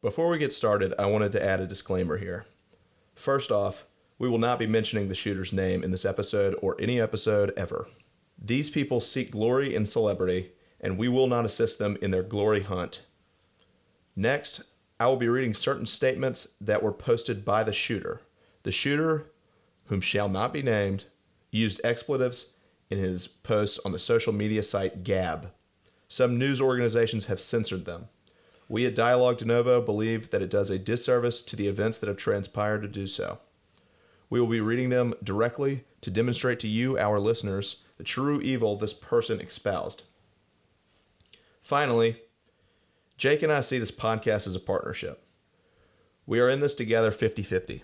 Before we get started, I wanted to add a disclaimer here. First off, we will not be mentioning the shooter's name in this episode or any episode ever. These people seek glory and celebrity, and we will not assist them in their glory hunt. Next, I will be reading certain statements that were posted by the shooter. The shooter, whom shall not be named, used expletives in his posts on the social media site Gab. Some news organizations have censored them. We at Dialogue De Novo believe that it does a disservice to the events that have transpired to do so. We will be reading them directly to demonstrate to you, our listeners, the true evil this person espoused. Finally, Jake and I see this podcast as a partnership. We are in this together 50 50.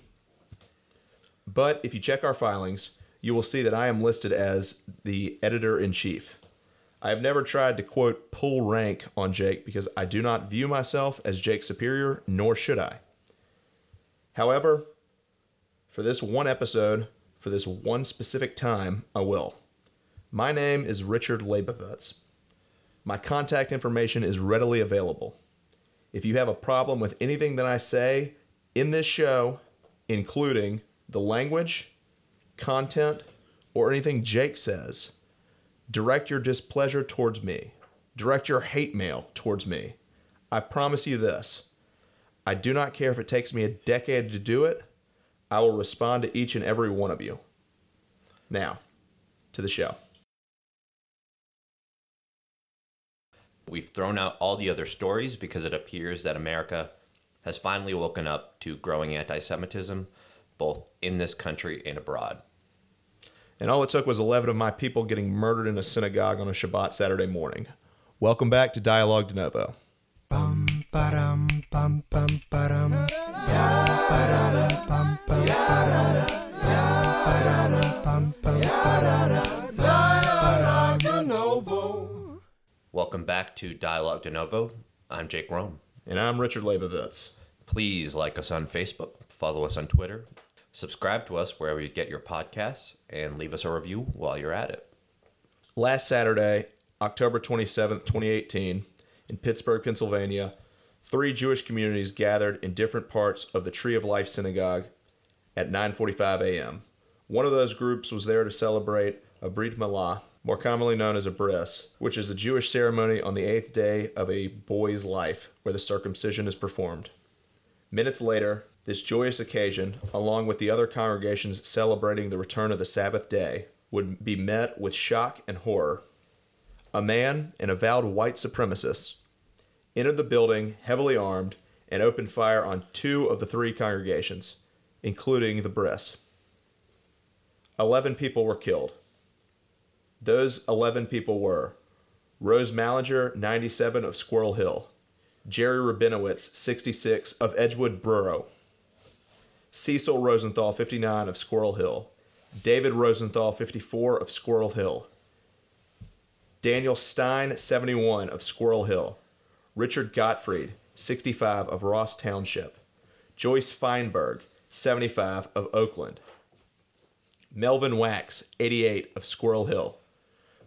But if you check our filings, you will see that I am listed as the editor in chief. I have never tried to quote pull rank on Jake because I do not view myself as Jake's superior, nor should I. However, for this one episode, for this one specific time, I will. My name is Richard Leibovitz. My contact information is readily available. If you have a problem with anything that I say in this show, including the language, content, or anything Jake says, direct your displeasure towards me. Direct your hate mail towards me. I promise you this I do not care if it takes me a decade to do it, I will respond to each and every one of you. Now, to the show. We've thrown out all the other stories because it appears that America has finally woken up to growing anti Semitism, both in this country and abroad. And all it took was 11 of my people getting murdered in a synagogue on a Shabbat Saturday morning. Welcome back to Dialogue De Novo. Bum, ba-dum, bum, bum, ba-dum, bum, ba-dum, bum, bum, ba-dum, bum, ba-dum, bum, Dialogue De Novo. Welcome back to Dialogue De Novo. I'm Jake Rome. And I'm Richard Leibovitz. Please like us on Facebook, follow us on Twitter, subscribe to us wherever you get your podcasts, and leave us a review while you're at it. Last Saturday, October 27th, 2018, in Pittsburgh, Pennsylvania, three Jewish communities gathered in different parts of the Tree of Life Synagogue at 9:45 a.m. One of those groups was there to celebrate a Brit Milah, more commonly known as a bris, which is the Jewish ceremony on the eighth day of a boy's life where the circumcision is performed. Minutes later, this joyous occasion, along with the other congregations celebrating the return of the Sabbath day, would be met with shock and horror. A man, an avowed white supremacist, entered the building heavily armed and opened fire on two of the three congregations, including the bris. Eleven people were killed. Those 11 people were Rose Mallinger, 97 of Squirrel Hill, Jerry Rabinowitz, 66 of Edgewood Borough, Cecil Rosenthal, 59 of Squirrel Hill, David Rosenthal, 54 of Squirrel Hill, Daniel Stein, 71 of Squirrel Hill, Richard Gottfried, 65 of Ross Township, Joyce Fienberg, 75 of Oakland, Melvin Wax, 88 of Squirrel Hill,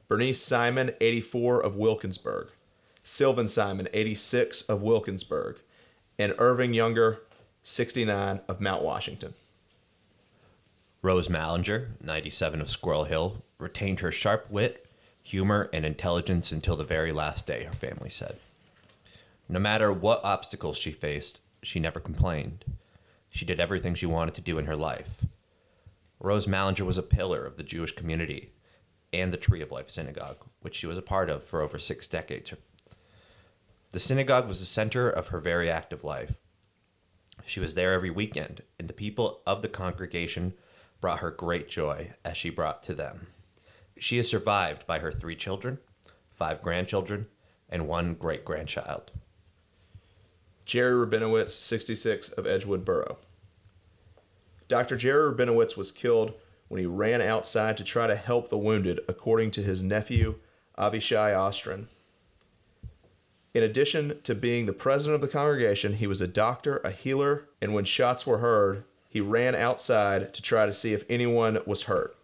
Bernice Simon, 84 of Wilkinsburg, Sylvan Simon, 86 of Wilkinsburg, and Irving Younger, 69 of Mount Washington. Rose Mallinger, 97 of Squirrel Hill, retained her sharp wit, humor, and intelligence until the very last day, her family said. No matter what obstacles she faced, she never complained. She did everything she wanted to do in her life. Rose Mallinger was a pillar of the Jewish community and the Tree of Life Synagogue, which she was a part of for over six decades. The synagogue was the center of her very active life. She was there every weekend, and the people of the congregation brought her great joy as she brought to them. She is survived by her three children, five grandchildren, and one great grandchild. Jerry Rabinowitz, 66 of Edgewood Borough. Dr. Jerry Rabinowitz was killed when he ran outside to try to help the wounded, according to his nephew, Avishai Ostrin. In addition to being the president of the congregation, he was a doctor, a healer, and when shots were heard, he ran outside to try to see if anyone was hurt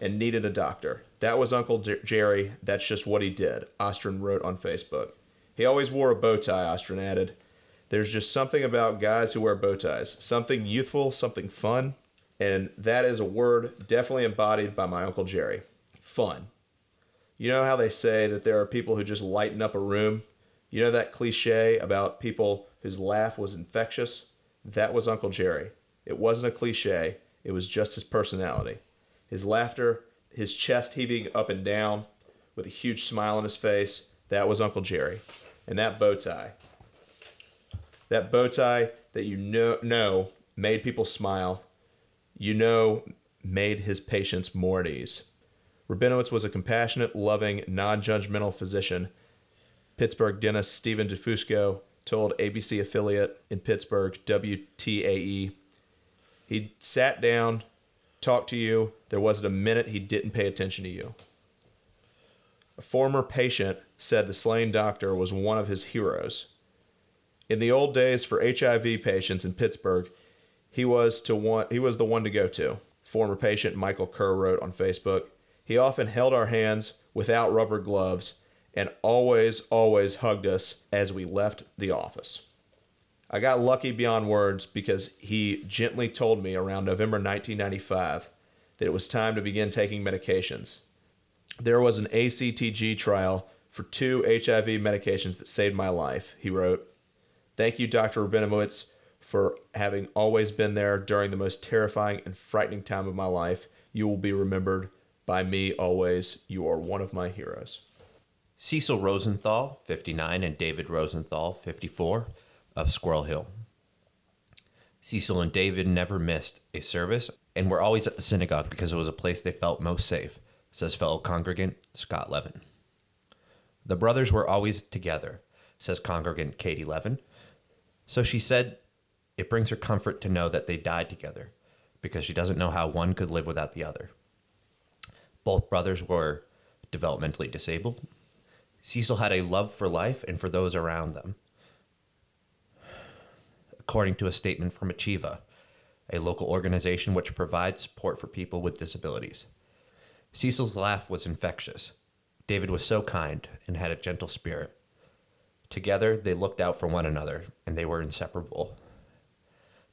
and needed a doctor. That was Uncle Jerry. That's just what he did, Ostrin wrote on Facebook. He always wore a bow tie, Ostrin added. There's just something about guys who wear bow ties, something youthful, something fun, and that is a word definitely embodied by my Uncle Jerry. Fun. You know how they say that there are people who just lighten up a room? You know that cliche about people whose laugh was infectious? That was Uncle Jerry. It wasn't a cliche, it was just his personality. His laughter, his chest heaving up and down with a huge smile on his face, that was Uncle Jerry. And that bow tie. That bow tie that you know, know made people smile, you know made his patients more at ease. Rabinowitz was a compassionate, loving, non judgmental physician Pittsburgh dentist Stephen DeFusco told ABC affiliate in Pittsburgh, WTAE, he sat down, talked to you. There wasn't a minute he didn't pay attention to you. A former patient said the slain doctor was one of his heroes. In the old days for HIV patients in Pittsburgh, he was to one, he was the one to go to. Former patient Michael Kerr wrote on Facebook. He often held our hands without rubber gloves and always, always hugged us as we left the office. I got lucky beyond words because he gently told me around November 1995 that it was time to begin taking medications. There was an ACTG trial for two HIV medications that saved my life, he wrote. Thank you, Dr. Rabinowitz, for having always been there during the most terrifying and frightening time of my life. You will be remembered by me always. You are one of my heroes. Cecil Rosenthal, 59, and David Rosenthal, 54, of Squirrel Hill. Cecil and David never missed a service and were always at the synagogue because it was a place they felt most safe, says fellow congregant Scott Levin. The brothers were always together, says congregant Katie Levin. So she said it brings her comfort to know that they died together because she doesn't know how one could live without the other. Both brothers were developmentally disabled Cecil had a love for life and for those around them. According to a statement from Achieva, a local organization which provides support for people with disabilities. Cecil's laugh was infectious. David was so kind and had a gentle spirit. Together, they looked out for one another, and they were inseparable.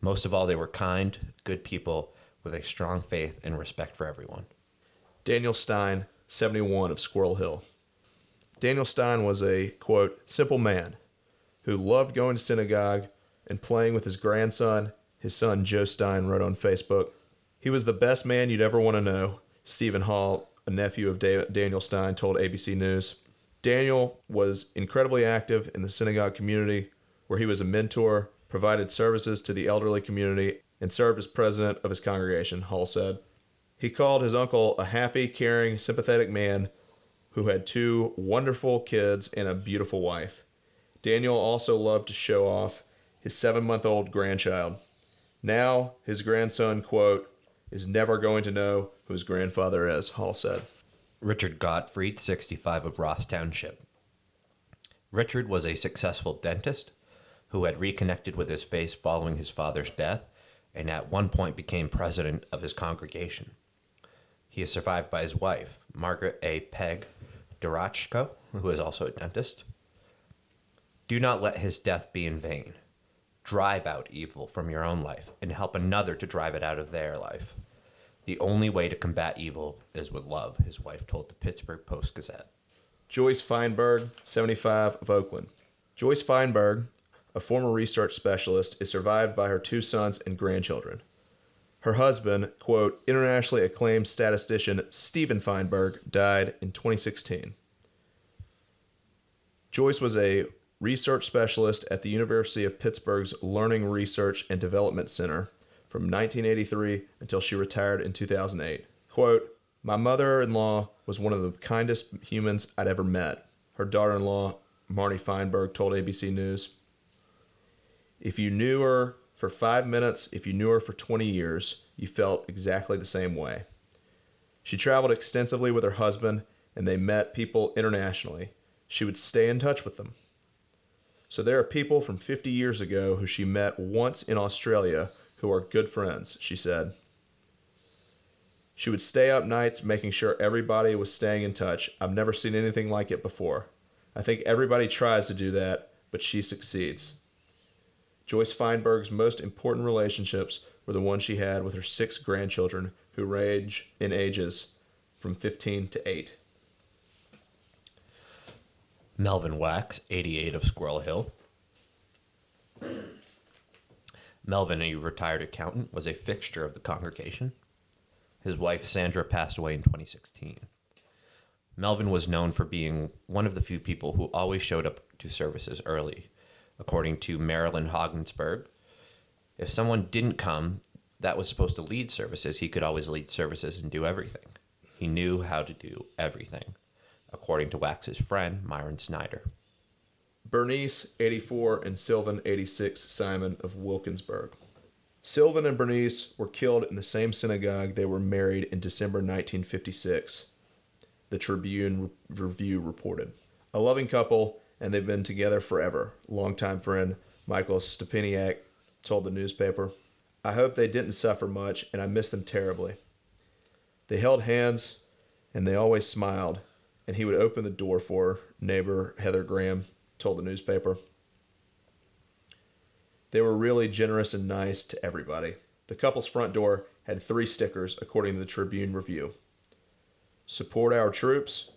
Most of all, they were kind, good people with a strong faith and respect for everyone. Daniel Stein, 71 of Squirrel Hill. Daniel Stein was a, quote, simple man who loved going to synagogue and playing with his grandson, his son Joe Stein wrote on Facebook. He was the best man you'd ever want to know, Stephen Hall, a nephew of Daniel Stein, told ABC News. Daniel was incredibly active in the synagogue community, where he was a mentor, provided services to the elderly community, and served as president of his congregation, Hall said. He called his uncle a happy, caring, sympathetic man who had two wonderful kids and a beautiful wife. Daniel also loved to show off his seven month old grandchild. Now, his grandson, quote, is never going to know who his grandfather is, Hall said. Richard Gottfried, 65 of Ross Township. Richard was a successful dentist who had reconnected with his face following his father's death and at one point became president of his congregation. He is survived by his wife, Margaret A. Peg Durachko, who is also a dentist. Do not let his death be in vain. Drive out evil from your own life and help another to drive it out of their life. The only way to combat evil is with love, his wife told the Pittsburgh Post Gazette. Joyce Fienberg, 75, of Oakland. Joyce Fienberg, a former research specialist, is survived by her two sons and grandchildren. Her husband, quote, internationally acclaimed statistician Stephen Fienberg, died in 2016. Joyce was a research specialist at the University of Pittsburgh's Learning Research and Development Center from 1983 until she retired in 2008. Quote, My mother in law was one of the kindest humans I'd ever met, her daughter in law, Marty Fienberg, told ABC News. If you knew her for five minutes, if you knew her for 20 years, you felt exactly the same way. She traveled extensively with her husband, and they met people internationally. She would stay in touch with them. So there are people from 50 years ago who she met once in Australia who are good friends, she said. She would stay up nights making sure everybody was staying in touch. I've never seen anything like it before. I think everybody tries to do that, but she succeeds. Joyce Fienberg's most important relationships were the ones she had with her six grandchildren, who range in ages from 15 to 8. Melvin Wax, 88 of Squirrel Hill. Melvin, a retired accountant, was a fixture of the congregation. His wife, Sandra, passed away in 2016. Melvin was known for being one of the few people who always showed up to services early. According to Marilyn Hoggensberg, if someone didn't come that was supposed to lead services, he could always lead services and do everything. He knew how to do everything, according to Wax's friend, Myron Snyder. Bernice, 84, and Sylvan, 86, Simon of Wilkinsburg. Sylvan and Bernice were killed in the same synagogue they were married in December 1956, the Tribune Review reported. A loving couple, and they've been together forever. Longtime friend Michael Stepaniak told the newspaper. I hope they didn't suffer much, and I miss them terribly. They held hands, and they always smiled, and he would open the door for her, neighbor Heather Graham told the newspaper. They were really generous and nice to everybody. The couple's front door had three stickers, according to the Tribune Review Support our troops,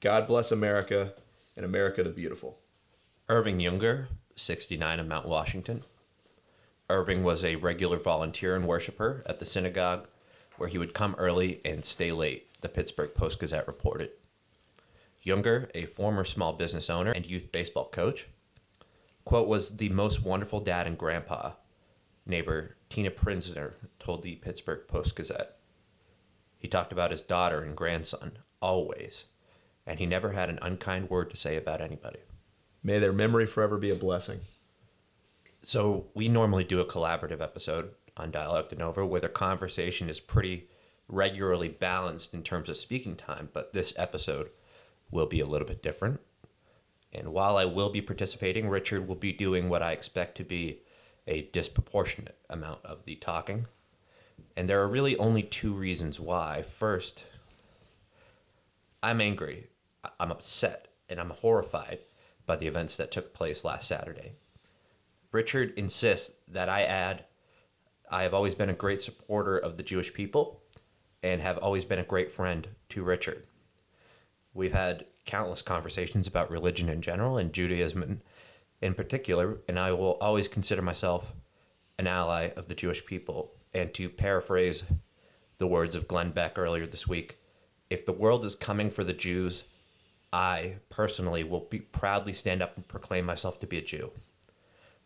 God bless America, and America the Beautiful. Irving Younger, 69 of Mount Washington. Irving was a regular volunteer and worshiper at the synagogue, where he would come early and stay late, the Pittsburgh Post Gazette reported. Younger, a former small business owner and youth baseball coach, quote, was the most wonderful dad and grandpa, neighbor Tina Prinsner told the Pittsburgh Post Gazette. He talked about his daughter and grandson, always, and he never had an unkind word to say about anybody. May their memory forever be a blessing. So we normally do a collaborative episode on Dialogue de Novo where the conversation is pretty regularly balanced in terms of speaking time, but this episode will be a little bit different. And while I will be participating, Richard will be doing what I expect to be a disproportionate amount of the talking. And there are really only two reasons why. First, I'm angry, I'm upset, and I'm horrified by the events that took place last Saturday. Richard insists that I add, I have always been a great supporter of the Jewish people and have always been a great friend to Richard. We've had countless conversations about religion in general and Judaism in, in particular, and I will always consider myself an ally of the Jewish people. And to paraphrase the words of Glenn Beck earlier this week, if the world is coming for the Jews, I personally will be proudly stand up and proclaim myself to be a Jew.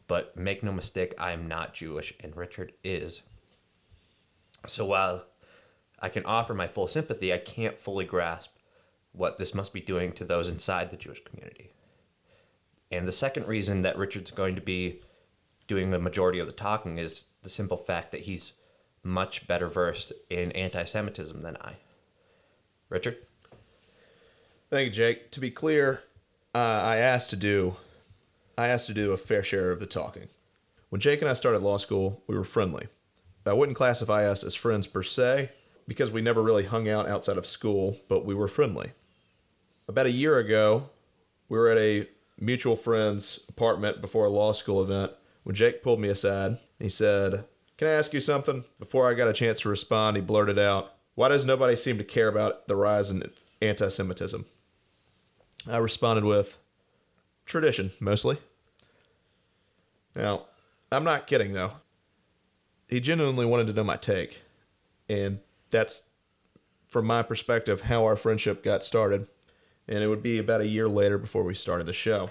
But make no mistake, I am not Jewish, and Richard is. So while I can offer my full sympathy, I can't fully grasp what this must be doing to those inside the Jewish community. And the second reason that Richard's going to be doing the majority of the talking is the simple fact that he's much better versed in anti Semitism than I. Richard? Thank you, Jake. To be clear, uh, I asked to do I asked to do a fair share of the talking. When Jake and I started law school, we were friendly. I wouldn't classify us as friends per se, because we never really hung out outside of school, but we were friendly. About a year ago, we were at a mutual friend's apartment before a law school event when Jake pulled me aside he said, Can I ask you something? Before I got a chance to respond, he blurted out, Why does nobody seem to care about the rise in anti Semitism? I responded with, Tradition, mostly. Now, I'm not kidding, though. He genuinely wanted to know my take. And that's, from my perspective, how our friendship got started. And it would be about a year later before we started the show.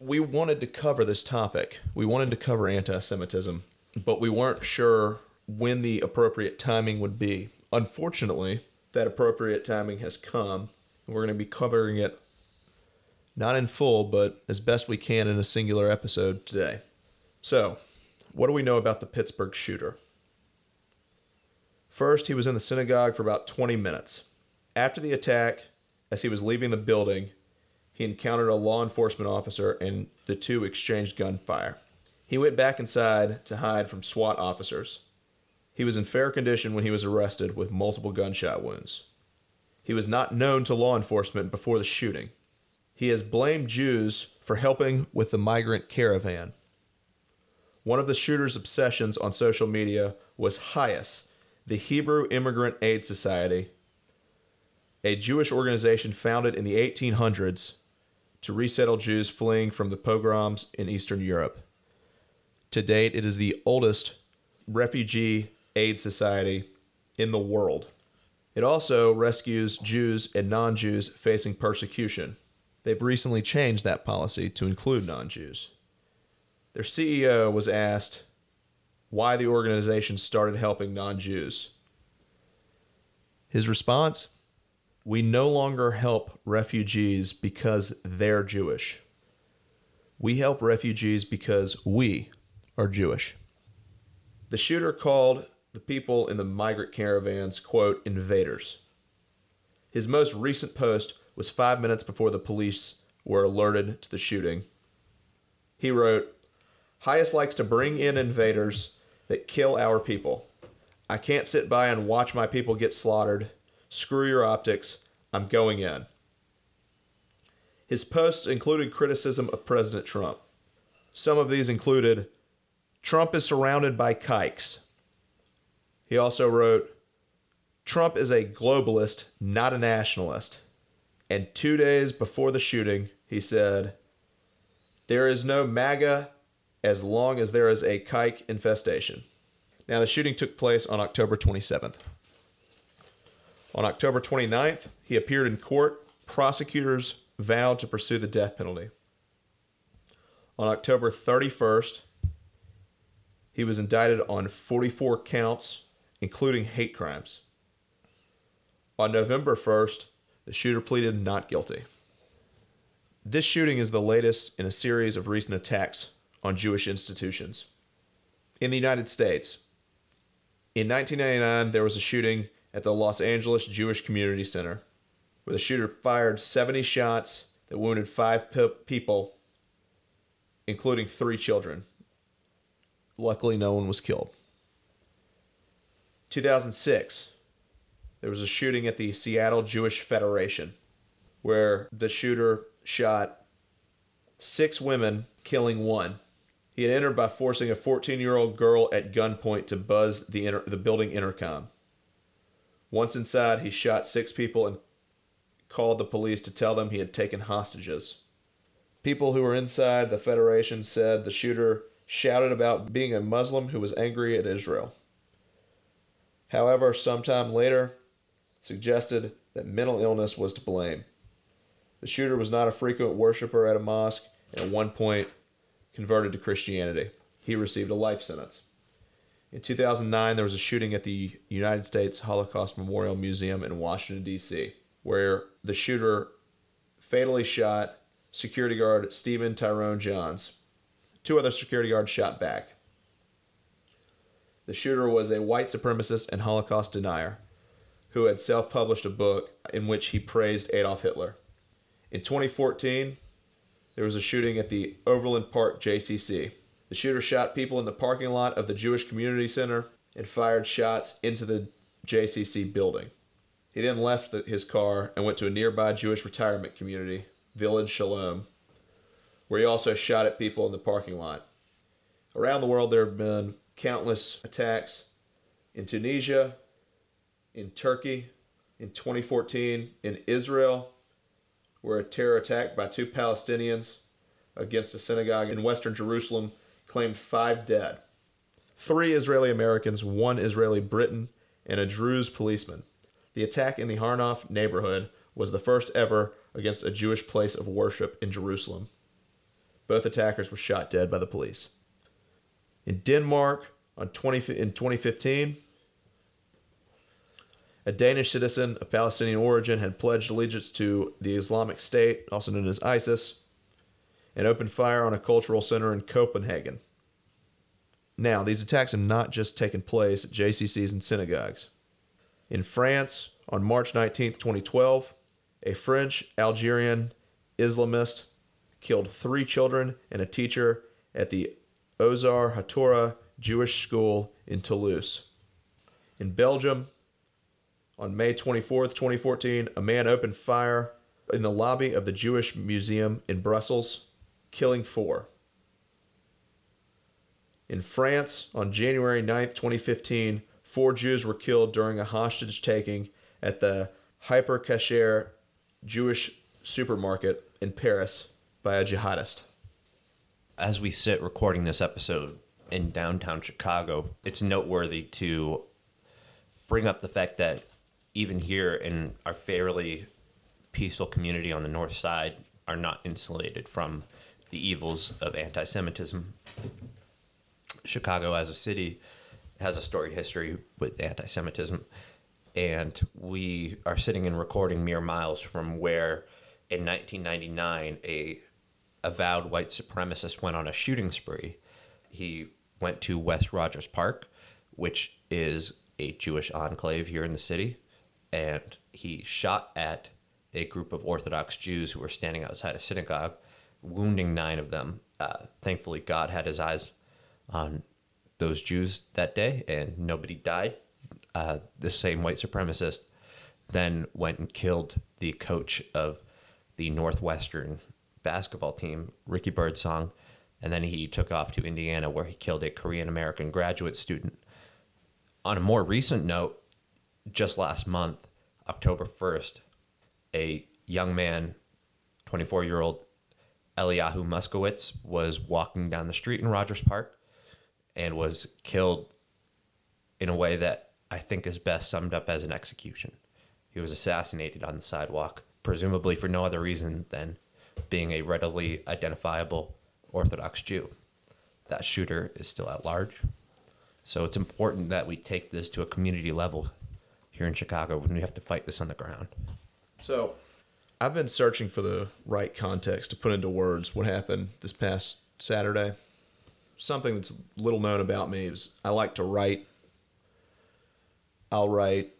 We wanted to cover this topic. We wanted to cover anti Semitism, but we weren't sure when the appropriate timing would be. Unfortunately, that appropriate timing has come. We're going to be covering it not in full, but as best we can in a singular episode today. So, what do we know about the Pittsburgh shooter? First, he was in the synagogue for about 20 minutes. After the attack, as he was leaving the building, he encountered a law enforcement officer and the two exchanged gunfire. He went back inside to hide from SWAT officers. He was in fair condition when he was arrested with multiple gunshot wounds. He was not known to law enforcement before the shooting. He has blamed Jews for helping with the migrant caravan. One of the shooter's obsessions on social media was HIAS, the Hebrew Immigrant Aid Society, a Jewish organization founded in the 1800s to resettle Jews fleeing from the pogroms in Eastern Europe. To date, it is the oldest refugee aid society in the world. It also rescues Jews and non Jews facing persecution. They've recently changed that policy to include non Jews. Their CEO was asked why the organization started helping non Jews. His response We no longer help refugees because they're Jewish. We help refugees because we are Jewish. The shooter called the people in the migrant caravans, quote, invaders. His most recent post was five minutes before the police were alerted to the shooting. He wrote, HIAS likes to bring in invaders that kill our people. I can't sit by and watch my people get slaughtered. Screw your optics. I'm going in. His posts included criticism of President Trump. Some of these included Trump is surrounded by kikes. He also wrote, Trump is a globalist, not a nationalist. And two days before the shooting, he said, There is no MAGA as long as there is a kike infestation. Now, the shooting took place on October 27th. On October 29th, he appeared in court. Prosecutors vowed to pursue the death penalty. On October 31st, he was indicted on 44 counts, including hate crimes. On November 1st, the shooter pleaded not guilty. This shooting is the latest in a series of recent attacks on Jewish institutions. In the United States, in 1999, there was a shooting at the Los Angeles Jewish Community Center where the shooter fired 70 shots that wounded five pe- people, including three children. Luckily, no one was killed. 2006, there was a shooting at the Seattle Jewish Federation where the shooter shot six women, killing one. He had entered by forcing a 14 year old girl at gunpoint to buzz the, inter- the building intercom. Once inside, he shot six people and called the police to tell them he had taken hostages. People who were inside the Federation said the shooter shouted about being a Muslim who was angry at Israel. However, sometime later, suggested that mental illness was to blame. The shooter was not a frequent worshiper at a mosque and at one point converted to Christianity. He received a life sentence. In 2009, there was a shooting at the United States Holocaust Memorial Museum in Washington, D.C., where the shooter fatally shot security guard Stephen Tyrone Johns. Two other security guards shot back. The shooter was a white supremacist and Holocaust denier who had self published a book in which he praised Adolf Hitler. In 2014, there was a shooting at the Overland Park JCC. The shooter shot people in the parking lot of the Jewish Community Center and fired shots into the JCC building. He then left the, his car and went to a nearby Jewish retirement community, Village Shalom, where he also shot at people in the parking lot. Around the world, there have been countless attacks in Tunisia, in Turkey, in 2014, in Israel, where a terror attack by two Palestinians against a synagogue in western Jerusalem claimed five dead. Three Israeli Americans, one Israeli Briton, and a Druze policeman. The attack in the Har Nof neighborhood was the first ever against a Jewish place of worship in Jerusalem. Both attackers were shot dead by the police. In Denmark, on 20, in 2015, a Danish citizen of Palestinian origin had pledged allegiance to the Islamic State, also known as ISIS, and opened fire on a cultural center in Copenhagen. Now, these attacks have not just taken place at JCCs and synagogues. In France, on March 19, 2012, a French Algerian Islamist killed three children and a teacher at the Ozar Hatorah Jewish School in Toulouse. In Belgium, on May 24th, 2014, a man opened fire in the lobby of the Jewish Museum in Brussels, killing four. In France, on January 9th, 2015, four Jews were killed during a hostage taking at the Hyper Cacher Jewish supermarket in Paris by a jihadist. As we sit recording this episode in downtown Chicago, it's noteworthy to bring up the fact that even here in our fairly peaceful community on the north side are not insulated from the evils of anti Semitism. Chicago as a city has a storied history with anti Semitism. And we are sitting and recording mere miles from where in 1999 a avowed white supremacist went on a shooting spree. He went to West Rogers Park, which is a Jewish enclave here in the city, and he shot at a group of Orthodox Jews who were standing outside a synagogue, wounding nine of them. Uh, thankfully, God had his eyes on those Jews that day, and nobody died. Uh, the same white supremacist then went and killed the coach of the Northwestern basketball team, Ricky Birdsong, and then he took off to Indiana where he killed a Korean American graduate student. On a more recent note, just last month, October 1st, a young man, 24 year old Eliyahu Moscowitz, was walking down the street in Rogers Park and was killed in a way that I think is best summed up as an execution. He was assassinated on the sidewalk, presumably for no other reason than being a readily identifiable Orthodox Jew. That shooter is still at large. So it's important that we take this to a community level here in Chicago when we have to fight this on the ground. So, I've been searching for the right context to put into words what happened this past Saturday. Something that's little known about me is I like to write. I'll write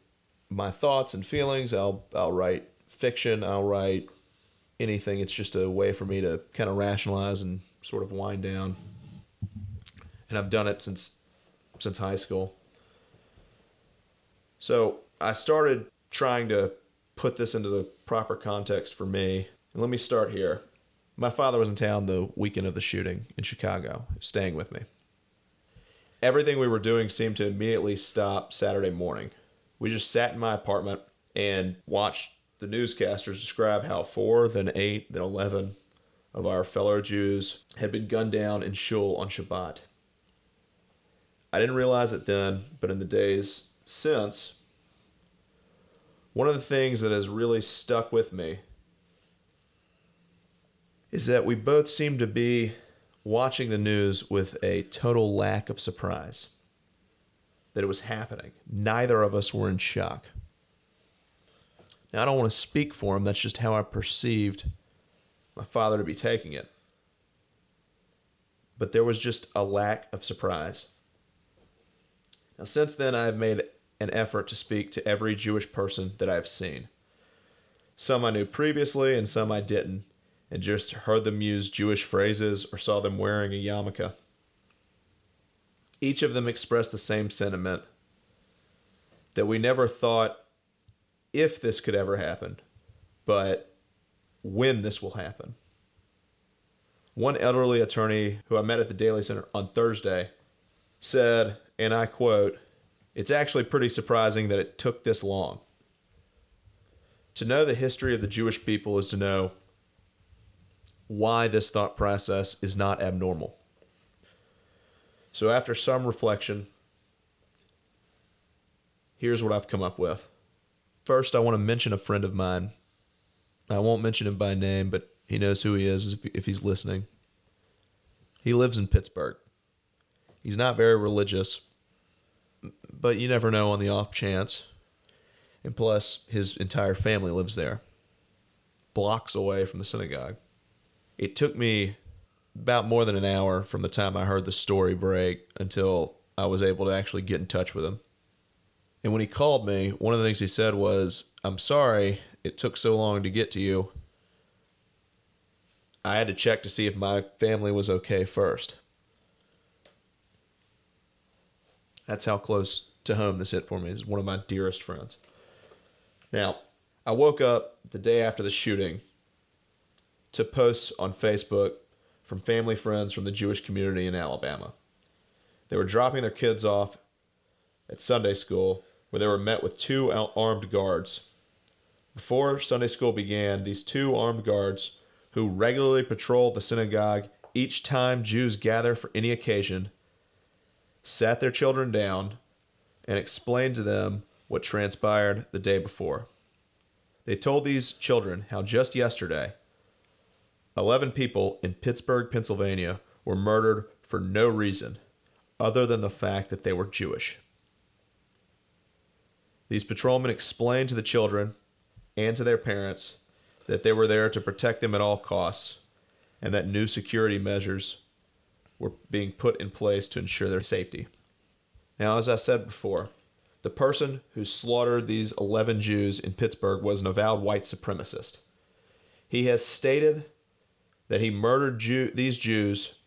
my thoughts and feelings. I'll I'll write fiction. I'll write anything. It's just a way for me to kind of rationalize and sort of wind down. And I've done it since since high school. So I started trying to put this into the proper context for me. And let me start here. My father was in town the weekend of the shooting in Chicago, staying with me. Everything we were doing seemed to immediately stop Saturday morning. We just sat in my apartment and watched the newscasters describe how four, then eight, then 11 of our fellow Jews had been gunned down in Shul on Shabbat. I didn't realize it then, but in the days since, one of the things that has really stuck with me is that we both seem to be watching the news with a total lack of surprise that it was happening. Neither of us were in shock. Now, I don't want to speak for him, that's just how I perceived my father to be taking it. But there was just a lack of surprise. Now, since then, I have made an effort to speak to every Jewish person that I've seen. Some I knew previously, and some I didn't, and just heard them use Jewish phrases or saw them wearing a yarmulke. Each of them expressed the same sentiment that we never thought if this could ever happen, but when this will happen. One elderly attorney who I met at the Daley Center on Thursday said, and I quote, It's actually pretty surprising that it took this long. To know the history of the Jewish people is to know why this thought process is not abnormal. So, after some reflection, here's what I've come up with. First, I want to mention a friend of mine. I won't mention him by name, but he knows who he is if he's listening. He lives in Pittsburgh. He's not very religious, but you never know on the off chance. And plus, his entire family lives there, blocks away from the synagogue. It took me about more than an hour from the time I heard the story break until I was able to actually get in touch with him. And when he called me, one of the things he said was, I'm sorry it took so long to get to you. I had to check to see if my family was okay first. That's how close to home this hit for me. Is one of my dearest friends. Now, I woke up the day after the shooting to posts on Facebook from family friends from the Jewish community in Alabama. They were dropping their kids off at Sunday school where they were met with two armed guards. Before Sunday school began, these two armed guards, who regularly patrolled the synagogue each time Jews gather for any occasion, sat their children down and explained to them what transpired the day before. They told these children how just yesterday, 11 people in Pittsburgh, Pennsylvania were murdered for no reason other than the fact that they were Jewish. These patrolmen explained to the children and to their parents that they were there to protect them at all costs and that new security measures were being put in place to ensure their safety. Now, as I said before, the person who slaughtered these 11 Jews in Pittsburgh was an avowed white supremacist. He has stated that he murdered Jew- these Jews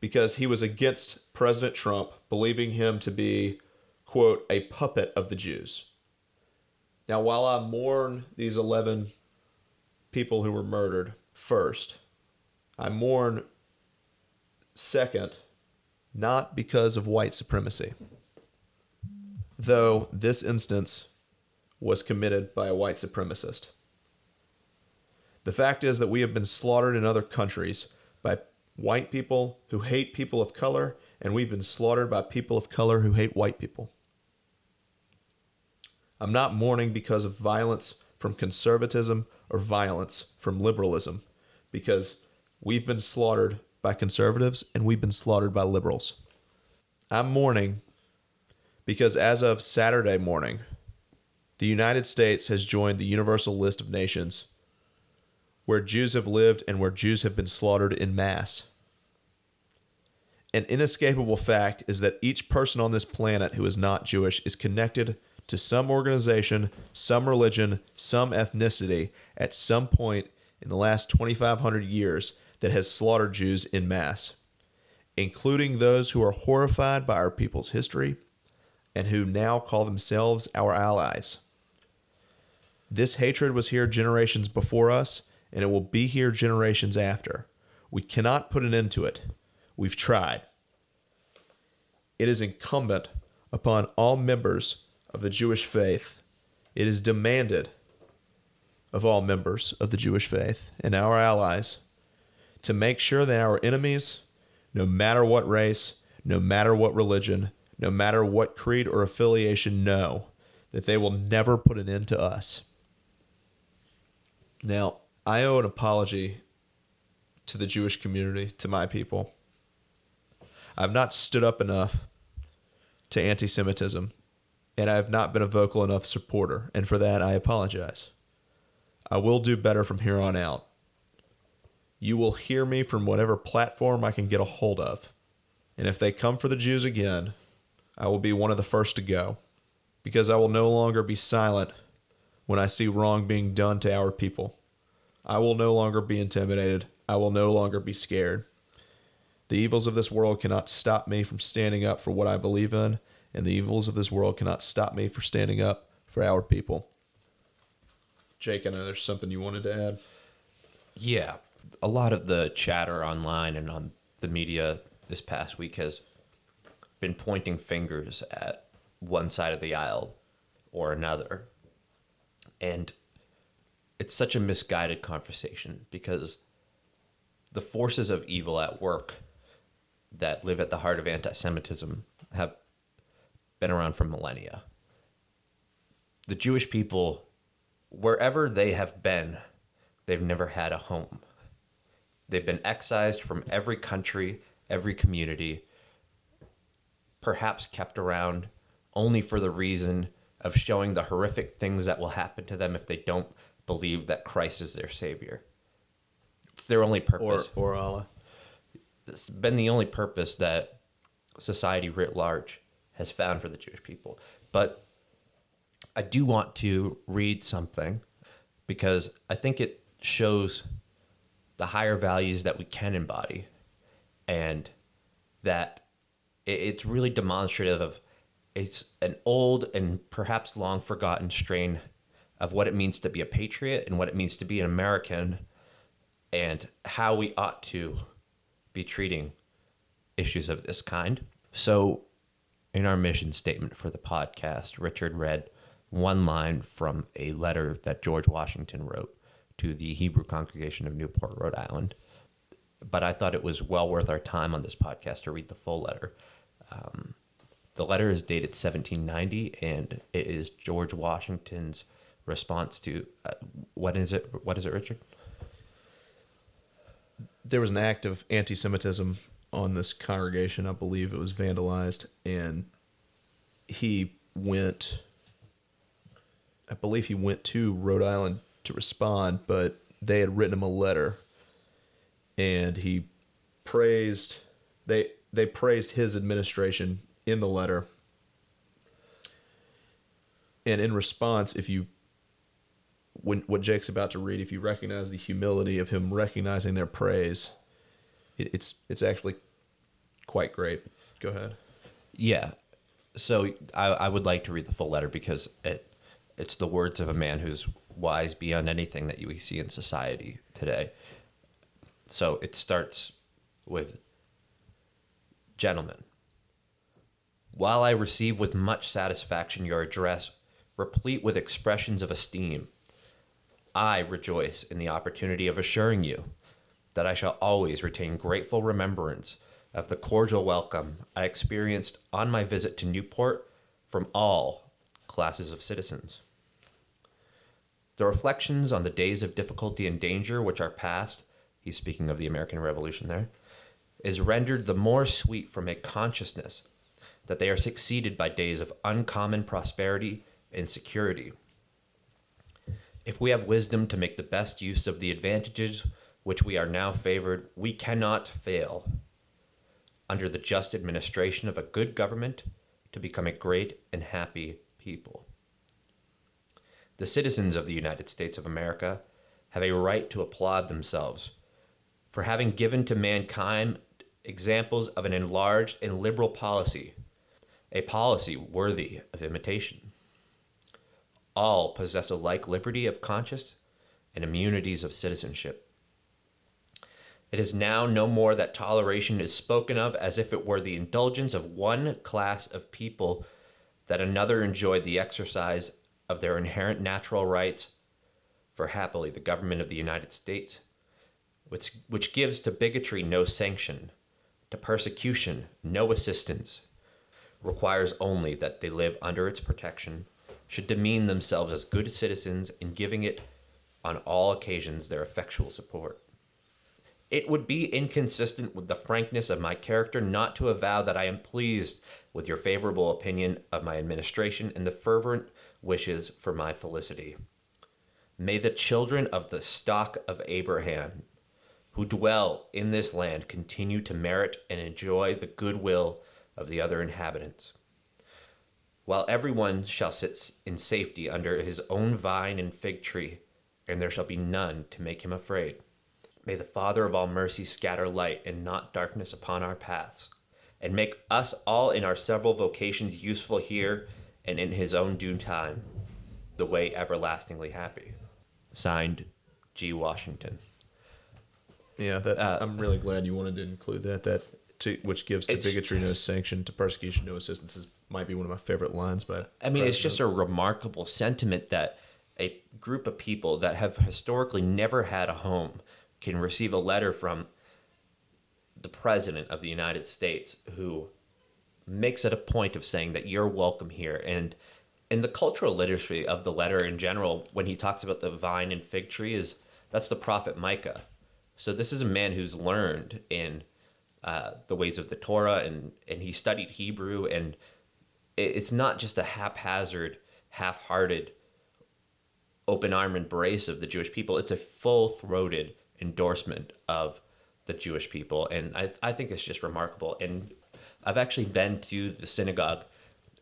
because he was against President Trump, believing him to be, quote, a puppet of the Jews. Now, while I mourn these 11 people who were murdered first, I mourn second, not because of white supremacy, though this instance was committed by a white supremacist. The fact is that we have been slaughtered in other countries by white people who hate people of color, and we've been slaughtered by people of color who hate white people. I'm not mourning because of violence from conservatism or violence from liberalism, because we've been slaughtered by conservatives and we've been slaughtered by liberals. I'm mourning because as of Saturday morning, the United States has joined the Universal List of Nations where Jews have lived and where Jews have been slaughtered in mass. An inescapable fact is that each person on this planet who is not Jewish is connected to some organization, some religion, some ethnicity at some point in the last 2,500 years that has slaughtered Jews in mass, including those who are horrified by our people's history and who now call themselves our allies. This hatred was here generations before us, and it will be here generations after. We cannot put an end to it. We've tried. It is incumbent upon all members of the Jewish faith, it is demanded of all members of the Jewish faith and our allies to make sure that our enemies, no matter what race, no matter what religion, no matter what creed or affiliation, know that they will never put an end to us. Now, I owe an apology to the Jewish community, to my people. I've not stood up enough to anti Semitism, and I have not been a vocal enough supporter, and for that I apologize. I will do better from here on out. You will hear me from whatever platform I can get a hold of. And if they come for the Jews again, I will be one of the first to go, because I will no longer be silent when I see wrong being done to our people. I will no longer be intimidated. I will no longer be scared. The evils of this world cannot stop me from standing up for what I believe in, and the evils of this world cannot stop me from standing up for our people. Jake, I know there's something you wanted to add. Yeah. A lot of the chatter online and on the media this past week has been pointing fingers at one side of the aisle or another. And it's such a misguided conversation because the forces of evil at work that live at the heart of anti Semitism have been around for millennia. The Jewish people, wherever they have been, they've never had a home. They've been excised from every country, every community, perhaps kept around only for the reason of showing the horrific things that will happen to them if they don't believe that Christ is their savior. It's their only Or, purpose. or Allah. it's been the only purpose that society writ large has found for the Jewish people. But I do want to read something because I think it shows the higher values that we can embody and that it's really demonstrative of it's an old and perhaps long forgotten strain of what it means to be a patriot and what it means to be an American and how we ought to be treating issues of this kind. So, in our mission statement for the podcast, Richard read one line from a letter that George Washington wrote to the Hebrew congregation of Newport, Rhode Island. But I thought it was well worth our time on this podcast to read the full letter. Um, the letter is dated 1790, and it is George Washington's response to uh, what is it? What is it, Richard? There was an act of anti Semitism on this congregation. I believe it was vandalized, and he went. I believe he went to Rhode Island to respond, but they had written him a letter, and he praised they they praised his administration in the letter. And in response, if you when what Jake's about to read, if you recognize the humility of him recognizing their praise, it, it's it's actually quite great. Go ahead. Yeah. So I, I would like to read the full letter because it it's the words of a man who's wise beyond anything that you see in society today. So it starts with Gentlemen, while I receive with much satisfaction your address, replete with expressions of esteem, I rejoice in the opportunity of assuring you that I shall always retain grateful remembrance of the cordial welcome I experienced on my visit to Newport from all classes of citizens. The reflections on the days of difficulty and danger which are past, he's speaking of the American Revolution there, is rendered the more sweet from a consciousness that they are succeeded by days of uncommon prosperity and security. If we have wisdom to make the best use of the advantages which we are now favored, we cannot fail, under the just administration of a good government, to become a great and happy people. The citizens of the United States of America have a right to applaud themselves for having given to mankind examples of an enlarged and liberal policy, a policy worthy of imitation. All possess a like liberty of conscience and immunities of citizenship. It is now no more that toleration is spoken of as if it were the indulgence of one class of people that another enjoyed the exercise of their inherent natural rights, for happily the government of the United States, which, which gives to bigotry no sanction, to persecution no assistance, requires only that they live under its protection, should demean themselves as good citizens in giving it on all occasions their effectual support. It would be inconsistent with the frankness of my character not to avow that I am pleased with your favorable opinion of my administration and the fervent wishes for my felicity. May the children of the stock of Abraham who dwell in this land continue to merit and enjoy the goodwill of the other inhabitants. While everyone shall sit in safety under his own vine and fig tree, and there shall be none to make him afraid. May the Father of all mercy scatter light and not darkness upon our paths, and make us all in our several vocations useful here and in his own due time, the way everlastingly happy. Signed, G. Washington. Yeah, that Uh, I'm really glad you wanted to include that. That to, which gives to bigotry no sanction, to persecution no assistance is might be one of my favorite lines. But I mean, it's just a remarkable sentiment that a group of people that have historically never had a home can receive a letter from the president of the United States who makes it a point of saying that you're welcome here and in the cultural literacy of the letter in general when he talks about the vine and fig tree is that's the prophet Micah. So this is a man who's learned in uh, the ways of the Torah and and he studied Hebrew and it's not just a haphazard, half-hearted open arm embrace of the Jewish people. It's a full throated endorsement of the Jewish people. And I, I think it's just remarkable. And I've actually been to the synagogue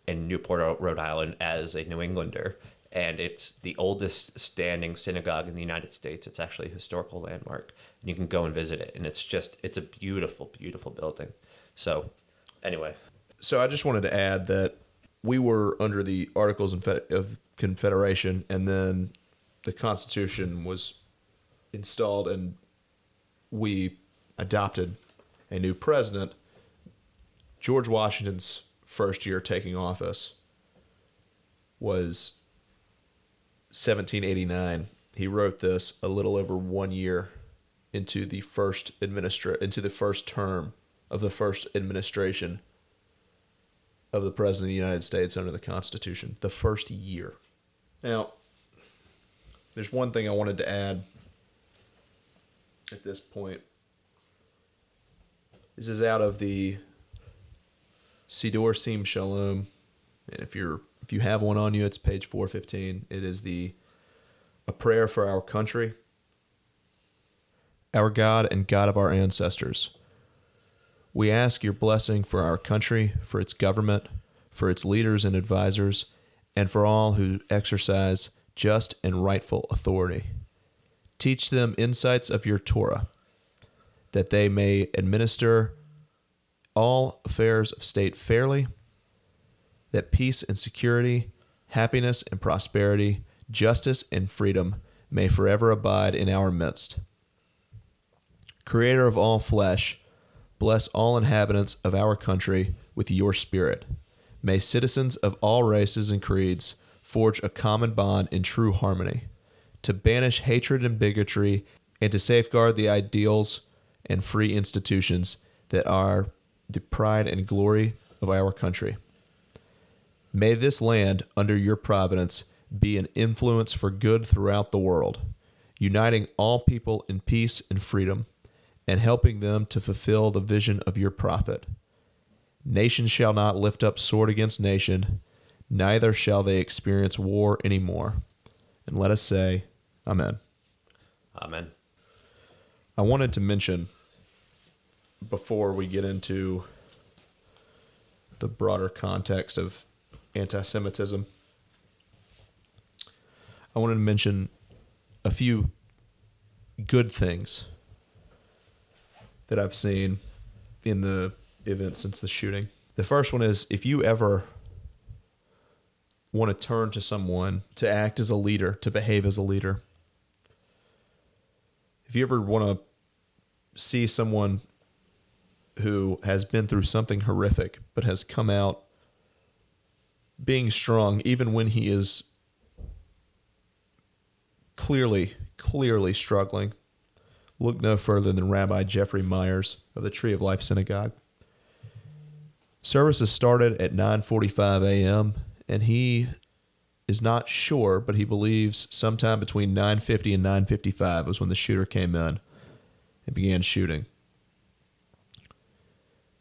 in Newport, Rhode Island as a New Englander. And it's the oldest standing synagogue in the United States. It's actually a historical landmark. And you can go and visit it. And it's just, it's a beautiful, beautiful building. So, anyway, so I just wanted to add that we were under the Articles of Confederation, and then the Constitution was installed, and we adopted a new president. George Washington's first year taking office was 1789. He wrote this a little over one year into the first administra- into the first term of the first administration of the President of the United States under the Constitution. The first year. Now, there's one thing I wanted to add at this point. This is out of the Siddur Sim Shalom. And if you're if you have one on you, it's page 415. It is the a prayer for our country. Our God and God of our ancestors. We ask your blessing for our country, for its government, for its leaders and advisors, and for all who exercise just and rightful authority. Teach them insights of your Torah, that they may administer all affairs of state fairly, that peace and security, happiness and prosperity, justice and freedom may forever abide in our midst. Creator of all flesh, bless all inhabitants of our country with your spirit. May citizens of all races and creeds forge a common bond in true harmony, to banish hatred and bigotry, and to safeguard the ideals and free institutions that are the pride and glory of our country. May this land, under your providence, be an influence for good throughout the world, uniting all people in peace and freedom, and helping them to fulfill the vision of your prophet. Nation shall not lift up sword against nation, neither shall they experience war any more. And let us say, Amen. Amen. I wanted to mention before we get into the broader context of anti Semitism, I wanted to mention a few good things that I've seen in the event since the shooting. The first one is if you ever want to turn to someone to act as a leader, to behave as a leader, if you ever want to see someone who has been through something horrific but has come out being strong even when he is clearly clearly struggling look no further than rabbi jeffrey myers of the tree of life synagogue services started at 9:45 a.m. and he is not sure but he believes sometime between 9:50 and 9:55 was when the shooter came in and began shooting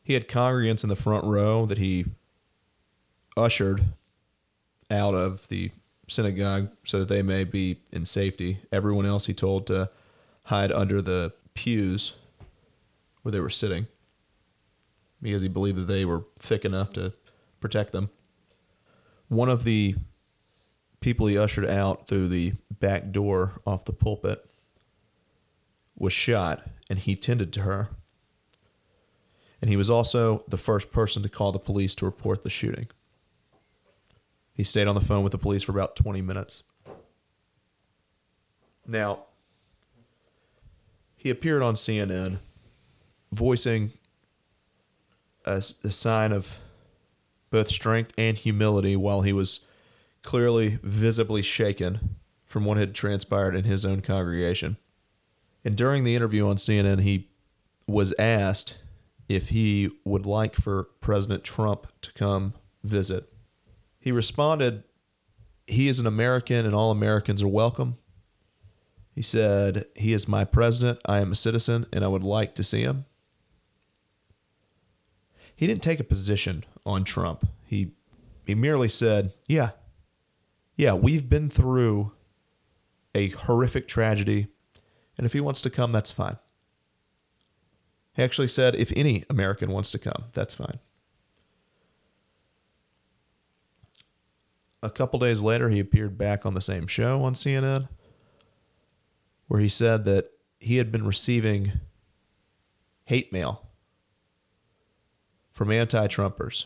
he had congregants in the front row that he ushered out of the synagogue so that they may be in safety. Everyone else he told to hide under the pews where they were sitting because he believed that they were thick enough to protect them. One of the people he ushered out through the back door off the pulpit was shot, and he tended to her. And he was also the first person to call the police to report the shooting. He stayed on the phone with the police for about 20 minutes. Now, he appeared on CNN voicing a, a sign of both strength and humility while he was clearly visibly shaken from what had transpired in his own congregation. And during the interview on CNN, he was asked if he would like for President Trump to come visit. He responded, He is an American and all Americans are welcome. He said, He is my president. I am a citizen and I would like to see him. He didn't take a position on Trump. He, he merely said, Yeah, yeah, we've been through a horrific tragedy. And if he wants to come, that's fine. He actually said, if any American wants to come, that's fine. A couple days later, he appeared back on the same show on CNN where he said that he had been receiving hate mail from anti Trumpers.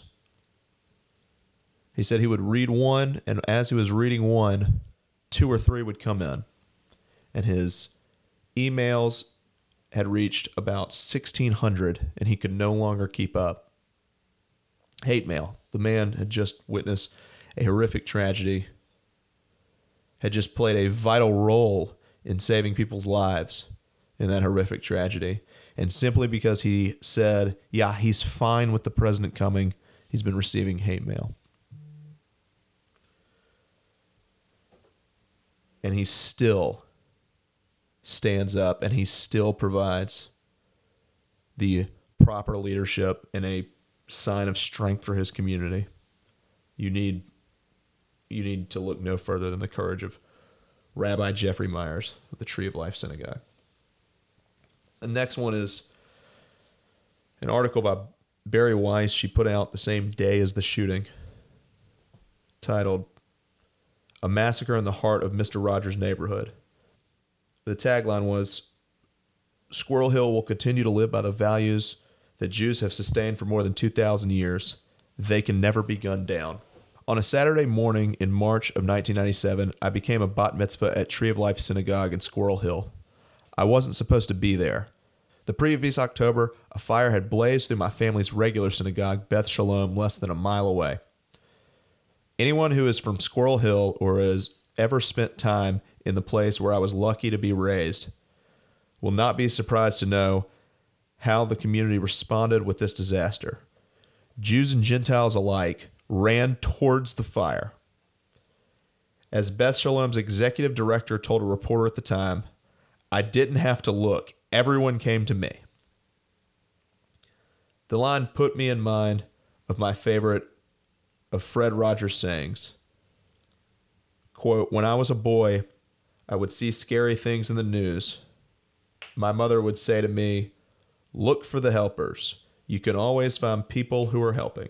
He said he would read one, and as he was reading one, two or three would come in. And his emails had reached about 1,600 and he could no longer keep up. Hate mail. The man had just witnessed a horrific tragedy, had just played a vital role in saving people's lives in that horrific tragedy. And simply because he said, yeah, he's fine with the president coming, he's been receiving hate mail. And he's still stands up and he still provides the proper leadership and a sign of strength for his community. You need you need to look no further than the courage of Rabbi Jeffrey Myers of the Tree of Life Synagogue. The next one is an article by Bari Weiss she put out the same day as the shooting titled A Massacre in the Heart of Mr. Rogers' Neighborhood. The tagline was Squirrel Hill will continue to live by the values that Jews have sustained for more than 2,000 years. They can never be gunned down. On a Saturday morning in March of 1997, I became a bat mitzvah at Tree of Life Synagogue in Squirrel Hill. I wasn't supposed to be there. The previous October, a fire had blazed through my family's regular synagogue, Beth Shalom, less than a mile away. Anyone who is from Squirrel Hill or has ever spent time in the place where I was lucky to be raised will not be surprised to know how the community responded with this disaster. Jews and Gentiles alike ran towards the fire. As Beth Shalom's executive director told a reporter at the time, I didn't have to look. Everyone came to me. The line put me in mind of my favorite of Fred Rogers' sayings. Quote, When I was a boy, I would see scary things in the news. My mother would say to me, Look for the helpers. You can always find people who are helping.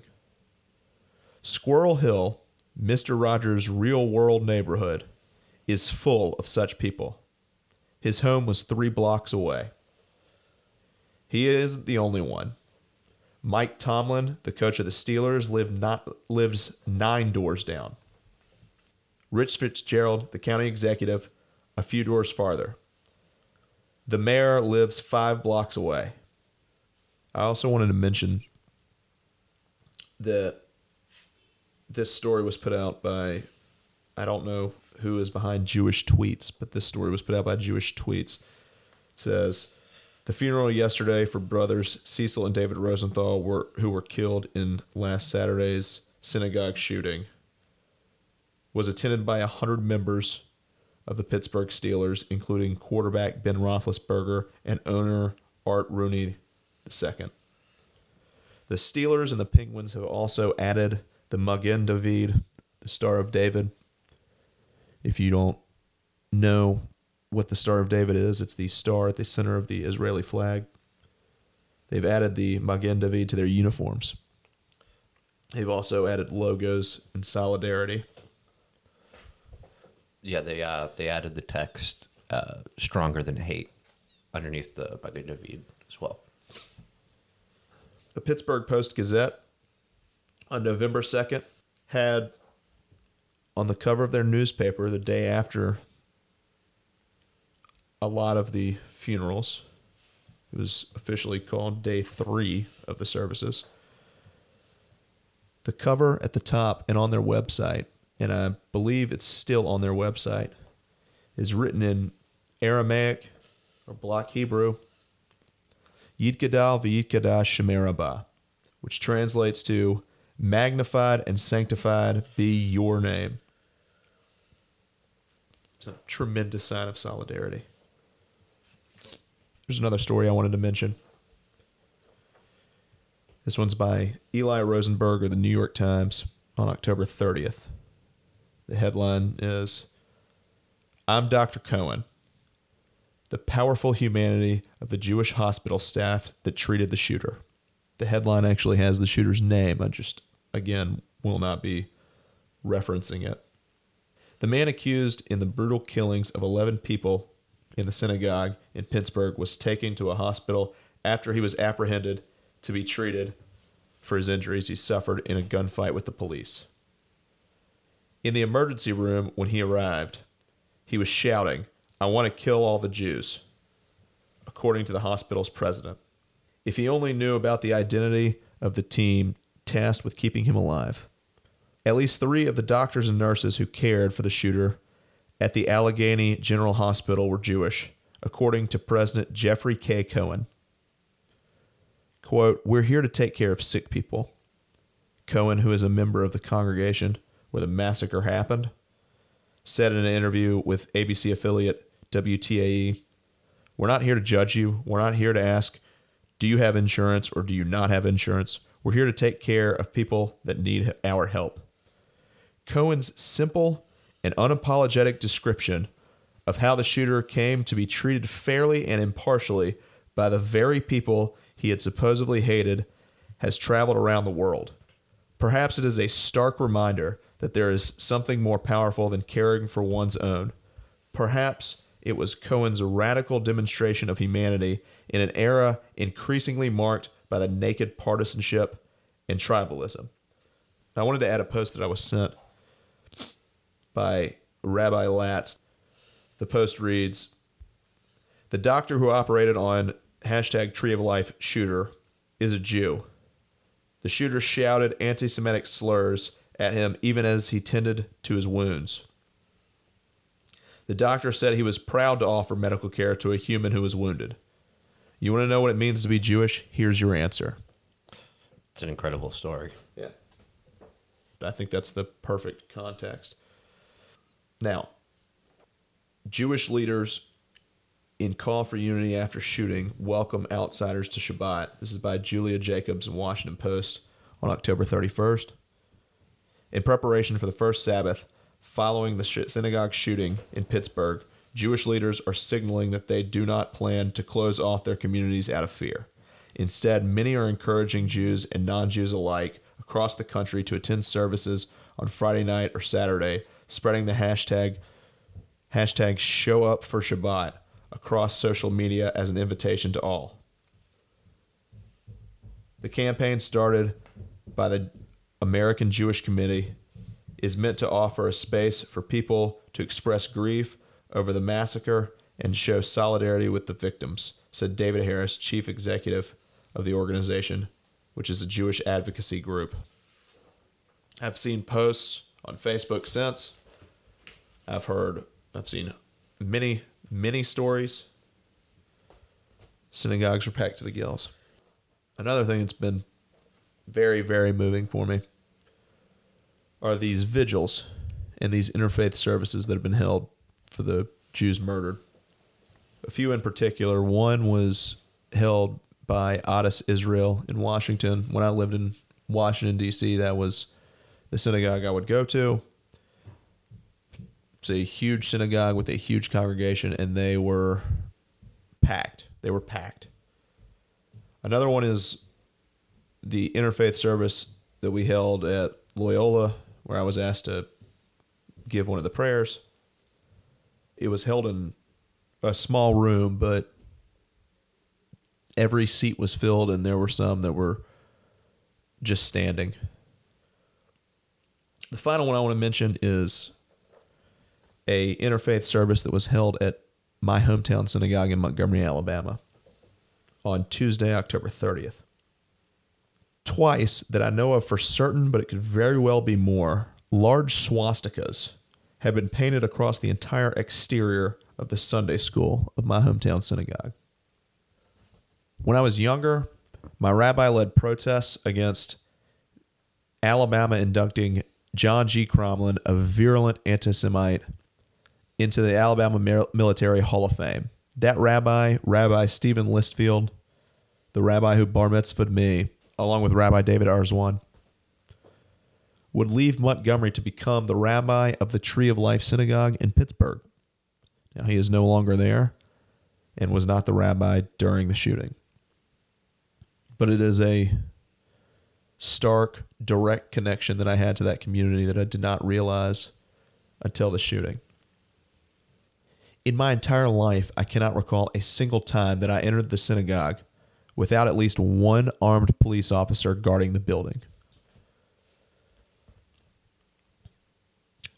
Squirrel Hill, Mr. Rogers' real world neighborhood, is full of such people. His home was three blocks away. He isn't the only one. Mike Tomlin, the coach of the Steelers, lived not, lives nine doors down. Rich Fitzgerald, the county executive, a few doors farther. The mayor lives five blocks away. I also wanted to mention that this story was put out by, I don't know who is behind Jewish tweets, but this story was put out by Jewish tweets. It says the funeral yesterday for brothers Cecil and David Rosenthal were who were killed in last Saturday's synagogue shooting was attended by a hundred members of the Pittsburgh Steelers, including quarterback Ben Roethlisberger and owner Art Rooney II. The Steelers and the Penguins have also added the Magen David, the Star of David. If you don't know what the Star of David is, it's the star at the center of the Israeli flag. They've added the Magen David to their uniforms. They've also added logos in solidarity. Yeah, they uh, they added the text uh, "stronger than hate" underneath the Magen David as well. The Pittsburgh Post Gazette on November 2nd had on the cover of their newspaper the day after a lot of the funerals. It was officially called day three of the services. The cover at the top and on their website, and I believe it's still on their website, is written in Aramaic or Block Hebrew, Yid Gadal V'Yid Gadash Shemerabah, which translates to magnified and sanctified be your name. It's a tremendous sign of solidarity. There's another story I wanted to mention. This one's by Eli Rosenberg of the New York Times on October 30th. The headline is I'm Dr. Cohen, the powerful humanity of the Jewish hospital staff that treated the shooter. The headline actually has the shooter's name. I just, again, will not be referencing it. The man accused in the brutal killings of 11 people in the synagogue in Pittsburgh was taken to a hospital after he was apprehended to be treated for his injuries he suffered in a gunfight with the police. In the emergency room, when he arrived, he was shouting, I want to kill all the Jews, according to the hospital's president. If he only knew about the identity of the team tasked with keeping him alive. At least three of the doctors and nurses who cared for the shooter at the Allegheny General Hospital were Jewish, according to President Jeffrey K. Cohen. Quote, We're here to take care of sick people. Cohen, who is a member of the congregation where the massacre happened, said in an interview with ABC affiliate WTAE, We're not here to judge you. We're not here to ask, Do you have insurance or do you not have insurance? We're here to take care of people that need our help. Cohen's simple and unapologetic description of how the shooter came to be treated fairly and impartially by the very people he had supposedly hated has traveled around the world. Perhaps it is a stark reminder that there is something more powerful than caring for one's own. Perhaps it was Cohen's radical demonstration of humanity in an era increasingly marked by the naked partisanship and tribalism. I wanted to add a post that I was sent by Rabbi Latz. The post reads The doctor who operated on hashtag Tree of Life shooter is a Jew. The shooter shouted anti Semitic slurs at him even as he tended to his wounds. The doctor said he was proud to offer medical care to a human who was wounded. You want to know what it means to be Jewish? Here's your answer. It's an incredible story. Yeah. I think that's the perfect context. Now, Jewish leaders in Call for Unity After Shooting welcome outsiders to Shabbat. This is by Julia Jacobs in Washington Post on October 31st. In preparation for the first Sabbath following the synagogue shooting in Pittsburgh, Jewish leaders are signaling that they do not plan to close off their communities out of fear. Instead, many are encouraging Jews and non Jews alike across the country to attend services on Friday night or Saturday, spreading the hashtag hashtag show up for Shabbat across social media as an invitation to all. The campaign started by the American Jewish Committee is meant to offer a space for people to express grief over the massacre and show solidarity with the victims, said David Harris, chief executive of the organization, which is a Jewish advocacy group. I've seen posts on Facebook since. I've heard, I've seen many, many stories. Synagogues are packed to the gills. Another thing that's been very, very moving for me are these vigils and these interfaith services that have been held for the Jews murdered. A few in particular. One was held by Adas Israel in Washington. When I lived in Washington, D.C., that was the synagogue I would go to. It's a huge synagogue with a huge congregation, and they were packed. They were packed. Another one is the interfaith service that we held at Loyola, where I was asked to give one of the prayers. It was held in a small room, but every seat was filled, and there were some that were just standing. The final one I want to mention is a interfaith service that was held at my hometown synagogue in Montgomery, Alabama on Tuesday, October 30th. Twice that I know of for certain, but it could very well be more, large swastikas have been painted across the entire exterior of the Sunday school of my hometown synagogue. When I was younger, my rabbi led protests against Alabama inducting John G. Crommelin, a virulent anti Semite, into the Alabama Military Hall of Fame. That rabbi, Rabbi Stephen Listfield, the rabbi who bar mitzvahed me, along with Rabbi David Arzwan, would leave Montgomery to become the rabbi of the Tree of Life Synagogue in Pittsburgh. Now, he is no longer there and was not the rabbi during the shooting. But it is a stark, direct connection that I had to that community that I did not realize until the shooting. In my entire life, I cannot recall a single time that I entered the synagogue without at least one armed police officer guarding the building.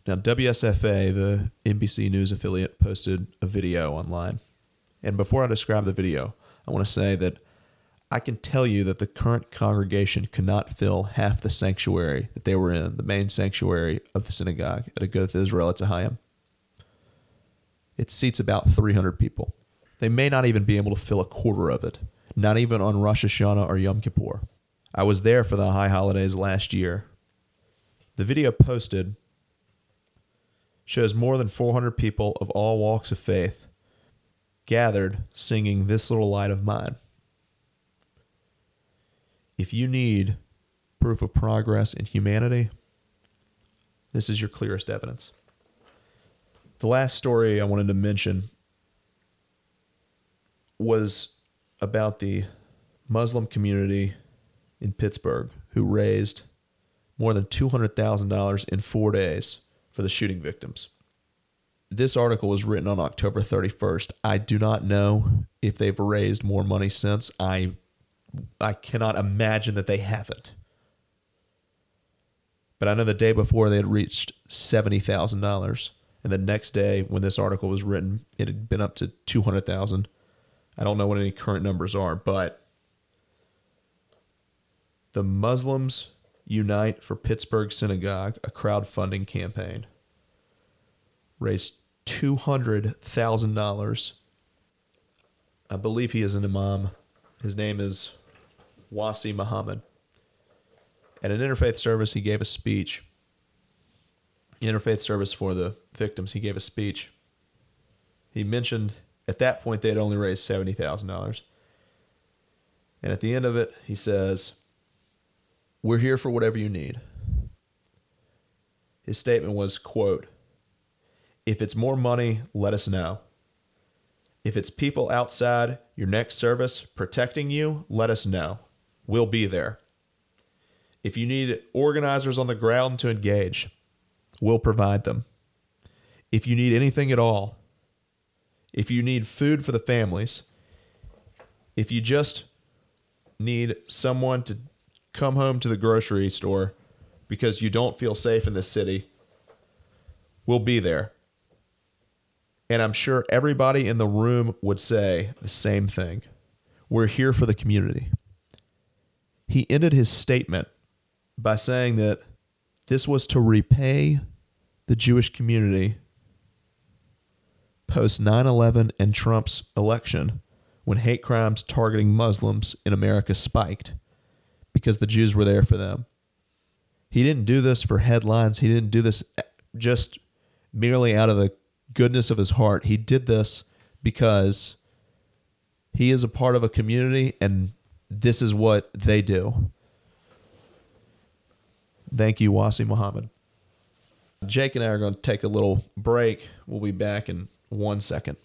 Now, WSFA, the NBC News affiliate, posted a video online. And before I describe the video, I want to say that I can tell you that the current congregation could not fill half the sanctuary that they were in, the main sanctuary of the synagogue at Agudath Israel Etz Ahayem. It seats about 300 people. They may not even be able to fill a quarter of it, not even on Rosh Hashanah or Yom Kippur. I was there for the high holidays last year. The video posted shows more than 400 people of all walks of faith gathered singing This Little Light of Mine. If you need proof of progress in humanity, this is your clearest evidence. The last story I wanted to mention was about the Muslim community in Pittsburgh who raised more than $200,000 in four days for the shooting victims. This article was written on October 31st. I do not know if they've raised more money since. I I cannot imagine that they haven't. But I know the day before they had reached $70,000 and the next day when this article was written, it had been up to 200,000. I don't know what any current numbers are, but the Muslims Unite for Pittsburgh Synagogue, a crowdfunding campaign, raised $200,000. I believe he is an imam. His name is Wasi Mohamed. At an interfaith service, he gave a speech. Interfaith service for the victims, he gave a speech. He mentioned at that point they had only raised $70,000. And at the end of it, he says, We're here for whatever you need. His statement was, quote, if it's more money, let us know. If it's people outside your next service protecting you, let us know. We'll be there. If you need organizers on the ground to engage, we'll provide them. If you need anything at all, if you need food for the families, if you just need someone to come home to the grocery store because you don't feel safe in the city, we'll be there. And I'm sure everybody in the room would say the same thing. We're here for the community. He ended his statement by saying that this was to repay the Jewish community post 9 11 and Trump's election when hate crimes targeting Muslims in America spiked because the Jews were there for them. He didn't do this for headlines. He didn't do this just merely out of the goodness of his heart. He did this because he is a part of a community and this is what they do. Thank you, Wasi Mohamed. Jake and I are going to take a little break. We'll be back in one second.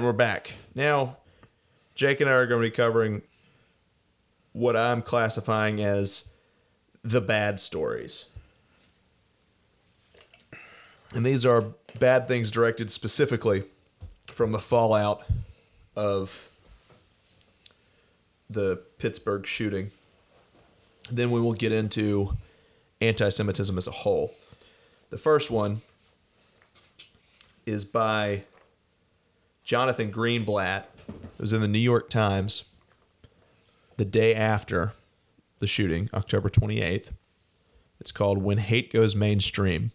Right, we're back. Now, Jake and I are going to be covering what I'm classifying as the bad stories. And these are bad things directed specifically from the fallout of the Pittsburgh shooting. Then we will get into anti Semitism as a whole. The first one is by Jonathan Greenblatt. It was in the New York Times the day after the shooting, October 28th. It's called When Hate Goes Mainstream.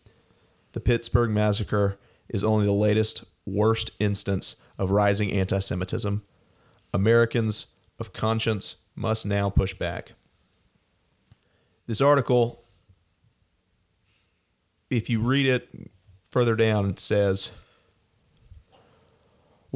The Pittsburgh Massacre is only the latest, worst instance of rising anti Semitism. Americans of conscience must now push back. This article, if you read it further down, it says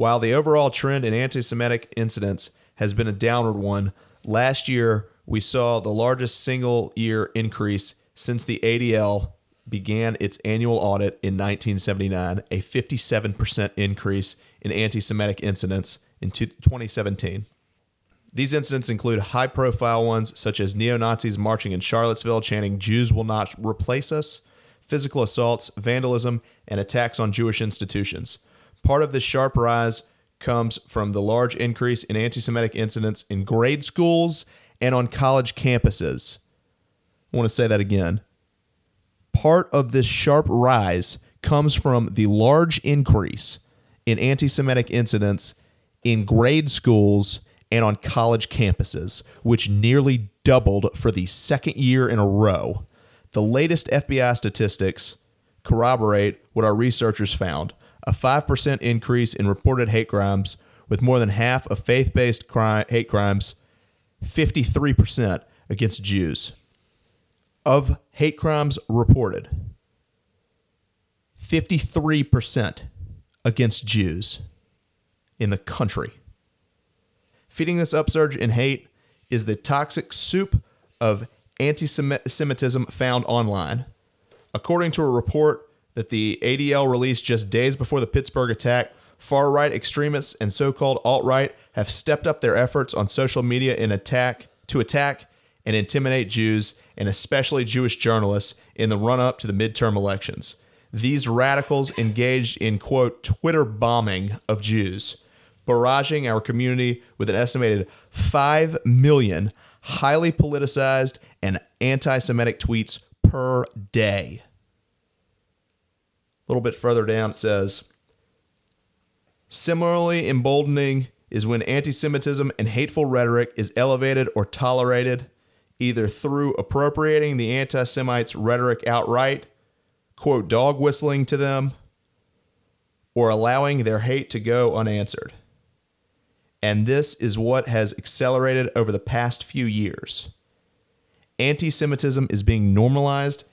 While the overall trend in anti Semitic incidents has been a downward one, last year we saw the largest single year increase since the ADL began its annual audit in 1979, a 57% increase in anti Semitic incidents in 2017. These incidents include high profile ones such as neo Nazis marching in Charlottesville chanting, Jews will not replace us, physical assaults, vandalism, and attacks on Jewish institutions. Part of this sharp rise comes from the large increase in anti Semitic incidents in grade schools and on college campuses. I want to say that again. Part of this sharp rise comes from the large increase in anti Semitic incidents in grade schools and on college campuses, which nearly doubled for the second year in a row. The latest FBI statistics corroborate what our researchers found a 5% increase in reported hate crimes, with more than half of faith based crime, hate crimes, 53% against Jews. Of hate crimes reported, 53% against Jews in the country. Feeding this upsurge in hate is the toxic soup of anti Semitism found online. According to a report that the ADL released just days before the Pittsburgh attack, far right extremists and so called alt right have stepped up their efforts on social media in attack to attack and intimidate Jews and especially Jewish journalists in the run up to the midterm elections. These radicals engaged in quote Twitter bombing of Jews barraging our community with an estimated 5 million highly politicized and anti Semitic tweets per day. Little bit further down, it says Similarly emboldening is when anti Semitism and hateful rhetoric is elevated or tolerated, either through appropriating the anti Semites' rhetoric outright, quote, dog whistling to them, or allowing their hate to go unanswered. And this is what has accelerated over the past few years. Anti Semitism is being normalized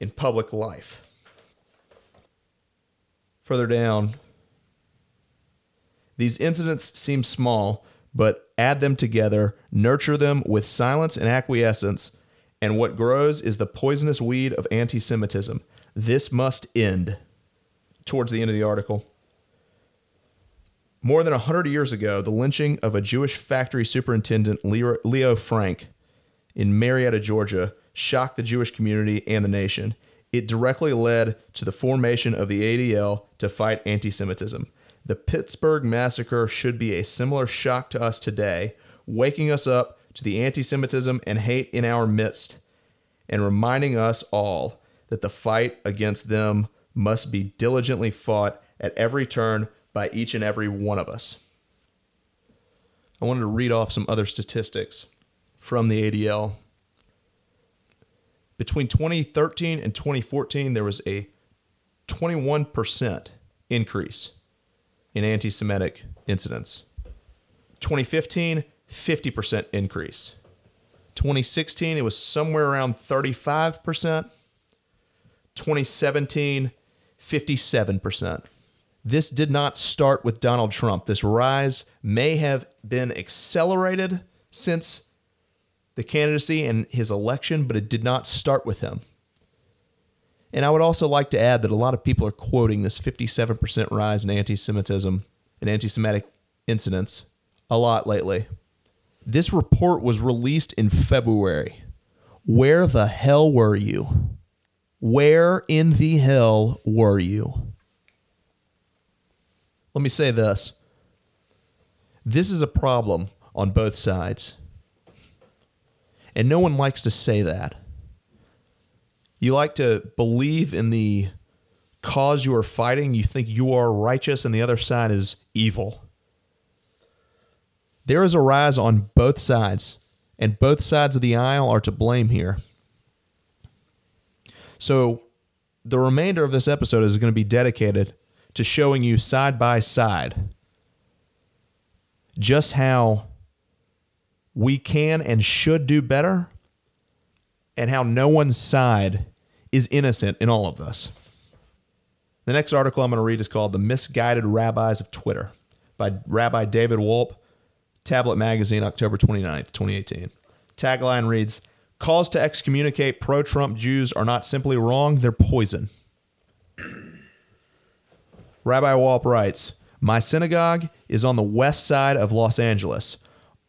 in public life. Further down, these incidents seem small, but add them together, nurture them with silence and acquiescence, and what grows is the poisonous weed of anti Semitism. This must end. Towards the end of the article. More than 100 years ago, the lynching of a Jewish factory superintendent, Leo Frank, in Marietta, Georgia, shocked the Jewish community and the nation. It directly led to the formation of the ADL to fight anti Semitism. The Pittsburgh massacre should be a similar shock to us today, waking us up to the anti Semitism and hate in our midst, and reminding us all that the fight against them must be diligently fought at every turn by each and every one of us. I wanted to read off some other statistics from the ADL. Between 2013 and 2014, there was a 21% increase in anti Semitic incidents. 2015, 50% increase. 2016, it was somewhere around 35%. 2017, 57%. This did not start with Donald Trump. This rise may have been accelerated since the candidacy and his election, but it did not start with him. And I would also like to add that a lot of people are quoting this 57% rise in anti Semitism and anti Semitic incidents a lot lately. This report was released in February. Where the hell were you? Where in the hell were you? let me say this this is a problem on both sides. And no one likes to say that. You like to believe in the cause you are fighting. You think you are righteous and the other side is evil. There is a rise on both sides, and both sides of the aisle are to blame here. So, the remainder of this episode is going to be dedicated to showing you side by side just how we can and should do better, and how no one's side is innocent in all of this. The next article I'm going to read is called The Misguided Rabbis of Twitter by Rabbi David Wolpe, Tablet Magazine, October 29th, 2018. Tagline reads Calls to excommunicate pro Trump Jews are not simply wrong, they're poison. Rabbi Wolpe writes My synagogue is on the west side of Los Angeles.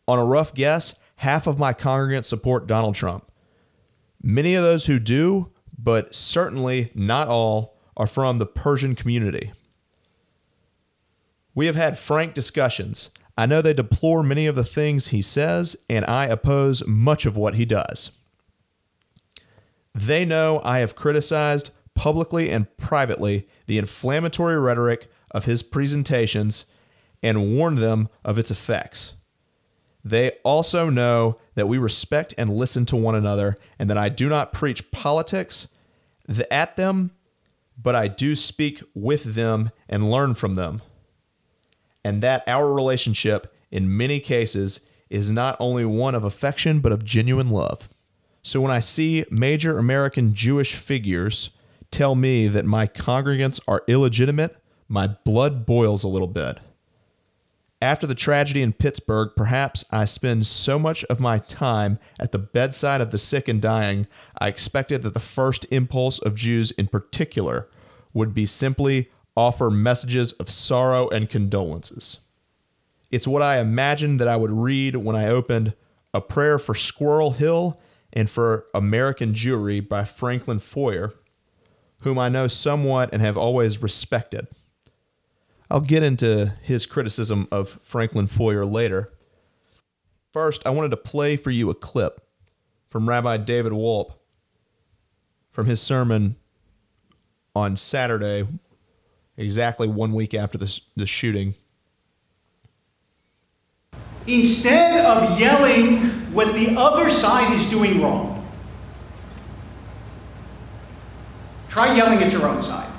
On a rough guess, half of my congregants support Donald Trump. Many of those who do, but certainly not all, are from the Persian community. We have had frank discussions. I know they deplore many of the things he says, and I oppose much of what he does. They know I have criticized publicly and privately the inflammatory rhetoric of his presentations and warned them of its effects. They also know that we respect and listen to one another and that I do not preach politics at them, but I do speak with them and learn from them. And that our relationship, in many cases, is not only one of affection, but of genuine love. So when I see major American Jewish figures tell me that my congregants are illegitimate, my blood boils a little bit. After the tragedy in Pittsburgh, perhaps I spend so much of my time at the bedside of the sick and dying, I expected that the first impulse of Jews in particular would be simply offer messages of sorrow and condolences. It's what I imagined that I would read when I opened A Prayer for Squirrel Hill and for American Jewry by Franklin Foer, whom I know somewhat and have always respected. I'll get into his criticism of Franklin Foer later. First, I wanted to play for you a clip from Rabbi David Wolpe from his sermon on Saturday, exactly one week after the, the shooting. Instead of yelling what the other side is doing wrong, try yelling at your own side.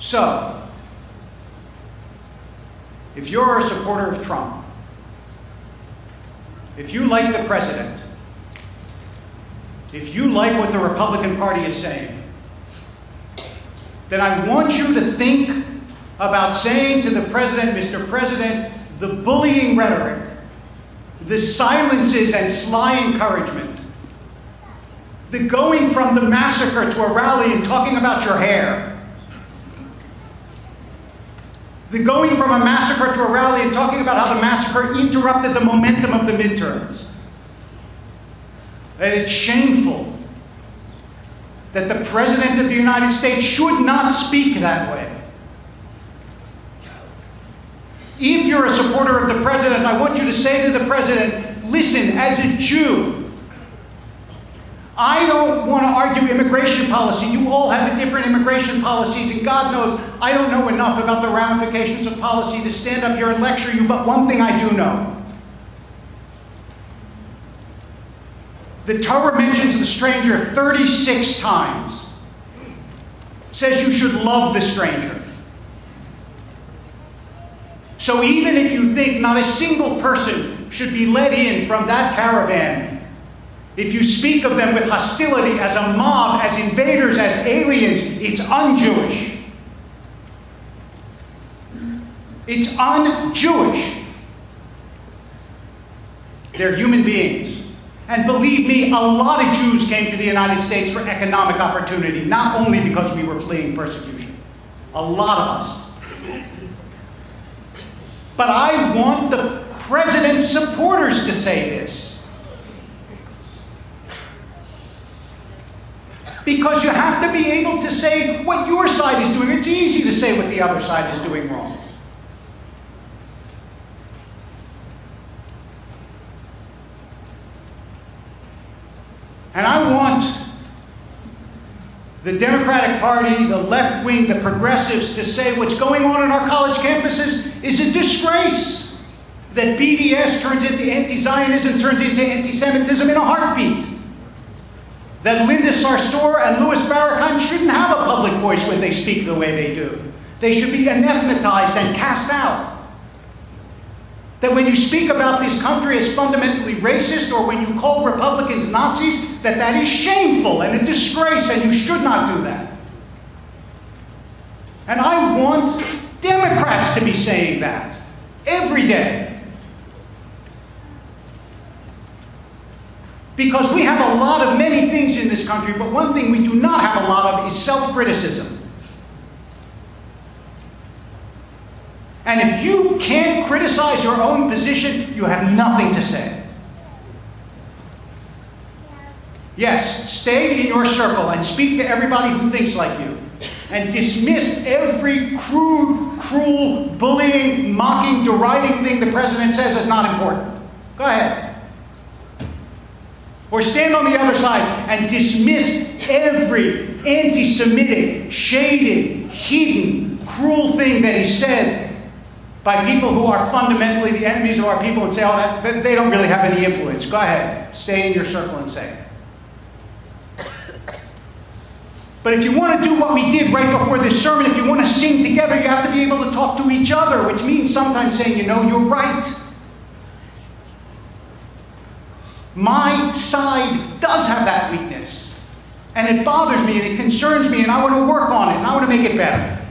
So, if you're a supporter of Trump, if you like the president, if you like what the Republican Party is saying, then I want you to think about saying to the president, Mr. President, the bullying rhetoric, the silences and sly encouragement, the going from the massacre to a rally and talking about your hair, the going from a massacre to a rally and talking about how the massacre interrupted the momentum of the midterms. And it's shameful that the President of the United States should not speak that way. If you're a supporter of the President, I want you to say to the President, listen, as a Jew, I don't want to argue immigration policy. You all have different immigration policies, and God knows I don't know enough about the ramifications of policy to stand up here and lecture you, but one thing I do know. The Torah mentions the stranger 36 times. Says you should love the stranger. So even if you think not a single person should be let in from that caravan if you speak of them with hostility as a mob, as invaders, as aliens, it's un-Jewish. It's un-Jewish. They're human beings. And believe me, a lot of Jews came to the United States for economic opportunity, not only because we were fleeing persecution. A lot of us. But I want the president's supporters to say this. Because you have to be able to say what your side is doing. It's easy to say what the other side is doing wrong. And I want the Democratic Party, the left wing, the progressives to say what's going on in our college campuses is a disgrace. That BDS turns into anti Zionism, turns into anti Semitism in a heartbeat that Linda Sarsour and Louis Farrakhan shouldn't have a public voice when they speak the way they do. They should be anathematized and cast out. That when you speak about this country as fundamentally racist or when you call Republicans Nazis, that that is shameful and a disgrace and you should not do that. And I want Democrats to be saying that every day. Because we have a lot of many things in this country, but one thing we do not have a lot of is self criticism. And if you can't criticize your own position, you have nothing to say. Yes, stay in your circle and speak to everybody who thinks like you. And dismiss every crude, cruel, bullying, mocking, deriding thing the president says is not important. Go ahead. Or stand on the other side and dismiss every anti Semitic, shaded, hidden, cruel thing that he said by people who are fundamentally the enemies of our people and say, oh, that, they don't really have any influence. Go ahead, stay in your circle and say it. But if you want to do what we did right before this sermon, if you want to sing together, you have to be able to talk to each other, which means sometimes saying, you know, you're right. My side does have that weakness. And it bothers me and it concerns me, and I want to work on it and I want to make it better.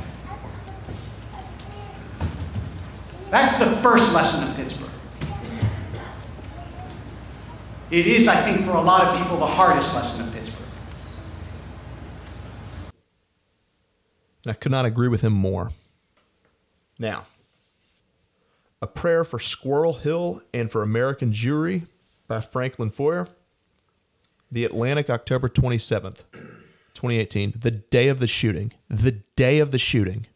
That's the first lesson of Pittsburgh. It is, I think, for a lot of people, the hardest lesson of Pittsburgh. I could not agree with him more. Now, A Prayer for Squirrel Hill and for American Jewry by Franklin Foer. The Atlantic, October 27th, 2018. The day of the shooting. The day of the shooting.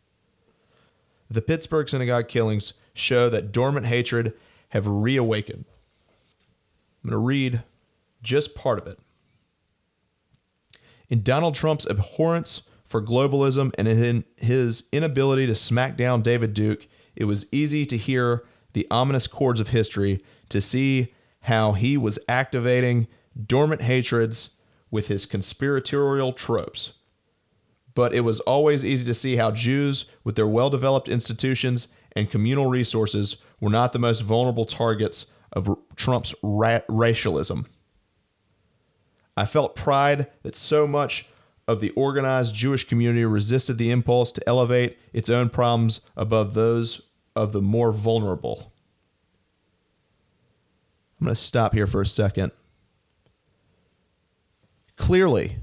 The Pittsburgh synagogue killings show that dormant hatred have reawakened. I'm going to read just part of it. In Donald Trump's abhorrence for globalism and in his inability to smack down David Duke, it was easy to hear the ominous chords of history, to see how he was activating dormant hatreds with his conspiratorial tropes. But it was always easy to see how Jews, with their well developed institutions and communal resources were not the most vulnerable targets of Trump's ra- racialism. I felt pride that so much of the organized Jewish community resisted the impulse to elevate its own problems above those of the more vulnerable. I'm going to stop here for a second. Clearly,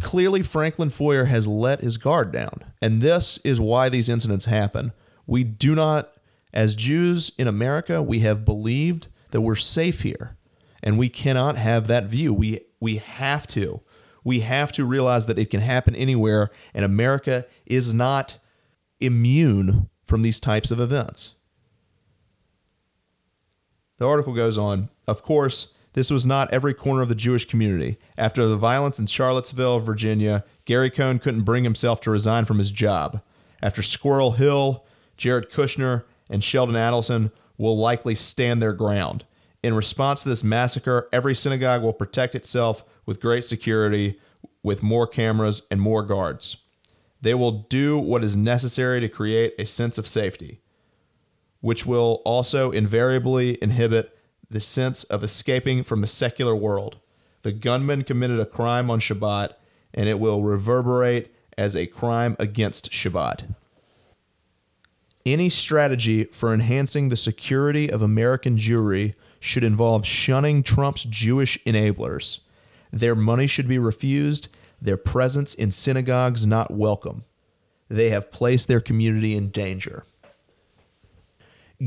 clearly Franklin Foer has let his guard down, and this is why these incidents happen. We do not, as Jews in America, we have believed that we're safe here. And we cannot have that view. We, we have to. We have to realize that it can happen anywhere, and America is not immune from these types of events. The article goes on Of course, this was not every corner of the Jewish community. After the violence in Charlottesville, Virginia, Gary Cohn couldn't bring himself to resign from his job. After Squirrel Hill, Jared Kushner and Sheldon Adelson will likely stand their ground. In response to this massacre, every synagogue will protect itself with great security, with more cameras and more guards. They will do what is necessary to create a sense of safety, which will also invariably inhibit the sense of escaping from the secular world. The gunman committed a crime on Shabbat, and it will reverberate as a crime against Shabbat. Any strategy for enhancing the security of American Jewry should involve shunning Trump's Jewish enablers. Their money should be refused, their presence in synagogues not welcome. They have placed their community in danger.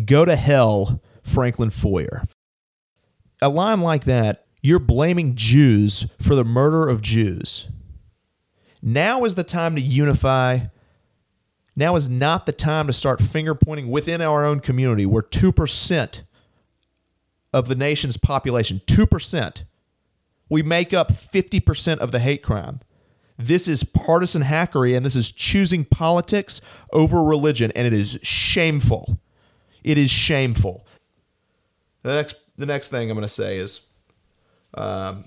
Go to hell, Franklin Foer. A line like that, you're blaming Jews for the murder of Jews. Now is the time to unify now is not the time to start finger pointing within our own community where 2% of the nation's population, 2%, we make up 50% of the hate crime. This is partisan hackery and this is choosing politics over religion, and it is shameful. It is shameful. The next, the next thing I'm going to say is um,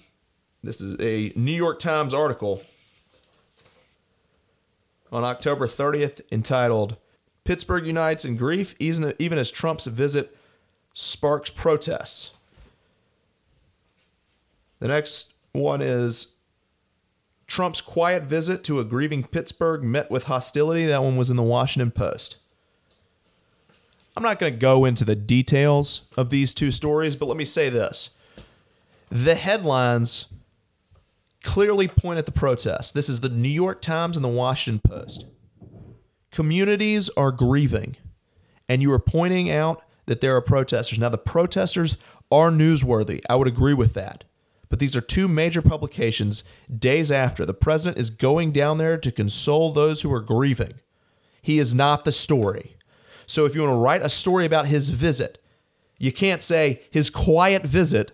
this is a New York Times article on October 30th entitled Pittsburgh Unites in Grief, even as Trump's visit sparks protests. The next one is Trump's quiet visit to a grieving Pittsburgh met with hostility. That one was in the Washington Post. I'm not going to go into the details of these two stories, but let me say this. The headlines clearly point at the protest. This is the New York Times and the Washington Post. Communities are grieving, and you are pointing out that there are protesters. Now, the protesters are newsworthy. I would agree with that. But these are two major publications days after. The president is going down there to console those who are grieving. He is not the story. So if you want to write a story about his visit, you can't say his quiet visit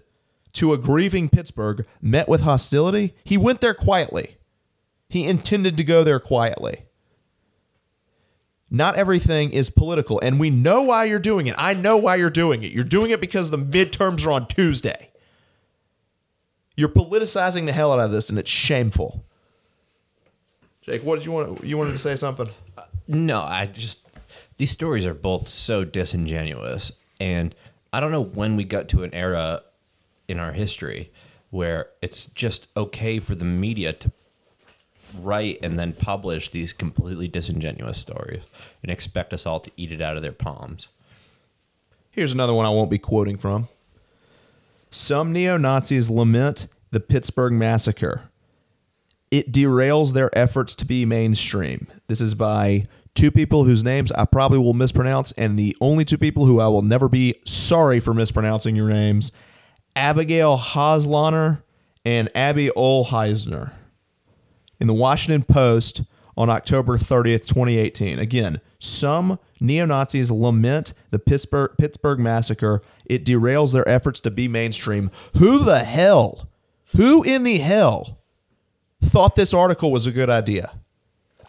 to a grieving Pittsburgh met with hostility. He went there quietly. He intended to go there quietly. Not everything is political, and we know why you're doing it. I know why you're doing it. You're doing it because the midterms are on Tuesday. You're politicizing the hell out of this, and it's shameful. Jake, what did you want? You wanted to say something? Uh, no, I just these stories are both so disingenuous, and I don't know when we got to an era in our history where it's just okay for the media to write and then publish these completely disingenuous stories and expect us all to eat it out of their palms. Here's another one I won't be quoting from. Some neo Nazis lament the Pittsburgh massacre. It derails their efforts to be mainstream. This is by two people whose names I probably will mispronounce, and the only two people who I will never be sorry for mispronouncing your names Abigail Hauslohner and Abby Ohlheiser in the Washington Post on October 30th, 2018. Again, some neo Nazis lament the Pittsburgh, Pittsburgh massacre. It derails their efforts to be mainstream. Who the hell, who in the hell thought this article was a good idea?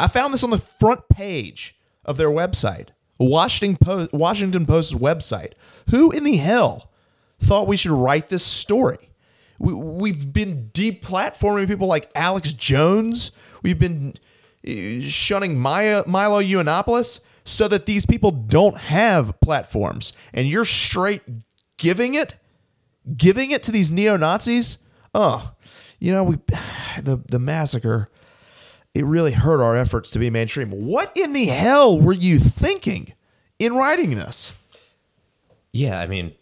I found this on the front page of their website, Washington Post, Washington Post's website. Who in the hell thought we should write this story? We, we've been deplatforming people like Alex Jones. We've been uh, shunning Maya, Milo Yiannopoulos so that these people don't have platforms. And you're straight giving it, giving it to these neo Nazis. Oh, you know, we the the massacre. It really hurt our efforts to be mainstream. What in the hell were you thinking in writing this? Yeah, I mean,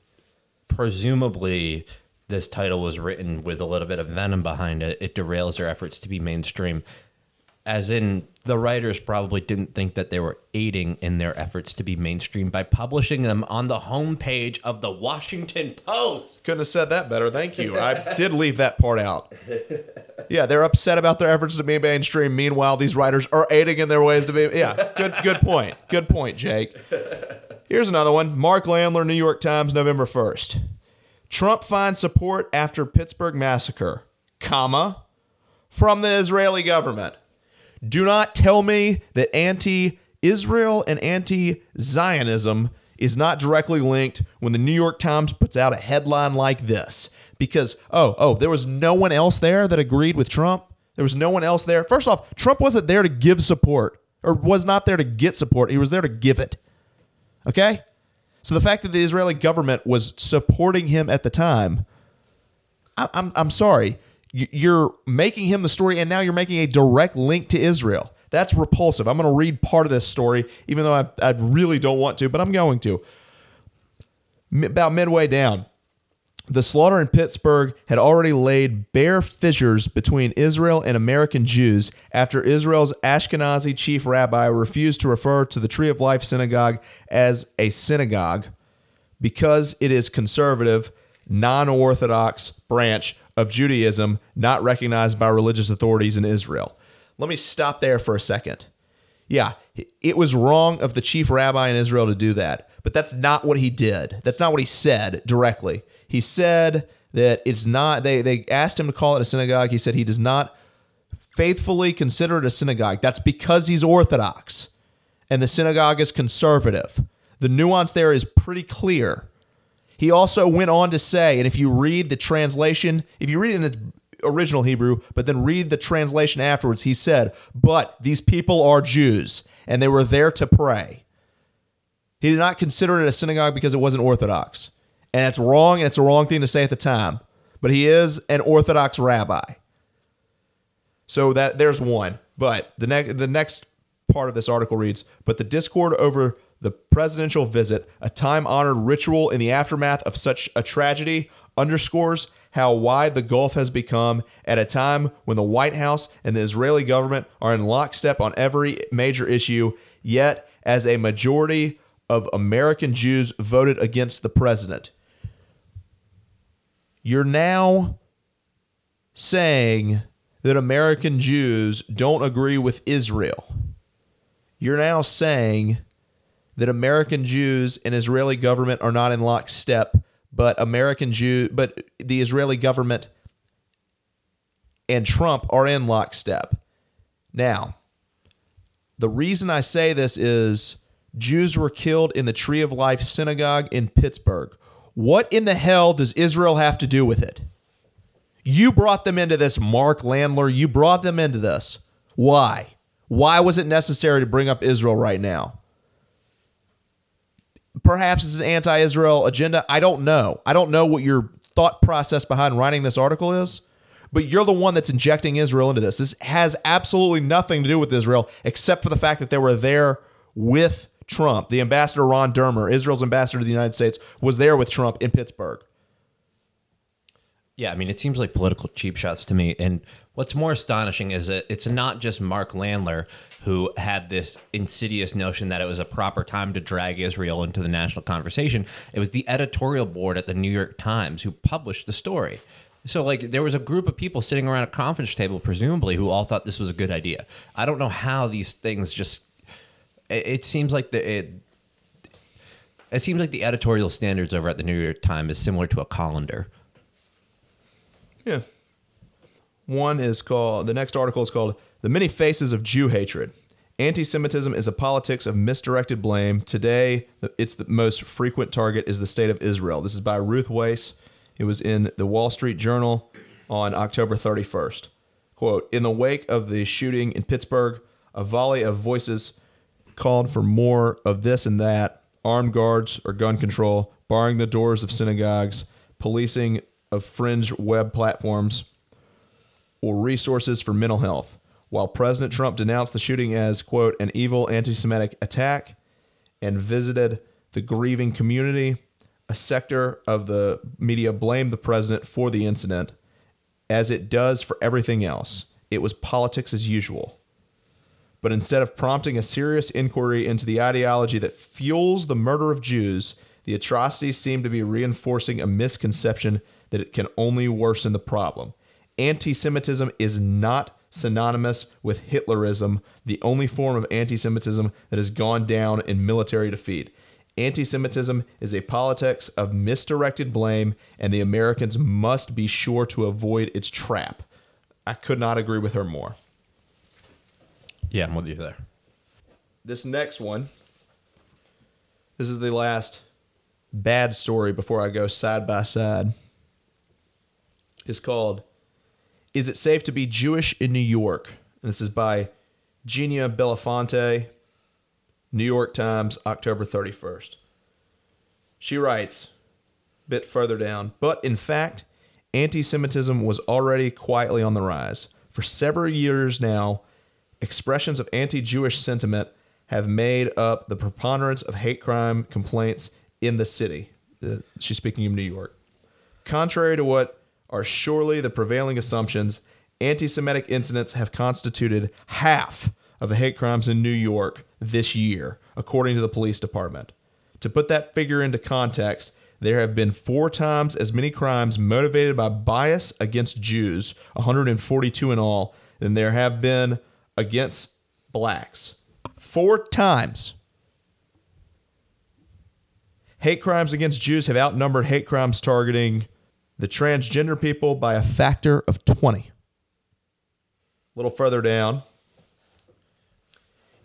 presumably this title was written with a little bit of venom behind it. It derails our efforts to be mainstream. As in, the writers probably didn't think that they were aiding in their efforts to be mainstream by publishing them on the homepage of the Washington Post. Couldn't have said that better. Thank you. I did leave that part out. Yeah, they're upset about their efforts to be mainstream. Meanwhile, these writers are aiding in their ways to be. Yeah, good, good point. Good point, Jake. Here's another one. Mark Landler, New York Times, November 1st. Trump finds support after Pittsburgh massacre, comma, from the Israeli government. Do not tell me that anti Israel and anti Zionism is not directly linked when the New York Times puts out a headline like this. Because, oh, oh, there was no one else there that agreed with Trump. There was no one else there. First off, Trump wasn't there to give support or was not there to get support. He was there to give it. Okay? So the fact that the Israeli government was supporting him at the time, I, I'm, I'm sorry you're making him the story and now you're making a direct link to Israel. That's repulsive. I'm going to read part of this story, even though I, I really don't want to, but I'm going to. About midway down, the slaughter in Pittsburgh had already laid bare fissures between Israel and American Jews after Israel's Ashkenazi chief rabbi refused to refer to the Tree of Life synagogue as a synagogue because it is conservative, non Orthodox branch of Judaism not recognized by religious authorities in Israel. Let me stop there for a second. Yeah, it was wrong of the chief rabbi in Israel to do that, but that's not what he did. That's not what he said directly. He said that it's not, they, they asked him to call it a synagogue. He said he does not faithfully consider it a synagogue. That's because he's Orthodox and the synagogue is conservative. The nuance there is pretty clear. He also went on to say, and if you read the translation, if you read it in its original Hebrew, but then read the translation afterwards, he said, But these people are Jews, and they were there to pray. He did not consider it a synagogue because it wasn't Orthodox. And it's wrong, and it's a wrong thing to say at the time. But he is an Orthodox rabbi. So that there's one. But the next the next part of this article reads, but the discord over the presidential visit, a time-honored ritual in the aftermath of such a tragedy, underscores how wide the gulf has become at a time when the White House and the Israeli government are in lockstep on every major issue, yet as a majority of American Jews voted against the president. You're now saying that American Jews don't agree with Israel. You're now saying that American Jews and Israeli government are not in lockstep, but American Jew, but the Israeli government and Trump are in lockstep. Now, the reason I say this is Jews were killed in the Tree of Life synagogue in Pittsburgh. What in the hell does Israel have to do with it? You brought them into this, Mark Landler. You brought them into this. Why? Why was it necessary to bring up Israel right now? Perhaps it's an anti Israel agenda. I don't know. I don't know what your thought process behind writing this article is, but you're the one that's injecting Israel into this. This has absolutely nothing to do with Israel except for the fact that they were there with Trump. The ambassador, Ron Dermer, Israel's ambassador to the United States, was there with Trump in Pittsburgh. Yeah, I mean, it seems like political cheap shots to me. And what's more astonishing is that it's not just Mark Landler who had this insidious notion that it was a proper time to drag Israel into the national conversation. It was the editorial board at the New York Times who published the story. So, like, there was a group of people sitting around a conference table, presumably, who all thought this was a good idea. I don't know how these things just. It, it seems like the it, it seems like the editorial standards over at the New York Times is similar to a colander. Yeah. One is called, the next article is called The Many Faces of Jew Hatred. Anti Semitism is a politics of misdirected blame. Today, it's the most frequent target is the state of Israel. This is by Ruth Wisse. It was in the Wall Street Journal on October 31st. Quote In the wake of the shooting in Pittsburgh, a volley of voices called for more of this and that armed guards or gun control, barring the doors of synagogues, policing of fringe web platforms, or resources for mental health. While President Trump denounced the shooting as, quote, an evil anti Semitic attack and visited the grieving community, a sector of the media blamed the president for the incident, as it does for everything else. It was politics as usual. But instead of prompting a serious inquiry into the ideology that fuels the murder of Jews, the atrocities seem to be reinforcing a misconception that it can only worsen the problem. Anti Semitism is not synonymous with Hitlerism, the only form of anti Semitism that has gone down in military defeat. Anti Semitism is a politics of misdirected blame, and the Americans must be sure to avoid its trap. I could not agree with her more. Yeah, I'm with you there. This next one, this is the last bad story before I go side by side, is called Is It Safe to Be Jewish in New York? And this is by Ginia Bellafante, New York Times, October 31st. She writes, a bit further down, but in fact, anti Semitism was already quietly on the rise. For several years now, expressions of anti Jewish sentiment have made up the preponderance of hate crime complaints in the city. Uh, she's speaking of New York. Contrary to what are surely the prevailing assumptions, anti Semitic incidents have constituted half of the hate crimes in New York this year, according to the police department. To put that figure into context, there have been four times as many crimes motivated by bias against Jews, 142 in all, than there have been against blacks. Four times. Hate crimes against Jews have outnumbered hate crimes targeting the transgender people by a factor of 20. A little further down,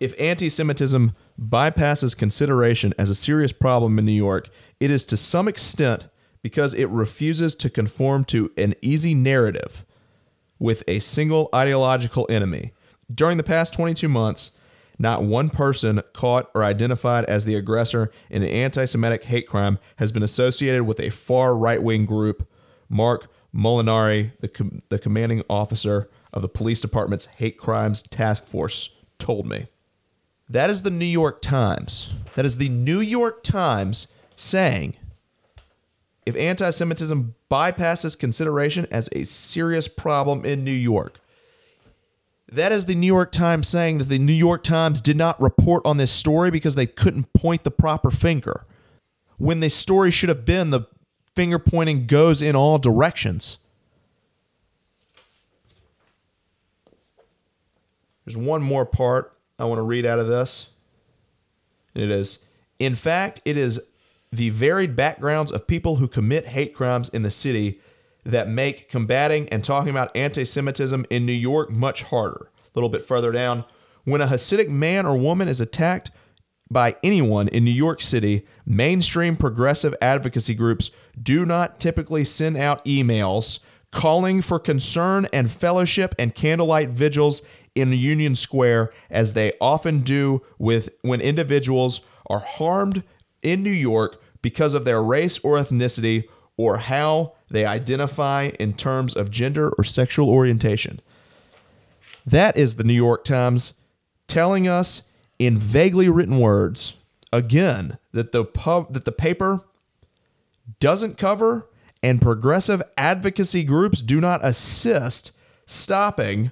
if anti Semitism bypasses consideration as a serious problem in New York, it is to some extent because it refuses to conform to an easy narrative with a single ideological enemy. During the past 22 months, not one person caught or identified as the aggressor in an anti Semitic hate crime has been associated with a far right wing group, Mark Molinari, the, com- the commanding officer of the police department's hate crimes task force, told me. That is the New York Times. That is the New York Times saying if anti Semitism bypasses consideration as a serious problem in New York. That is the New York Times saying that the New York Times did not report on this story because they couldn't point the proper finger. When the story should have been the finger pointing goes in all directions. There's one more part I want to read out of this. It is, in fact, it is the varied backgrounds of people who commit hate crimes in the city that make combating and talking about anti Semitism in New York much harder. A little bit further down, when a Hasidic man or woman is attacked by anyone in New York City, mainstream progressive advocacy groups do not typically send out emails calling for concern and fellowship and candlelight vigils in Union Square as they often do with when individuals are harmed in New York because of their race or ethnicity or how they identify in terms of gender or sexual orientation. That is the New York Times telling us in vaguely written words again that the pub that the paper doesn't cover and progressive advocacy groups do not assist stopping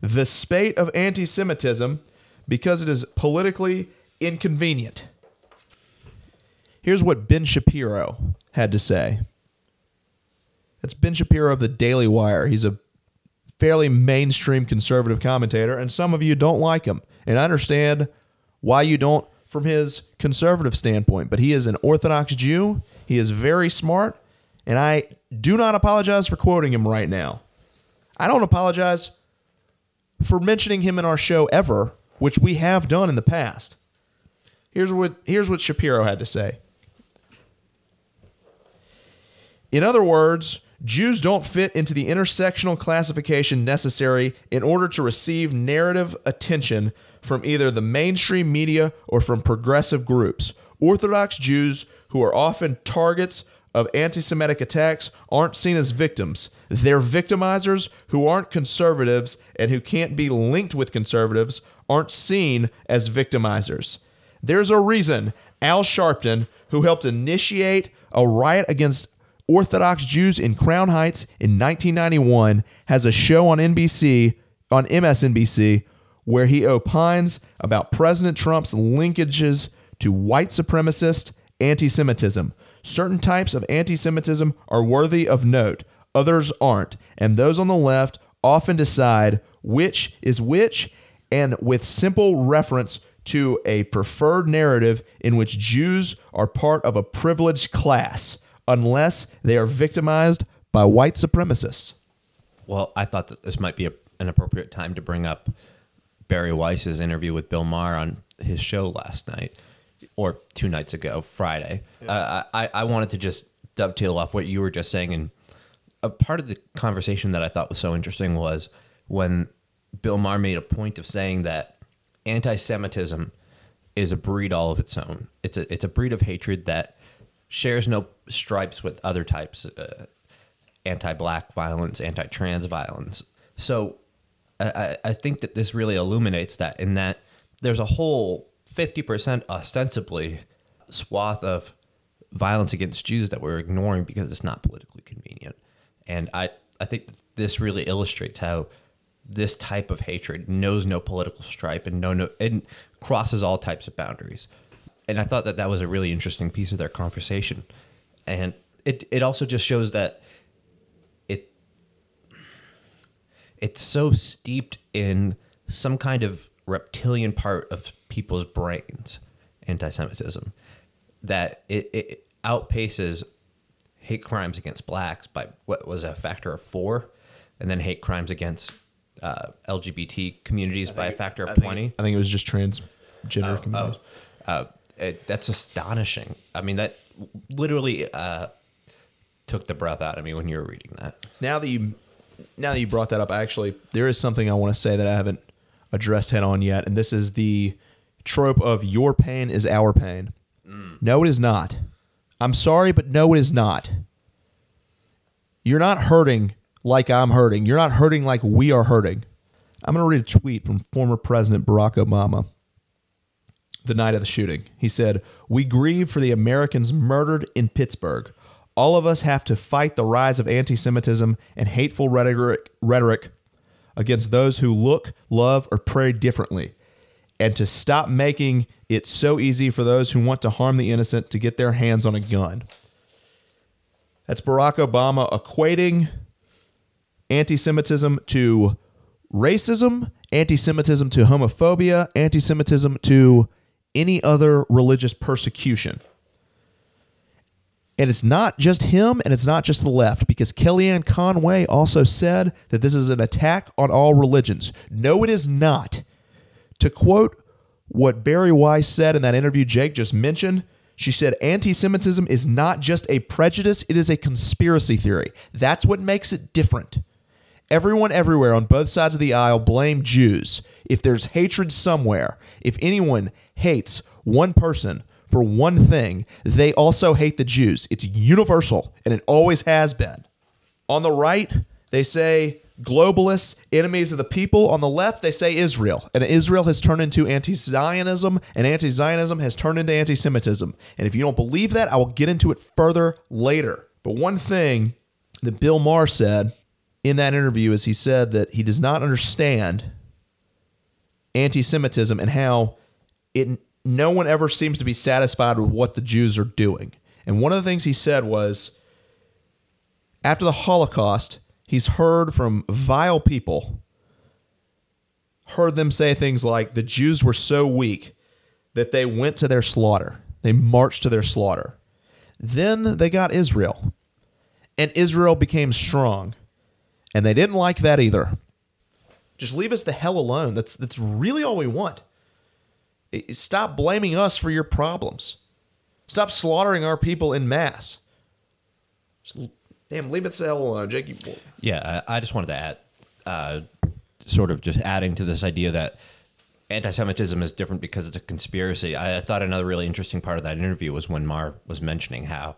the spate of anti-Semitism because it is politically inconvenient. Here's what Ben Shapiro had to say. That's Ben Shapiro of the Daily Wire. He's a fairly mainstream conservative commentator, and some of you don't like him. And I understand why you don't from his conservative standpoint, but he is an Orthodox Jew. He is very smart, and I do not apologize for quoting him right now. I don't apologize for mentioning him in our show ever, which we have done in the past. Here's what here's what Shapiro had to say. In other words, Jews don't fit into the intersectional classification necessary in order to receive narrative attention from either the mainstream media or from progressive groups. Orthodox Jews, who are often targets of anti Semitic attacks, aren't seen as victims. They're victimizers who aren't conservatives and who can't be linked with conservatives, aren't seen as victimizers. There's a reason Al Sharpton, who helped initiate a riot against Orthodox Jews in Crown Heights in 1991 has a show on NBC, on MSNBC, where he opines about President Trump's linkages to white supremacist anti Semitism. Certain types of anti Semitism are worthy of note, others aren't, and those on the left often decide which is which, and with simple reference to a preferred narrative in which Jews are part of a privileged class unless they are victimized by white supremacists. Well, I thought that this might be a, an appropriate time to bring up Bari Weiss's interview with Bill Maher on his show last night or two nights ago, Friday. Uh, I, I wanted to just dovetail off what you were just saying. And a part of the conversation that I thought was so interesting was when Bill Maher made a point of saying that anti Semitism is a breed all of its own. It's a, it's a breed of hatred that shares no stripes with other types uh, anti-black violence anti-trans violence so I, I think that this really illuminates that in that there's a whole 50% ostensibly swath of violence against Jews that we're ignoring because it's not politically convenient. And I, I think this really illustrates how this type of hatred knows no political stripe and no, no it crosses all types of boundaries and I thought that that was a really interesting piece of their conversation, and it it also just shows that it it's so steeped in some kind of reptilian part of people's brains, anti-Semitism, that it, it outpaces hate crimes against blacks by what was a factor of four, and then hate crimes against uh, LGBT communities by a factor of I think- twenty. I think it was just transgender community. Uh, it, that's astonishing. I mean, that literally uh, took the breath out of me when you were reading that. Now that you now that you brought that up, actually, there is something I want to say that I haven't addressed head on yet, and this is the trope of your pain is our pain. No, it is not. I'm sorry, but no, it is not. You're not hurting like I'm hurting. You're not hurting like we are hurting. I'm going to read a tweet from former President Barack Obama the night of the shooting. He said, We grieve for the Americans murdered in Pittsburgh. All of us have to fight the rise of anti Semitism and hateful rhetoric, rhetoric against those who look, love, or pray differently, and to stop making it so easy for those who want to harm the innocent to get their hands on a gun. That's Barack Obama equating anti Semitism to racism, anti Semitism to homophobia, anti Semitism to any other religious persecution. And it's not just him and it's not just the left, because Kellyanne Conway also said that this is an attack on all religions. No, it is not. To quote what Bari Weiss said in that interview Jake just mentioned, she said anti Semitism is not just a prejudice, it is a conspiracy theory. That's what makes it different. Everyone everywhere on both sides of the aisle blame Jews. If there's hatred somewhere, if anyone hates one person for one thing, they also hate the Jews. It's universal, and it always has been. On the right, they say globalists, enemies of the people. On the left, they say Israel. And Israel has turned into anti Zionism, and anti Zionism has turned into anti Semitism. And if you don't believe that, I will get into it further later. But one thing that Bill Maher said in that interview is he said that he does not understand anti Semitism and how it no one ever seems to be satisfied with what the Jews are doing. And one of the things he said was after the Holocaust, he's heard from vile people, heard them say things like the Jews were so weak that they went to their slaughter, they marched to their slaughter. Then they got Israel, and Israel became strong, and they didn't like that either. Just leave us the hell alone. That's that's really all we want. Stop blaming us for your problems. Stop slaughtering our people in mass. Damn, leave it to hell alone, Jake. Yeah, I, just wanted to add, uh, sort of just adding to this idea that anti-Semitism is different because it's a conspiracy. I thought another really interesting part of that interview was when Maher was mentioning how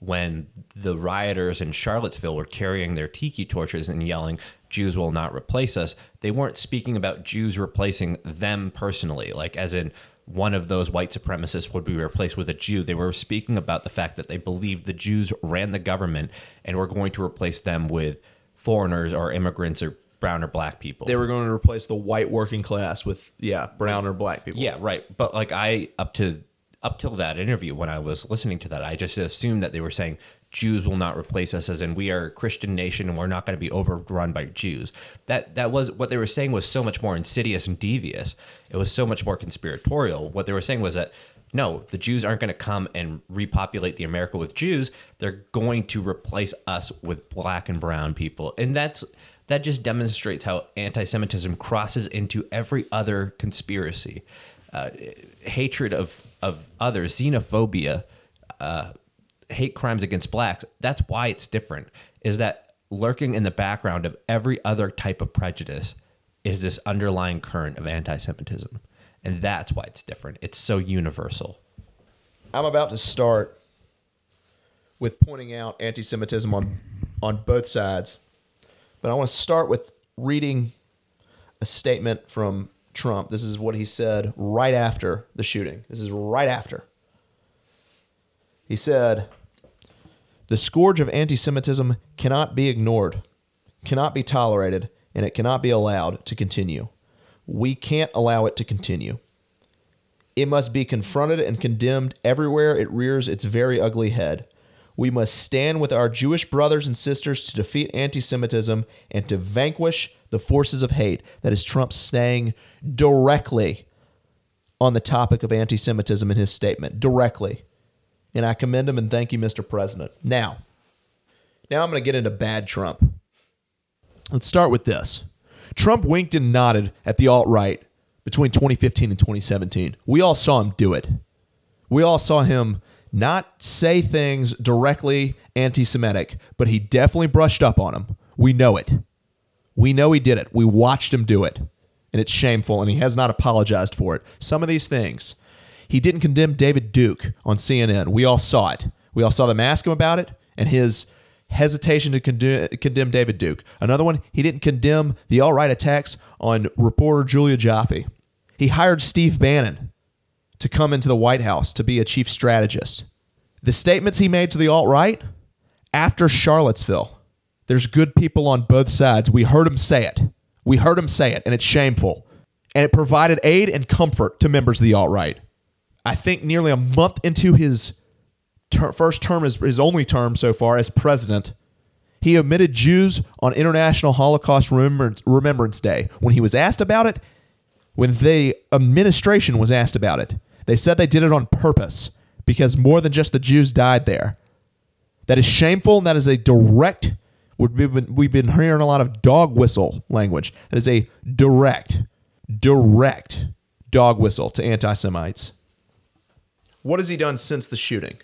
when the rioters in Charlottesville were carrying their tiki torches and yelling, Jews will not replace us, they weren't speaking about Jews replacing them personally, like as in one of those white supremacists would be replaced with a Jew. They were speaking about the fact that they believed the Jews ran the government and were going to replace them with foreigners or immigrants or brown or black people. they were going to replace the white working class with yeah brown or black people. Yeah, right. But like I up to up till that interview when I was listening to that, I just assumed that they were saying Jews will not replace us as in we are a Christian nation and we're not going to be overrun by Jews. That that was what they were saying was so much more insidious and devious. It was so much more conspiratorial. What they were saying was that no, the Jews aren't going to come and repopulate the America with Jews. They're going to replace us with black and brown people. And that's that just demonstrates how anti-Semitism crosses into every other conspiracy. Uh, hatred of of others, xenophobia, uh, hate crimes against blacks. That's why it's different. Is that lurking in the background of every other type of prejudice is this underlying current of anti-Semitism, and that's why it's different. It's so universal. I'm about to start with pointing out anti-Semitism on on both sides, but I want to start with reading a statement from Trump. This is what he said right after the shooting. This is right after. He said, "The scourge of anti-Semitism cannot be ignored, cannot be tolerated, and it cannot be allowed to continue. We can't allow it to continue." It must be confronted and condemned everywhere it rears its very ugly head. We must stand with our Jewish brothers and sisters to defeat anti Semitism and to vanquish the forces of hate. That is Trump saying directly on the topic of anti Semitism in his statement. Directly. And I commend him and thank you, Mr. President. Now, now I'm going to get into bad Trump. Let's start with this. Trump winked and nodded at the alt right between 2015 and 2017. We all saw him do it. We all saw him not say things directly anti Semitic, but he definitely brushed up on them. We know it. We know he did it. We watched him do it. and it's shameful, and he has not apologized for it. Some of these things. He didn't condemn David Duke on CNN. We all saw it. We all saw them ask him about it and his hesitation to condemn, condemn David Duke. Another one, he didn't condemn the alt right attacks on reporter Julia Ioffe. He hired Steve Bannon to come into the White House to be a chief strategist. The statements he made to the alt right after Charlottesville, there's good people on both sides. We heard him say it. We heard him say it, and it's shameful. And it provided aid and comfort to members of the alt right. I think nearly a month into his ter- first term, his, only term so far as president, he omitted Jews on International Holocaust Remembrance, Remembrance Day. When he was asked about it, when the administration was asked about it, they said they did it on purpose because more than just the Jews died there. That is shameful. And that is a direct. We've been, we've been hearing a lot of dog whistle language. That is a direct, direct dog whistle to anti Semites. What has he done since the shooting?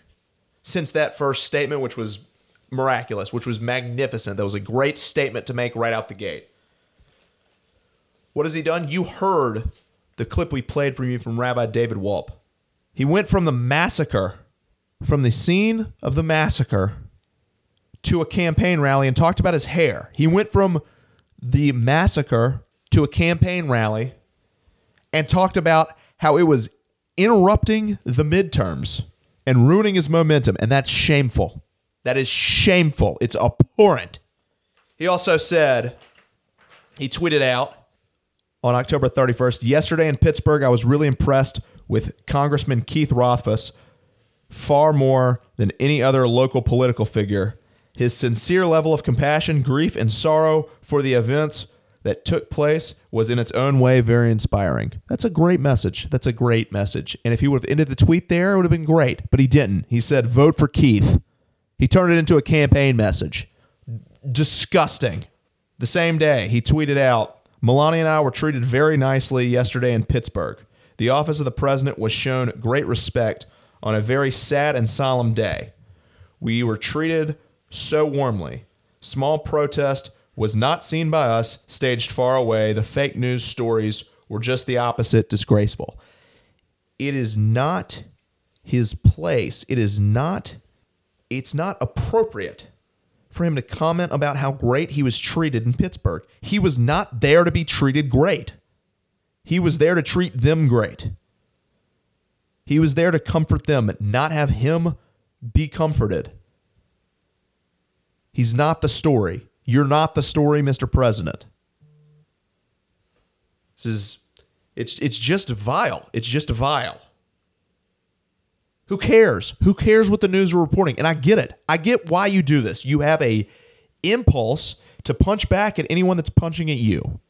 Since that first statement, which was miraculous, which was magnificent. That was a great statement to make right out the gate. What has he done? You heard the clip we played from you from Rabbi David Wolpe. He went from the massacre, from the scene of the massacre, to a campaign rally and talked about his hair. He went from the massacre to a campaign rally and talked about how it was interrupting the midterms and ruining his momentum. And that's shameful. That is shameful. It's abhorrent. He also said, he tweeted out on October 31st, yesterday in Pittsburgh, I was really impressed with Congressman Keith Rothfus far more than any other local political figure. His sincere level of compassion, grief, and sorrow for the events that took place was in its own way very inspiring. That's a great message. That's a great message. And if he would have ended the tweet there, it would have been great. But he didn't. He said, vote for Keith. He turned it into a campaign message. Disgusting. The same day, he tweeted out, Melania and I were treated very nicely yesterday in Pittsburgh. The office of the president was shown great respect on a very sad and solemn day. We were treated so warmly. Small protest was not seen by us, staged far away. The fake news stories were just the opposite, disgraceful. It is not his place. It is not it's not appropriate for him to comment about how great he was treated in Pittsburgh. He was not there to be treated great. He was there to treat them great. He was there to comfort them, not have him be comforted. He's not the story. You're not the story, Mr. President. This is it's it's just vile. It's just vile. Who cares? Who cares what the news are reporting? And I get it. I get why you do this. You have a impulse to punch back at anyone that's punching at you.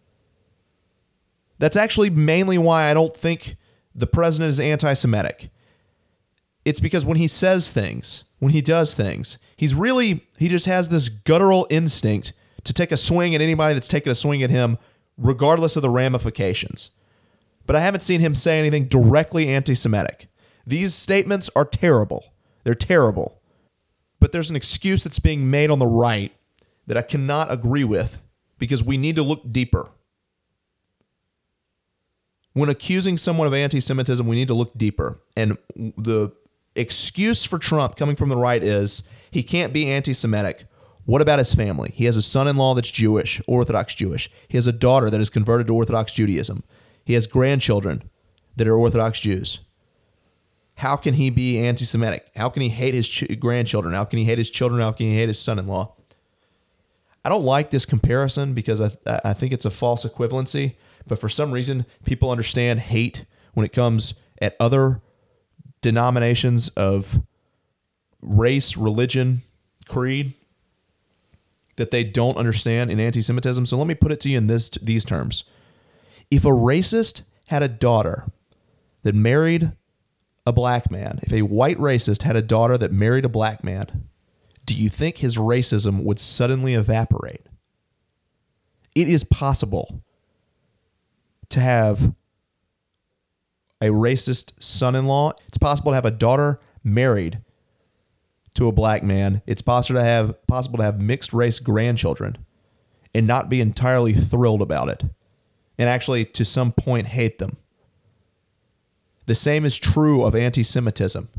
That's actually mainly why I don't think the president is anti-Semitic. It's because when he says things, when he does things, he's really he just has this guttural instinct to take a swing at anybody that's taking a swing at him regardless of the ramifications. But I haven't seen him say anything directly anti-Semitic. These statements are terrible. They're terrible. But there's an excuse that's being made on the right that I cannot agree with because we need to look deeper. When accusing someone of anti Semitism, we need to look deeper. And the excuse for Trump coming from the right is he can't be anti Semitic. What about his family? He has a son in law that's Jewish, Orthodox Jewish. He has a daughter that is converted to Orthodox Judaism. He has grandchildren that are Orthodox Jews. How can he be anti Semitic? How can he hate his ch- grandchildren? How can he hate his children? How can he hate his son in law? I don't like this comparison because I, I think it's a false equivalency. But for some reason, people understand hate when it comes at other denominations of race, religion, creed that they don't understand in anti-Semitism. So let me put it to you in this these terms: If a racist had a daughter that married a black man, if a white racist had a daughter that married a black man, do you think his racism would suddenly evaporate? It is possible to have a racist son in law. It's possible to have a daughter married to a black man. It's possible to have possible to have mixed race grandchildren and not be entirely thrilled about it and actually to some point hate them. The same is true of anti Semitism.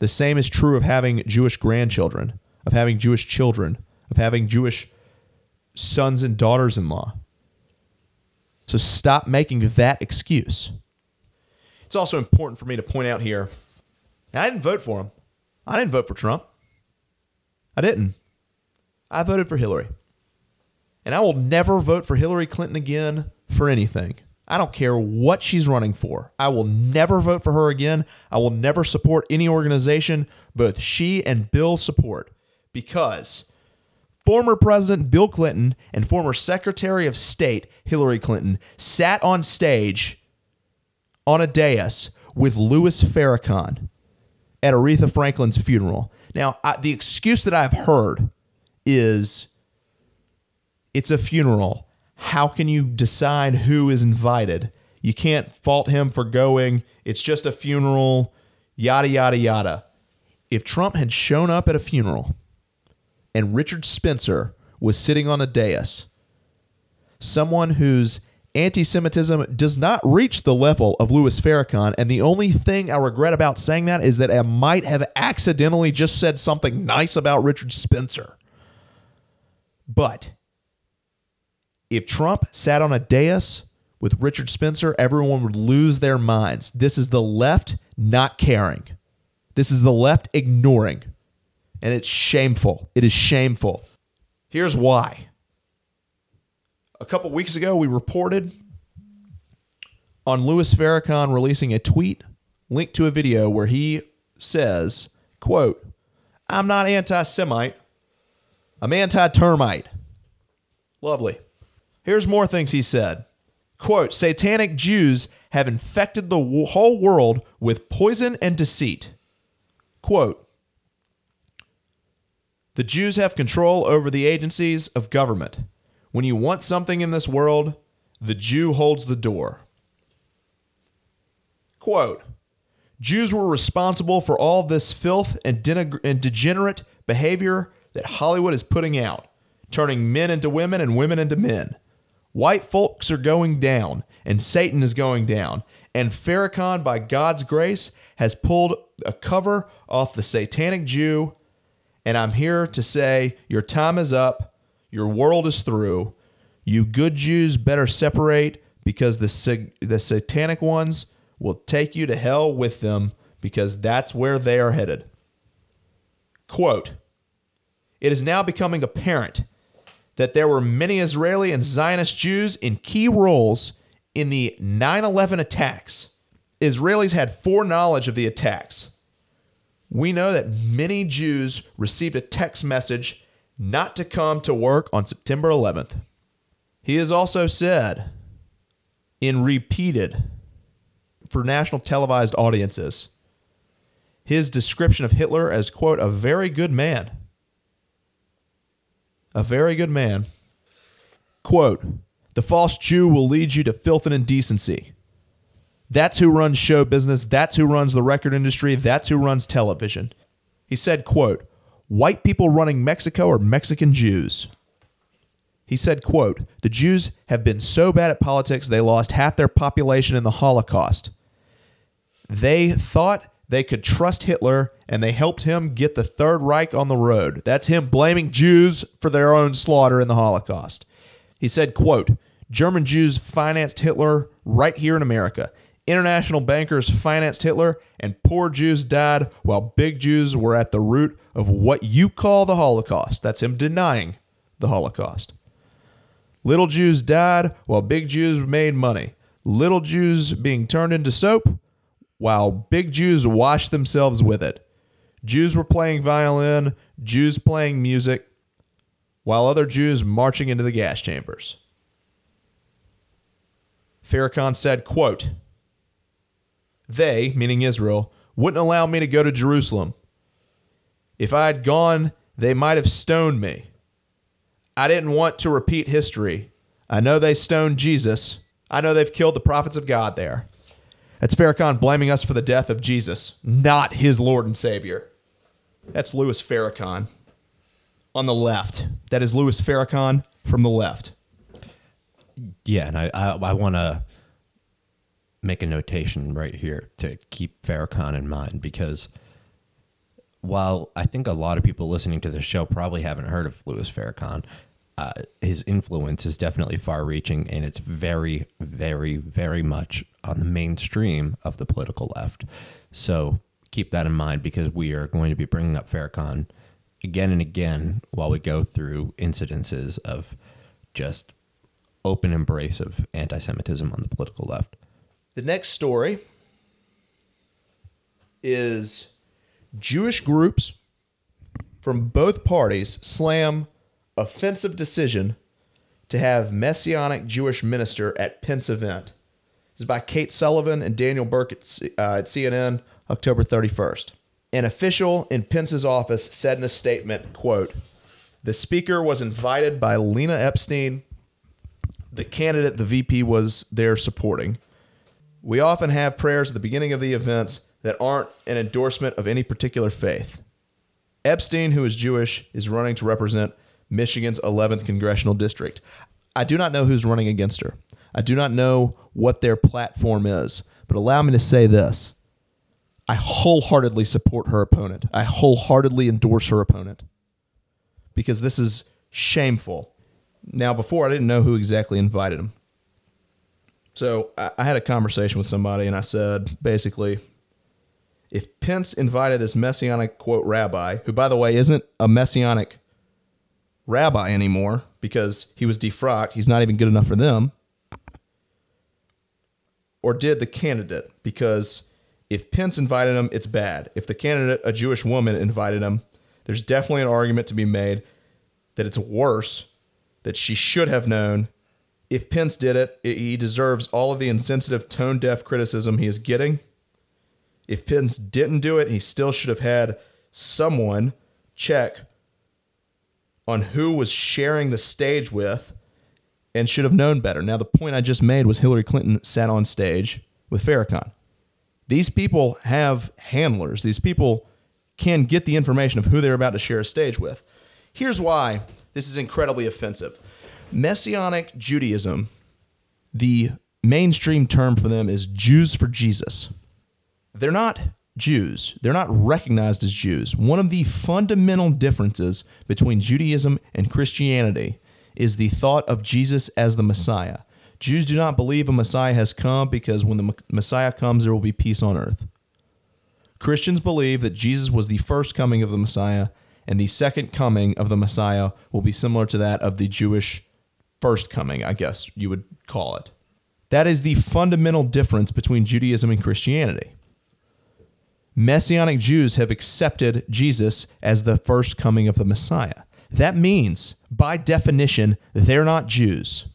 The same is true of having Jewish grandchildren, of having Jewish children, of having Jewish sons and daughters in law. So stop making that excuse. It's also important for me to point out here and I didn't vote for him. I didn't vote for Trump. I didn't. I voted for Hillary. And I will never vote for Hillary Clinton again for anything. I don't care what she's running for. I will never vote for her again. I will never support any organization both she and Bill support because former President Bill Clinton and former Secretary of State Hillary Clinton sat on stage on a dais with Louis Farrakhan at Aretha Franklin's funeral. Now, I, the excuse that I've heard is it's a funeral. How can you decide who is invited? You can't fault him for going. It's just a funeral, yada, yada, yada. If Trump had shown up at a funeral and Richard Spencer was sitting on a dais, someone whose anti Semitism does not reach the level of Louis Farrakhan. And the only thing I regret about saying that is that I might have accidentally just said something nice about Richard Spencer. But if Trump sat on a dais with Richard Spencer, everyone would lose their minds. This is the left not caring. This is the left ignoring. And it's shameful. It is shameful. Here's why a couple weeks ago, we reported on Louis Farrakhan releasing a tweet linked to a video where he says, quote, I'm not anti-Semite. I'm anti-termite. Lovely. Here's more things he said. Quote, satanic Jews have infected the whole world with poison and deceit. Quote, the Jews have control over the agencies of government. When you want something in this world, the Jew holds the door. Quote Jews were responsible for all this filth and, deneg- and degenerate behavior that Hollywood is putting out, turning men into women and women into men. White folks are going down, and Satan is going down. And Farrakhan, by God's grace, has pulled a cover off the satanic Jew. And I'm here to say your time is up. Your world is through. You good Jews better separate because the, the satanic ones will take you to hell with them because that's where they are headed. Quote It is now becoming apparent that there were many Israeli and Zionist Jews in key roles in the 9 11 attacks. Israelis had foreknowledge of the attacks. We know that many Jews received a text message not to come to work on September 11th. He has also said, in repeated for national televised audiences, his description of Hitler as, quote, a very good man. A very good man. Quote, the false Jew will lead you to filth and indecency. That's who runs show business. That's who runs the record industry. That's who runs television. He said, quote, white people running Mexico are Mexican Jews. He said, quote, the Jews have been so bad at politics they lost half their population in the Holocaust. They thought they could trust Hitler and they helped him get the Third Reich on the road. That's him blaming Jews for their own slaughter in the Holocaust. He said, quote, German Jews financed Hitler right here in America. International bankers financed Hitler, and poor Jews died while big Jews were at the root of what you call the Holocaust. That's him denying the Holocaust. Little Jews died while big Jews made money. Little Jews being turned into soap while big Jews washed themselves with it. Jews were playing violin, Jews playing music, while other Jews marching into the gas chambers. Farrakhan said, quote, They, meaning Israel, wouldn't allow me to go to Jerusalem. If I had gone, they might have stoned me. I didn't want to repeat history. I know they stoned Jesus. I know they've killed the prophets of God there. That's Farrakhan blaming us for the death of Jesus, not his Lord and Savior. That's Louis Farrakhan on the left. That is Louis Farrakhan from the left. Yeah, and I I, I want to make a notation right here to keep Farrakhan in mind because while I think a lot of people listening to the show probably haven't heard of Louis Farrakhan, uh, his influence is definitely far-reaching, and it's very, very, very much on the mainstream of the political left. So keep that in mind because we are going to be bringing up Farrakhan again and again while we go through incidences of just open embrace of anti-Semitism on the political left. The next story is Jewish groups from both parties slam offensive decision to have messianic Jewish minister at Pence event. This is by Kate Sullivan and Daniel Burke at, uh, at CNN, October 31st. An official in Pence's office said in a statement, quote, the speaker was invited by Lena Epstein, the candidate the VP was there supporting. We often have prayers at the beginning of the events that aren't an endorsement of any particular faith. Epstein, who is Jewish, is running to represent Michigan's 11th congressional district. I do not know who's running against her. I do not know what their platform is, but allow me to say this. I wholeheartedly support her opponent. I wholeheartedly endorse her opponent because this is shameful. Now, before I didn't know who exactly invited him. So I, I had a conversation with somebody and I said, basically, if Pence invited this messianic quote rabbi, who by the way isn't a messianic rabbi anymore because he was defrocked, he's not even good enough for them, or did the candidate because if Pence invited him, it's bad. If the candidate, a Jewish woman, invited him, there's definitely an argument to be made that it's worse, that she should have known. If Pence did it, he deserves all of the insensitive, tone deaf criticism he is getting. If Pence didn't do it, he still should have had someone check on who was sharing the stage with and should have known better. Now, the point I just made was Hillary Clinton sat on stage with Farrakhan. These people have handlers. These people can get the information of who they're about to share a stage with. Here's why this is incredibly offensive. Messianic Judaism, the mainstream term for them is Jews for Jesus. They're not Jews. They're not recognized as Jews. One of the fundamental differences between Judaism and Christianity is the thought of Jesus as the Messiah. Jews do not believe a Messiah has come because when the Messiah comes, there will be peace on earth. Christians believe that Jesus was the first coming of the Messiah, and the second coming of the Messiah will be similar to that of the Jewish first coming, I guess you would call it. That is the fundamental difference between Judaism and Christianity. Messianic Jews have accepted Jesus as the first coming of the Messiah. That means, by definition, they're not Jews.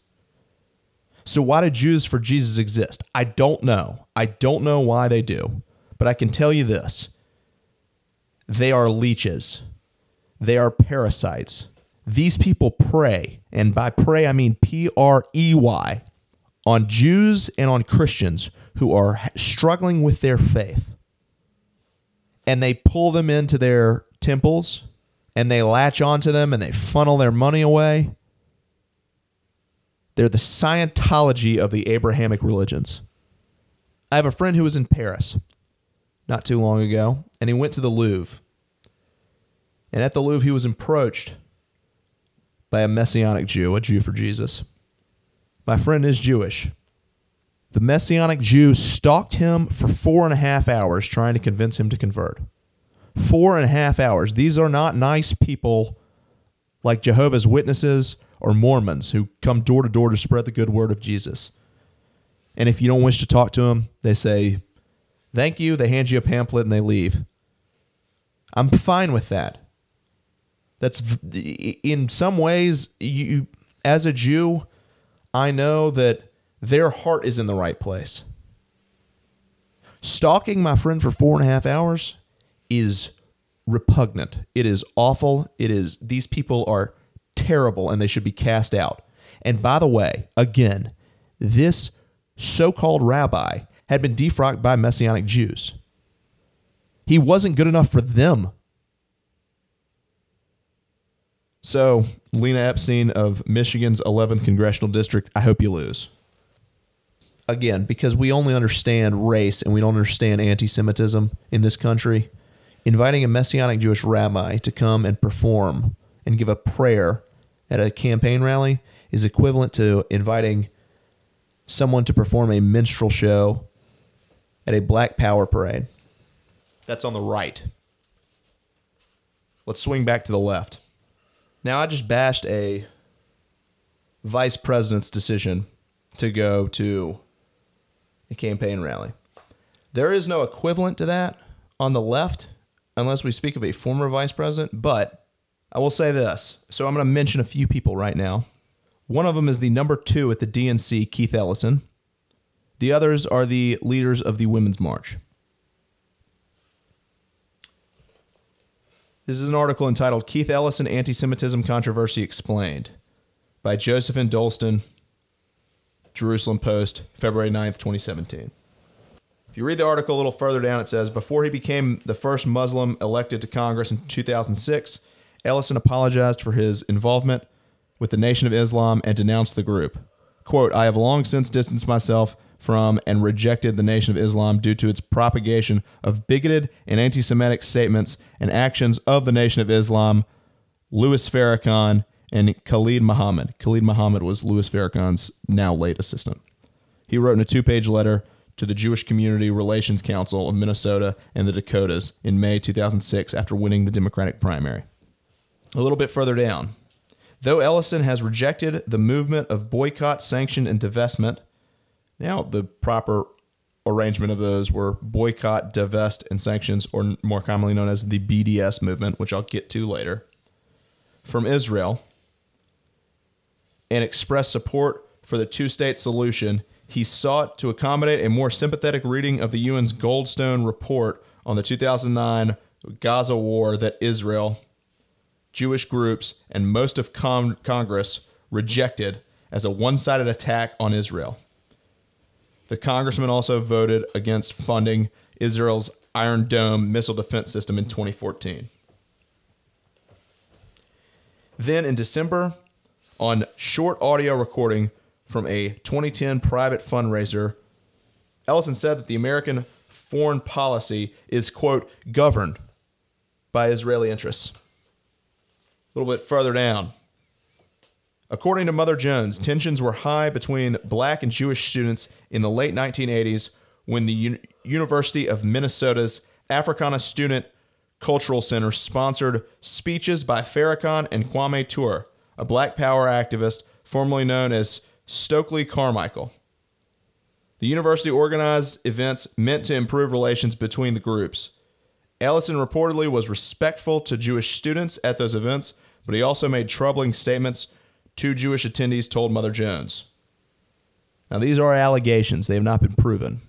So, why do Jews for Jesus exist? I don't know. I don't know why they do. But I can tell you this they are leeches, they are parasites. These people prey, and by prey, I mean P R E Y, on Jews and on Christians who are struggling with their faith. And they pull them into their temples and they latch onto them and they funnel their money away they're the Scientology of the Abrahamic religions. I have a friend who was in Paris not too long ago, and he went to the Louvre. And at the Louvre, he was approached by a Messianic Jew, a Jew for Jesus. My friend is Jewish. The Messianic Jew stalked him for four and a half hours trying to convince him to convert. Four and a half hours. These are not nice people like Jehovah's Witnesses or Mormons who come door to door to spread the good word of Jesus. And if you don't wish to talk to them, they say, thank you. They hand you a pamphlet and they leave. I'm fine with that. That's in some ways, you, as a Jew, I know that their heart is in the right place. Stalking my friend for four and a half hours is repugnant. It is awful. It is, these people are terrible and they should be cast out. And by the way, again, this so called rabbi had been defrocked by Messianic Jews. He wasn't good enough for them. So, Lena Epstein of Michigan's 11th congressional district, I hope you lose. Again, because we only understand race and we don't understand anti Semitism in this country, inviting a Messianic Jewish rabbi to come and perform and give a prayer at a campaign rally is equivalent to inviting someone to perform a minstrel show at a black power parade. That's on the right. Let's swing back to the left. Now, I just bashed a vice president's decision to go to a campaign rally. There is no equivalent to that on the left unless we speak of a former vice president, but I will say this. So I'm going to mention a few people right now. One of them is the number two at the DNC, Keith Ellison. The others are the leaders of the Women's March. This is an article entitled Keith Ellison Anti Semitism Controversy Explained by Josefin Dolsten, Jerusalem Post, February 9th, 2017. If you read the article a little further down, it says Before he became the first Muslim elected to Congress in 2006, Ellison apologized for his involvement with the Nation of Islam and denounced the group. Quote, I have long since distanced myself from and rejected the Nation of Islam due to its propagation of bigoted and anti Semitic statements and actions of the Nation of Islam, Louis Farrakhan, and Khalid Muhammad. Khalid Muhammad was Louis Farrakhan's now late assistant. He wrote in a two page letter to the Jewish Community Relations Council of Minnesota and the Dakotas in May 2006 after winning the Democratic primary. A little bit further down. Though Ellison has rejected the movement of boycott, sanction, and divestment, now, the proper arrangement of those were boycott, divest, and sanctions, or more commonly known as the BDS movement, which I'll get to later, from Israel, and expressed support for the two state solution. He sought to accommodate a more sympathetic reading of the UN's Goldstone report on the 2009 Gaza war that Israel, Jewish groups, and most of con- Congress rejected as a one sided attack on Israel. The congressman also voted against funding Israel's Iron Dome missile defense system in 2014. Then in December, on short audio recording from a 2010 private fundraiser, Ellison said that the American foreign policy is, quote, governed by Israeli interests. A little bit further down, According to Mother Jones, tensions were high between black and Jewish students in the late 1980s when the U- University of Minnesota's Africana Student Cultural Center sponsored speeches by Farrakhan and Kwame Ture, a black power activist formerly known as Stokely Carmichael. The university organized events meant to improve relations between the groups. Ellison reportedly was respectful to Jewish students at those events, but he also made troubling statements two Jewish attendees told Mother Jones. Now, these are allegations, they have not been proven,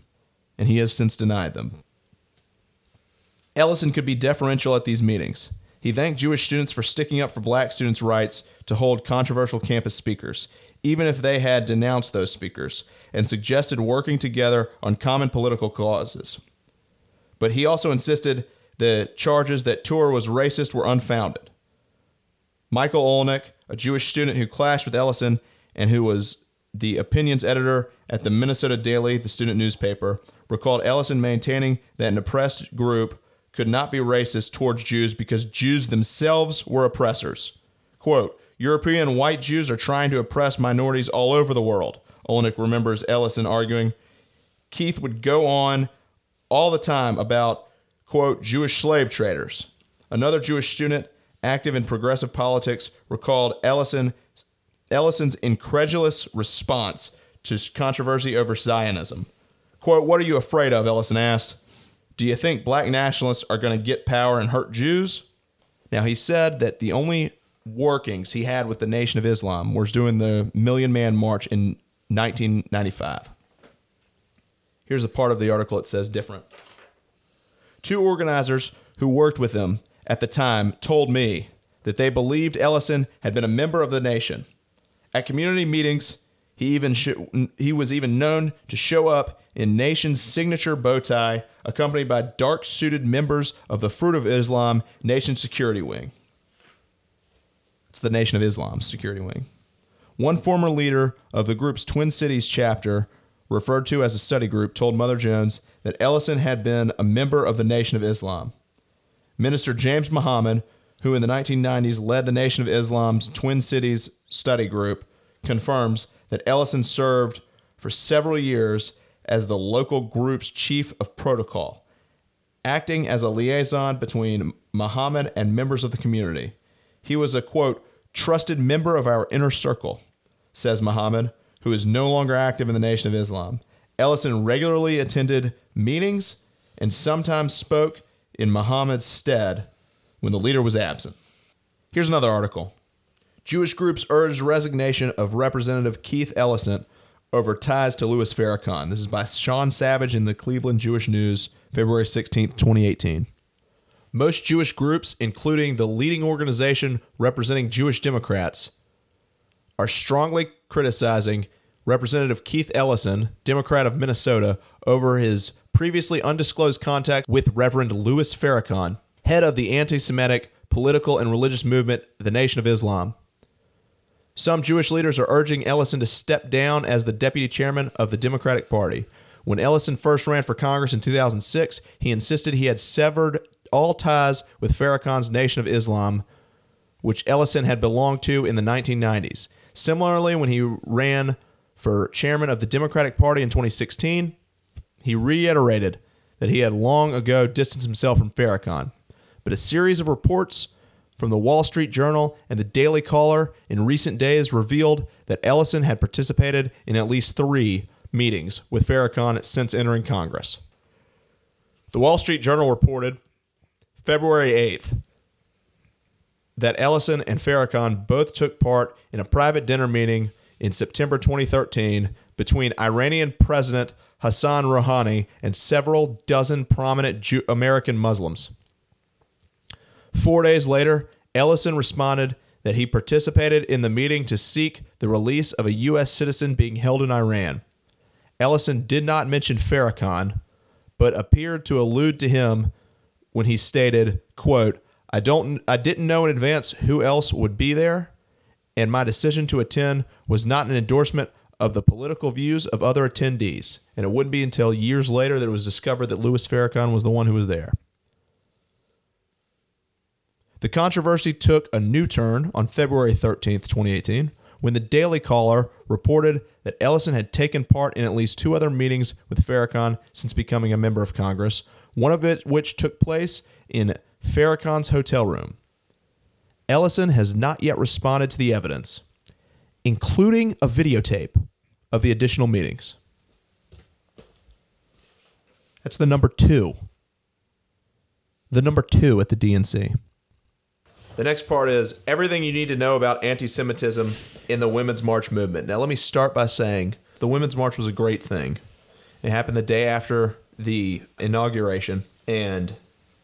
and he has since denied them. Ellison could be deferential at these meetings. He thanked Jewish students for sticking up for black students' rights to hold controversial campus speakers, even if they had denounced those speakers, and suggested working together on common political causes. But he also insisted the charges that Ture was racist were unfounded. Michael Olenick, a Jewish student who clashed with Ellison and who was the opinions editor at the Minnesota Daily, the student newspaper, recalled Ellison maintaining that an oppressed group could not be racist towards Jews because Jews themselves were oppressors. Quote, European white Jews are trying to oppress minorities all over the world. Olenick remembers Ellison arguing. Keith would go on all the time about, quote, Jewish slave traders. Another Jewish student active in progressive politics, recalled Ellison Ellison's incredulous response to controversy over Zionism. Quote, What are you afraid of? Ellison asked. Do you think black nationalists are going to get power and hurt Jews? Now, he said that the only workings he had with the Nation of Islam was doing the Million Man March in 1995. Here's a part of the article that says different. Two organizers who worked with him at the time told me that they believed Ellison had been a member of the nation. At community meetings, he even sh- he was even known to show up in nation's signature bow tie, accompanied by dark-suited members of the Fruit of Islam Nation Security Wing. It's the Nation of Islam security wing. One former leader of the group's Twin Cities chapter, referred to as a study group, told Mother Jones that Ellison had been a member of the Nation of Islam. Minister James Muhammad, who in the 1990s led the Nation of Islam's Twin Cities study group, confirms that Ellison served for several years as the local group's chief of protocol, acting as a liaison between Muhammad and members of the community. He was a quote, trusted member of our inner circle, says Muhammad, who is no longer active in the Nation of Islam. Ellison regularly attended meetings and sometimes spoke in Muhammad's stead when the leader was absent. Here's another article. Jewish groups urged resignation of Representative Keith Ellison over ties to Louis Farrakhan. This is by Sean Savage in the Cleveland Jewish News, February 16, 2018. Most Jewish groups, including the leading organization representing Jewish Democrats, are strongly criticizing Representative Keith Ellison, Democrat of Minnesota, over his previously undisclosed contact with Reverend Louis Farrakhan, head of the anti Semitic political and religious movement, the Nation of Islam. Some Jewish leaders are urging Ellison to step down as the deputy chairman of the Democratic Party. When Ellison first ran for Congress in 2006, he insisted he had severed all ties with Farrakhan's Nation of Islam, which Ellison had belonged to in the 1990s. Similarly, when he ran for chairman of the Democratic Party in 2016, he reiterated that he had long ago distanced himself from Farrakhan. But a series of reports from the Wall Street Journal and the Daily Caller in recent days revealed that Ellison had participated in at least three meetings with Farrakhan since entering Congress. The Wall Street Journal reported February 8th that Ellison and Farrakhan both took part in a private dinner meeting in September 2013 between Iranian President Hassan Rouhani and several dozen prominent Jew- American Muslims. Four days later, Ellison responded that he participated in the meeting to seek the release of a U.S. citizen being held in Iran. Ellison did not mention Farrakhan, but appeared to allude to him when he stated, quote, I don't I didn't know in advance who else would be there, and my decision to attend was not an endorsement of the political views of other attendees. And it wouldn't be until years later that it was discovered that Louis Farrakhan was the one who was there. The controversy took a new turn on February 13th, 2018, when the Daily Caller reported that Ellison had taken part in at least two other meetings with Farrakhan since becoming a member of Congress, one of it which took place in Farrakhan's hotel room. Ellison has not yet responded to the evidence, including a videotape of the additional meetings. That's the number two. The number two at the DNC. The next part is everything you need to know about anti Semitism in the Women's March movement. Now, let me start by saying the Women's March was a great thing. It happened the day after the inauguration, and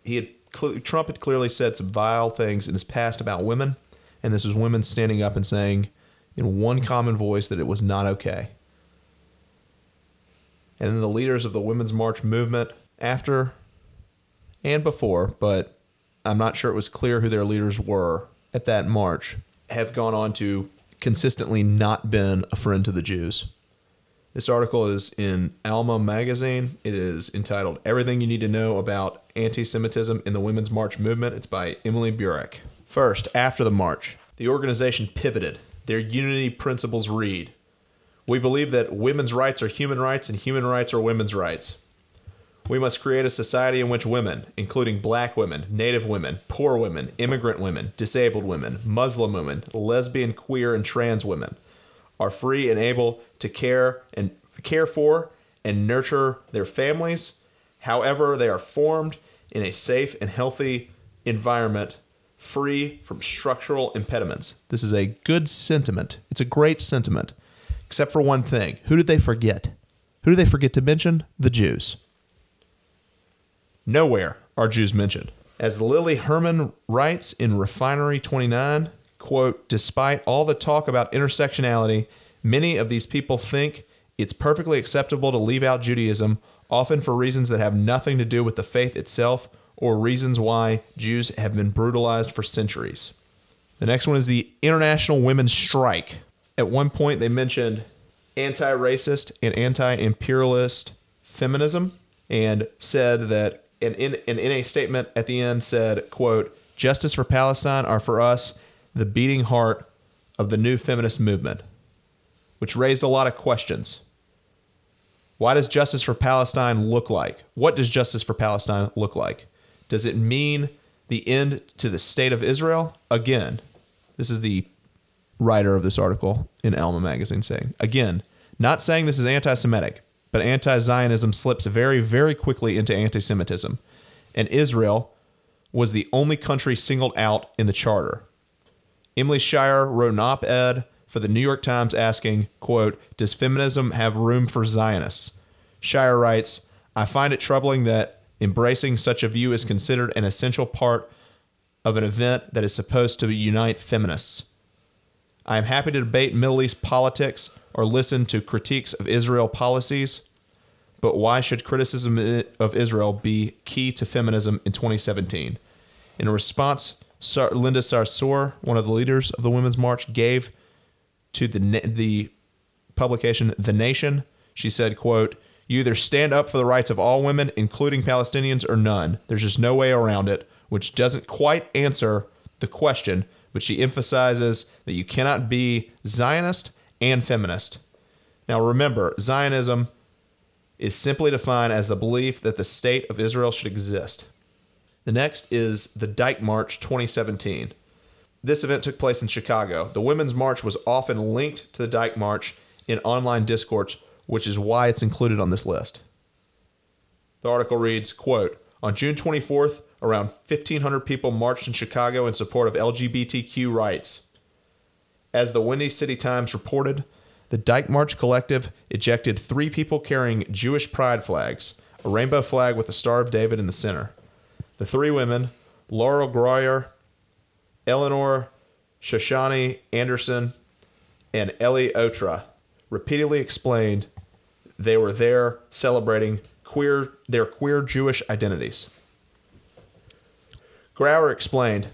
he had Trump had clearly said some vile things in his past about women, and this was women standing up and saying in one common voice that it was not okay. And then the leaders of the Women's March movement, after and before, but I'm not sure it was clear who their leaders were at that march, have gone on to consistently not been a friend to the Jews. This article is in Alma magazine. It is entitled Everything You Need to Know About Anti Semitism in the Women's March Movement. It's by Emily Burack. First, after the march, the organization pivoted. Their unity principles read We believe that women's rights are human rights and human rights are women's rights. We must create a society in which women, including black women, native women, poor women, immigrant women, disabled women, Muslim women, lesbian, queer, and trans women, are free and able to care and care for and nurture their families, however they are formed in a safe and healthy environment free from structural impediments. This is a good sentiment. It's a great sentiment. Except for one thing. Who did they forget? Who do they forget to mention? The Jews. Nowhere are Jews mentioned. As Lily Herman writes in Refinery 29, quote, despite all the talk about intersectionality, many of these people think it's perfectly acceptable to leave out Judaism, often for reasons that have nothing to do with the faith itself or reasons why Jews have been brutalized for centuries. The next one is the International Women's Strike. At one point, they mentioned anti racist and anti imperialist feminism and said that, and in, and in a statement at the end said, quote, justice for Palestine are for us the beating heart of the new feminist movement, which raised a lot of questions. Why does justice for Palestine look like? What does justice for Palestine look like? Does it mean the end to the state of Israel? Again, this is the writer of this article in Alma magazine saying, again, not saying this is anti Semitic, but anti Zionism slips very, very quickly into anti Semitism. And Israel was the only country singled out in the charter. Emily Shire wrote an op ed for the New York Times asking, quote, Does feminism have room for Zionists? Shire writes, I find it troubling that embracing such a view is considered an essential part of an event that is supposed to unite feminists. I am happy to debate Middle East politics or listen to critiques of Israel policies, but why should criticism of Israel be key to feminism in 2017? In response, Linda Sarsour, one of the leaders of the Women's March, gave to the the publication The Nation. She said, "quote You either stand up for the rights of all women, including Palestinians, or none. There's just no way around it." Which doesn't quite answer the question, but she emphasizes that you cannot be Zionist and feminist. Now, remember, Zionism is simply defined as the belief that the state of Israel should exist. The next is the Dyke March 2017. This event took place in Chicago. The Women's March was often linked to the Dyke March in online discourse, which is why it's included on this list. The article reads, quote, on June 24th, around 1,500 people marched in Chicago in support of LGBTQ rights. As the Windy City Times reported, the Dyke March Collective ejected three people carrying Jewish pride flags, a rainbow flag with the Star of David in the center. The three women, Laurel Grauer, Eleanor Shoshani Anderson, and Ellie Otra repeatedly explained they were there celebrating queer their queer Jewish identities. Grauer explained,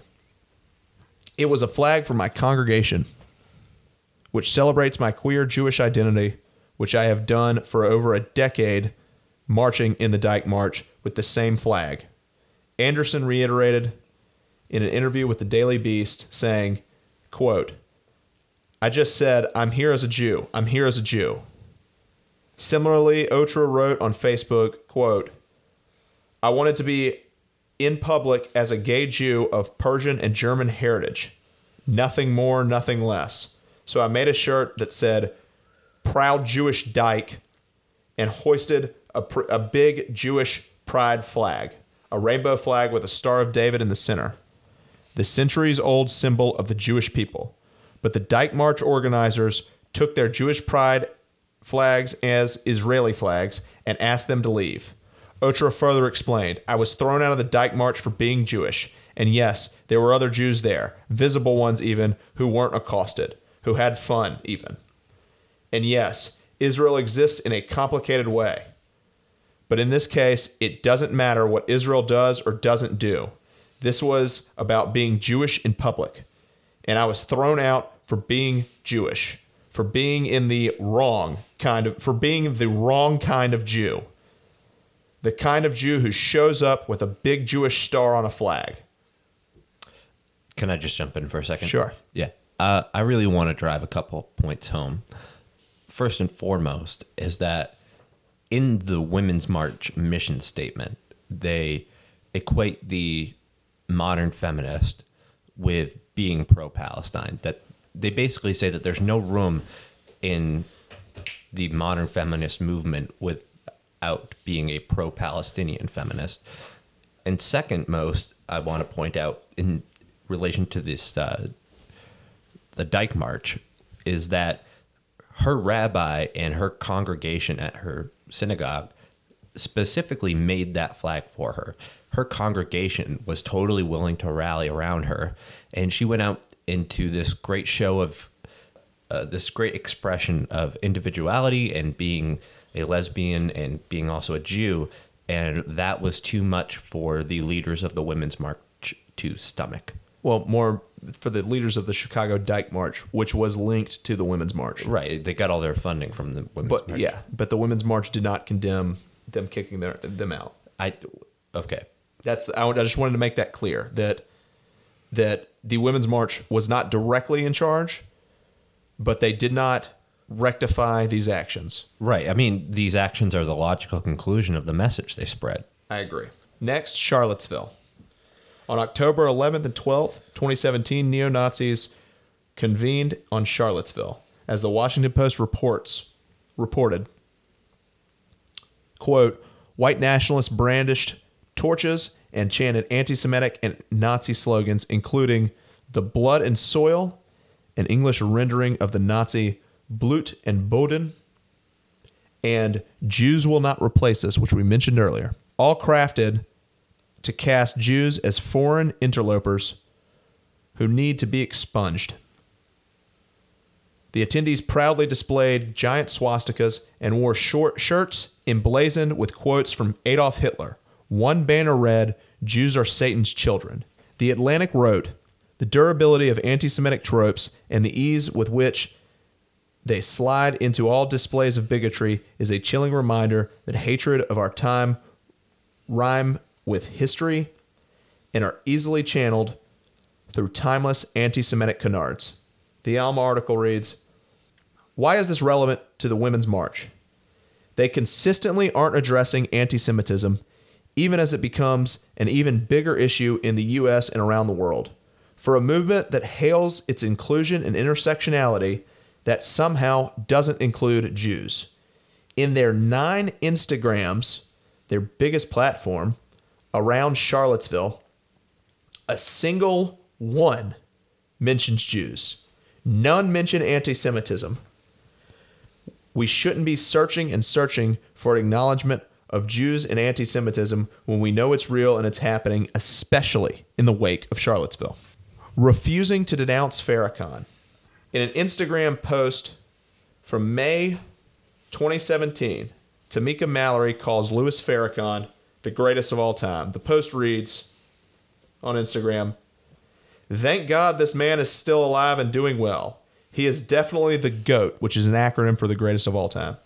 "It was a flag for my congregation, which celebrates my queer Jewish identity, which I have done for over a decade, marching in the Dyke March with the same flag." Anderson reiterated in an interview with the Daily Beast, saying, quote, I just said, I'm here as a Jew. I'm here as a Jew. Similarly, Otra wrote on Facebook, quote, I wanted to be in public as a gay Jew of Persian and German heritage. Nothing more, nothing less. So I made a shirt that said, Proud Jewish Dyke, and hoisted a, pr- a big Jewish pride flag, a rainbow flag with a Star of David in the center the centuries old symbol of the Jewish people. But the Dyke March organizers took their Jewish pride flags as Israeli flags and asked them to leave. Otra further explained, I was thrown out of the Dyke March for being Jewish. And yes, there were other Jews there, visible ones even, who weren't accosted, who had fun even. And yes, Israel exists in a complicated way. But in this case, it doesn't matter what Israel does or doesn't do. This was about being Jewish in public. And I was thrown out for being Jewish, for being in the wrong kind of, for being the wrong kind of Jew. The kind of Jew who shows up with a big Jewish star on a flag. Can I just jump in for a second? Sure. Yeah. Uh, I really want to drive a couple points home. First and foremost is that in the Women's March mission statement, they equate the modern feminist with being pro Palestine. That they basically say that there's no room in the modern feminist movement without being a pro Palestinian feminist. And second most, I want to point out in relation to this, uh, the Dyke March, is that her rabbi and her congregation at her synagogue specifically made that flag for her her congregation was totally willing to rally around her. And she went out into this great show of uh, this great expression of individuality and being a lesbian and being also a Jew. And that was too much for the leaders of the Women's March to stomach. Well, more for the leaders of the Chicago Dyke March, which was linked to the Women's March. Right. They got all their funding from the women's But march. yeah, but the Women's March did not condemn them kicking their, them out. I okay. That's I, I just wanted to make that clear that that the Women's March was not directly in charge, but they did not rectify these actions. Right. I mean, these actions are the logical conclusion of the message they spread. I agree. Next, Charlottesville. On October 11th and 12th, 2017, neo Nazis convened on Charlottesville. As the Washington Post reports, reported, quote, white nationalists brandished torches and chanted anti Semitic and Nazi slogans, including the blood and soil, an English rendering of the Nazi Blut and Boden, and Jews Will Not Replace Us, which we mentioned earlier, all crafted to cast Jews as foreign interlopers who need to be expunged. The attendees proudly displayed giant swastikas and wore short shirts emblazoned with quotes from Adolf Hitler. One banner read, Jews are Satan's children. The Atlantic wrote, The durability of anti Semitic tropes and the ease with which they slide into all displays of bigotry is a chilling reminder that hatred of our time rhyme with history and are easily channeled through timeless anti Semitic canards. The Alma article reads Why is this relevant to the Women's March? They consistently aren't addressing anti Semitism, even as it becomes an even bigger issue in the US and around the world. For a movement that hails its inclusion and intersectionality, that somehow doesn't include Jews. In their nine Instagrams, their biggest platform, around Charlottesville, a single one mentions Jews. None mention anti Semitism. We shouldn't be searching and searching for acknowledgement of Jews and anti Semitism when we know it's real and it's happening, especially in the wake of Charlottesville. Refusing to denounce Farrakhan. In an Instagram post from May 2017, Tamika Mallory calls Louis Farrakhan the greatest of all time. The post reads on Instagram Thank God this man is still alive and doing well. He is definitely the GOAT, which is an acronym for the greatest of all time.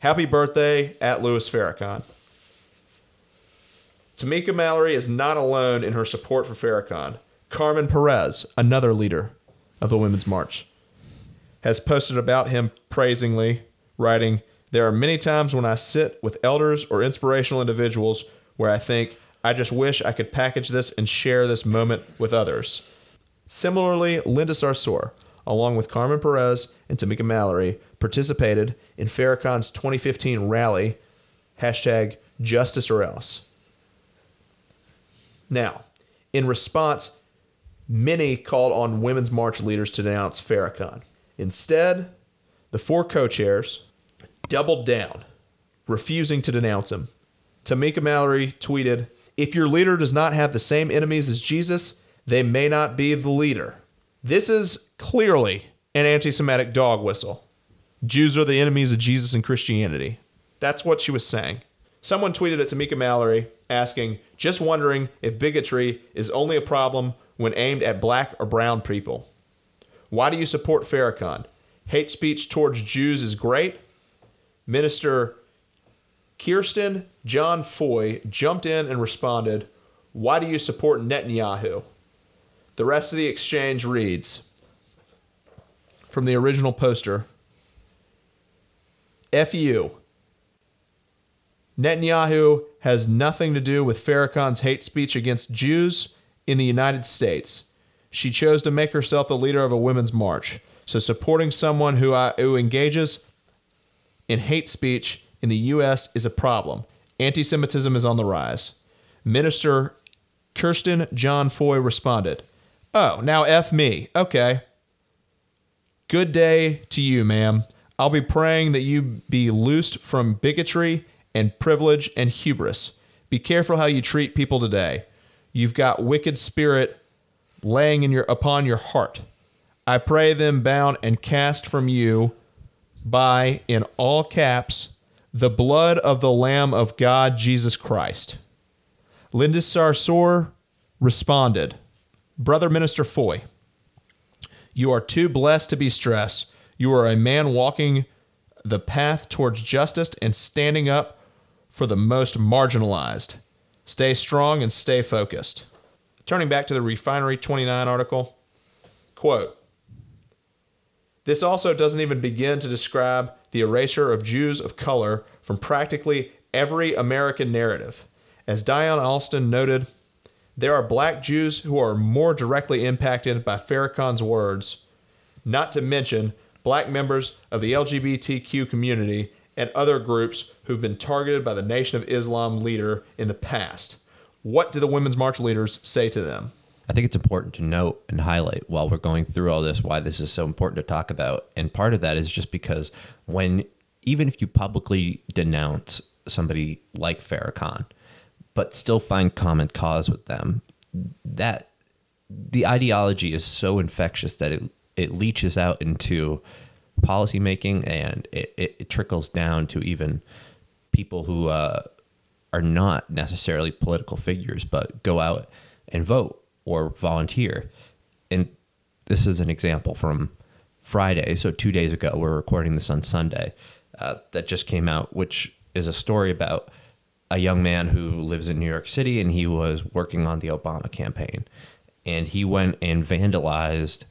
Happy birthday at Louis Farrakhan. Tamika Mallory is not alone in her support for Farrakhan. Carmen Perez, another leader of the Women's March, has posted about him praisingly, writing, There are many times when I sit with elders or inspirational individuals where I think, I just wish I could package this and share this moment with others. Similarly, Linda Sarsour, along with Carmen Perez and Tamika Mallory, participated in Farrakhan's 2015 rally, hashtag justice or else. Now, in response, many called on Women's March leaders to denounce Farrakhan. Instead, the four co chairs doubled down, refusing to denounce him. Tamika Mallory tweeted, If your leader does not have the same enemies as Jesus, they may not be the leader. This is clearly an anti Semitic dog whistle. Jews are the enemies of Jesus and Christianity. That's what she was saying. Someone tweeted at Tamika Mallory asking, just wondering if bigotry is only a problem when aimed at black or brown people. Why do you support Farrakhan? Hate speech towards Jews is great. Minister Kirsten John Foy jumped in and responded, Why do you support Netanyahu? The rest of the exchange reads from the original poster F you. Netanyahu has nothing to do with Farrakhan's hate speech against Jews in the United States. She chose to make herself the leader of a women's march. So supporting someone who, uh, who engages in hate speech in the U.S. is a problem. Anti Semitism is on the rise. Minister Kirsten John Foy responded, Oh, now F me. Okay. Good day to you, ma'am. I'll be praying that you be loosed from bigotry and privilege and hubris. Be careful how you treat people today. You've got wicked spirit laying in your upon your heart. I pray them bound and cast from you by in all caps the blood of the Lamb of God Jesus Christ. Linda Sarsour responded, Brother Minister Foy, you are too blessed to be stressed. You are a man walking the path towards justice and standing up for the most marginalized. Stay strong and stay focused. Turning back to the Refinery 29 article, quote This also doesn't even begin to describe the erasure of Jews of color from practically every American narrative. As Dion Alston noted, there are black Jews who are more directly impacted by Farrakhan's words, not to mention black members of the LGBTQ community and other groups who've been targeted by the Nation of Islam leader in the past. What do the Women's March leaders say to them? I think it's important to note and highlight while we're going through all this why this is so important to talk about. And part of that is just because when, even if you publicly denounce somebody like Farrakhan, but still find common cause with them, that the ideology is so infectious that it, it leaches out into policymaking and it, it, it trickles down to even people who uh, are not necessarily political figures, but go out and vote or volunteer. And this is an example from Friday, so two days ago. We're recording this on Sunday. Uh, that just came out, which is a story about a young man who lives in New York City and he was working on the Obama campaign. And he went and vandalized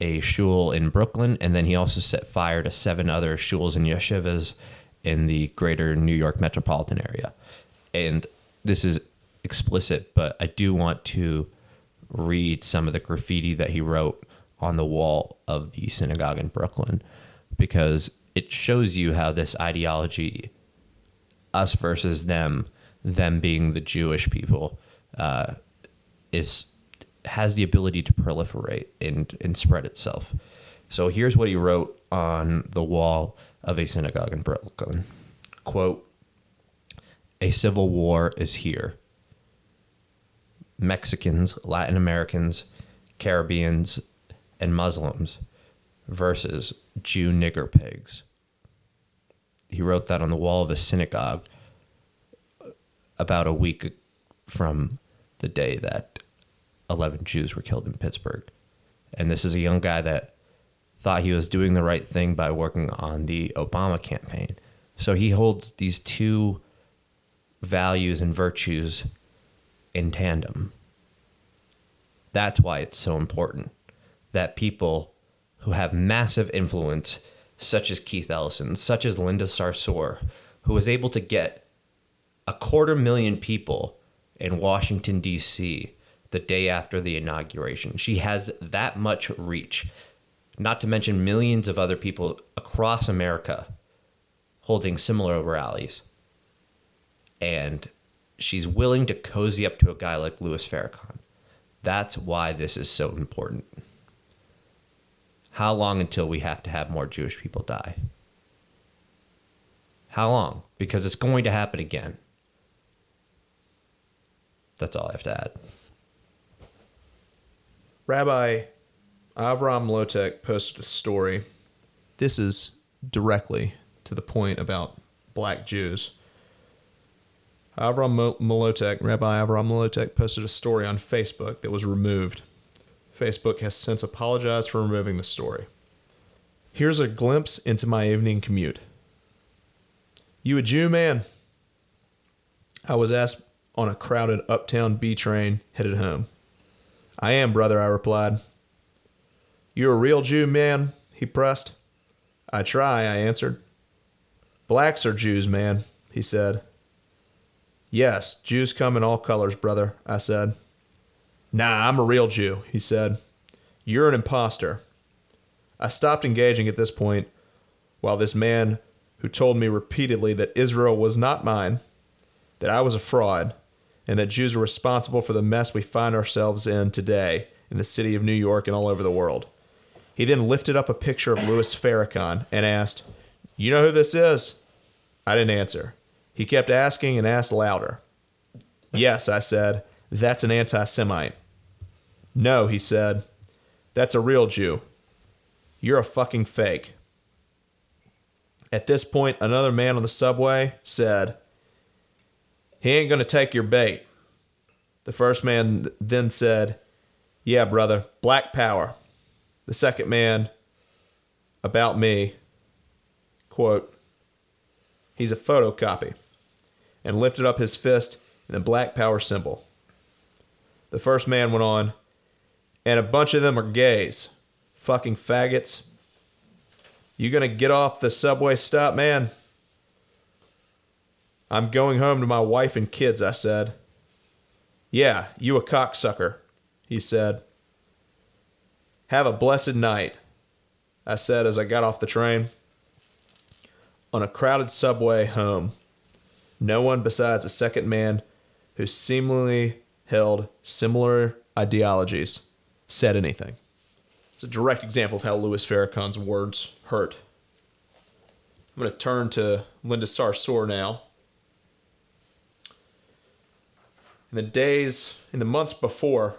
a shul in Brooklyn, and then he also set fire to seven other shuls and yeshivas in the greater New York metropolitan area. And this is explicit, but I do want to read some of the graffiti that he wrote on the wall of the synagogue in Brooklyn because it shows you how this ideology, us versus them, them being the Jewish people, uh, is has the ability to proliferate and, and spread itself. So here's what he wrote on the wall of a synagogue in Brooklyn. Quote, a civil war is here. Mexicans, Latin Americans, Caribbeans, and Muslims versus Jew nigger pigs. He wrote that on the wall of a synagogue about a week from the day that 11 Jews were killed in Pittsburgh. And this is a young guy that thought he was doing the right thing by working on the Obama campaign. So he holds these two values and virtues in tandem. That's why it's so important that people who have massive influence, such as Keith Ellison, such as Linda Sarsour, who was able to get a quarter million people in Washington, D.C the day after the inauguration. She has that much reach, not to mention millions of other people across America holding similar rallies. And she's willing to cozy up to a guy like Louis Farrakhan. That's why this is so important. How long until we have to have more Jewish people die? How long? Because it's going to happen again. That's all I have to add. Rabbi Avram Lotek posted a story. This is directly to the point about black Jews. Avram Mlotek, Rabbi Avram Mlotek, posted a story on Facebook that was removed. Facebook has since apologized for removing the story. Here's a glimpse into my evening commute. You a Jew, man? I was asked on a crowded uptown B train headed home. I am, brother, I replied. "You're a real Jew, man? he pressed. I try, I answered. Blacks are Jews, man, he said. Yes, Jews come in all colors, brother, I said. Nah, I'm a real Jew, he said. You're an impostor. I stopped engaging at this point while this man who told me repeatedly that Israel was not mine, that I was a fraud, and that Jews are responsible for the mess we find ourselves in today in the city of New York and all over the world. He then lifted up a picture of Louis Farrakhan and asked, You know who this is? I didn't answer. He kept asking and asked louder. Yes, I said, that's an anti Semite. No, he said, that's a real Jew. You're a fucking fake. At this point, another man on the subway said, he ain't going to take your bait. The first man then said, Yeah, brother, Black Power. The second man about me, quote, he's a photocopy, and lifted up his fist in the Black Power symbol. The first man went on, and a bunch of them are gays. Fucking faggots. You gonna get off the subway stop, man? I'm going home to my wife and kids, I said. Yeah, you a cocksucker, he said. Have a blessed night, I said as I got off the train. On a crowded subway home, no one besides a second man who seemingly held similar ideologies said anything. It's a direct example of how Louis Farrakhan's words hurt. I'm going to turn to Linda Sarsour now. In the days, in the months before,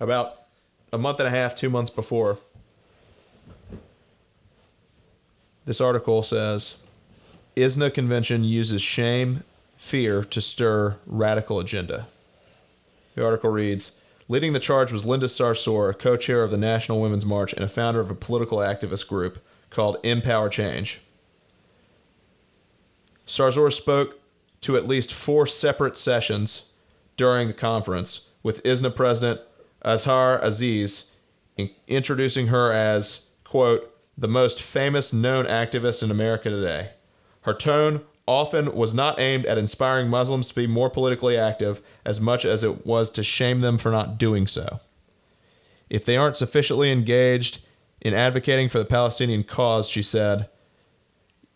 about a month and a half, two months before, this article says ISNA convention uses shame, fear to stir radical agenda. The article reads Leading the charge was Linda Sarsour, a co chair of the National Women's March and a founder of a political activist group called MPower Change. Sarsour spoke to at least four separate sessions during the conference with ISNA President Azhar Azeez, in- introducing her as, quote, the most famous known activist in America today. Her tone often was not aimed at inspiring Muslims to be more politically active as much as it was to shame them for not doing so. If they aren't sufficiently engaged in advocating for the Palestinian cause, she said,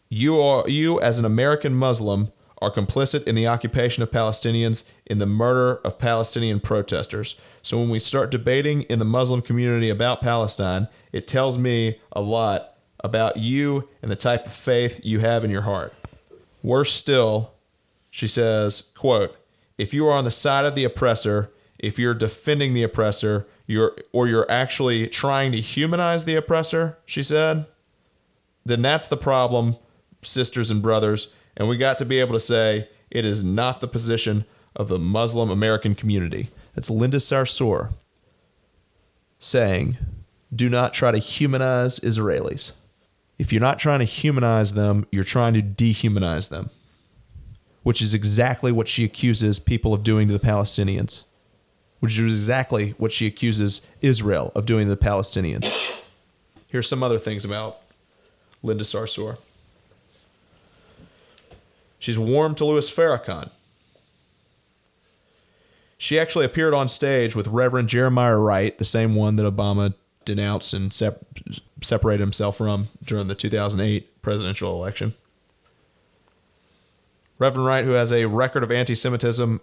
you are you as an American Muslim are complicit in the occupation of Palestinians in the murder of Palestinian protesters. So when we start debating in the Muslim community about Palestine, it tells me a lot about you and the type of faith you have in your heart. Worse still, she says, quote, if you are on the side of the oppressor, if you're defending the oppressor, you're or you're actually trying to humanize the oppressor, she said, then that's the problem, sisters and brothers, and we got to be able to say it is not the position of the Muslim American community. That's Linda Sarsour saying, do not try to humanize Israelis. If you're not trying to humanize them, you're trying to dehumanize them, which is exactly what she accuses people of doing to the Palestinians, which is exactly what she accuses Israel of doing to the Palestinians. Here's some other things about Linda Sarsour. She's warm to Louis Farrakhan. She actually appeared on stage with Reverend Jeremiah Wright, the same one that Obama denounced and sep- separated himself from during the 2008 presidential election. Reverend Wright, who has a record of anti Semitism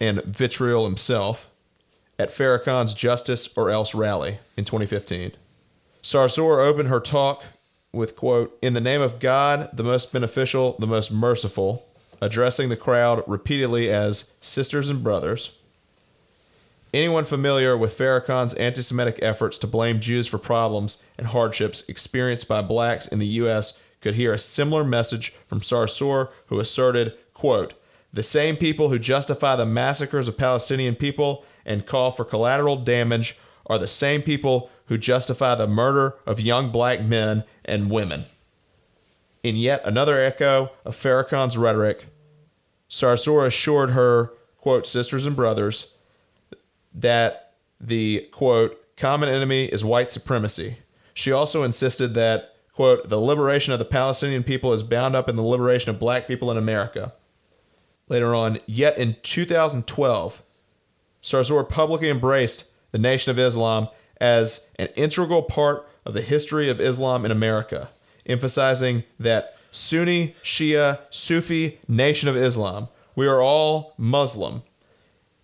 and vitriol himself, at Farrakhan's Justice or Else rally in 2015. Sarsour opened her talk with, quote, In the name of God, the most beneficial, the most merciful, addressing the crowd repeatedly as sisters and brothers. Anyone familiar with Farrakhan's anti Semitic efforts to blame Jews for problems and hardships experienced by blacks in the U.S. could hear a similar message from Sarsour, who asserted, quote, The same people who justify the massacres of Palestinian people and call for collateral damage are the same people who justify the murder of young black men and women. In yet another echo of Farrakhan's rhetoric, Sarsour assured her, quote, sisters and brothers, that the, quote, common enemy is white supremacy. She also insisted that, quote, the liberation of the Palestinian people is bound up in the liberation of black people in America. Later on, yet in 2012, Sarsour publicly embraced the Nation of Islam as an integral part of the history of Islam in America, emphasizing that Sunni, Shia, Sufi Nation of Islam, we are all Muslim,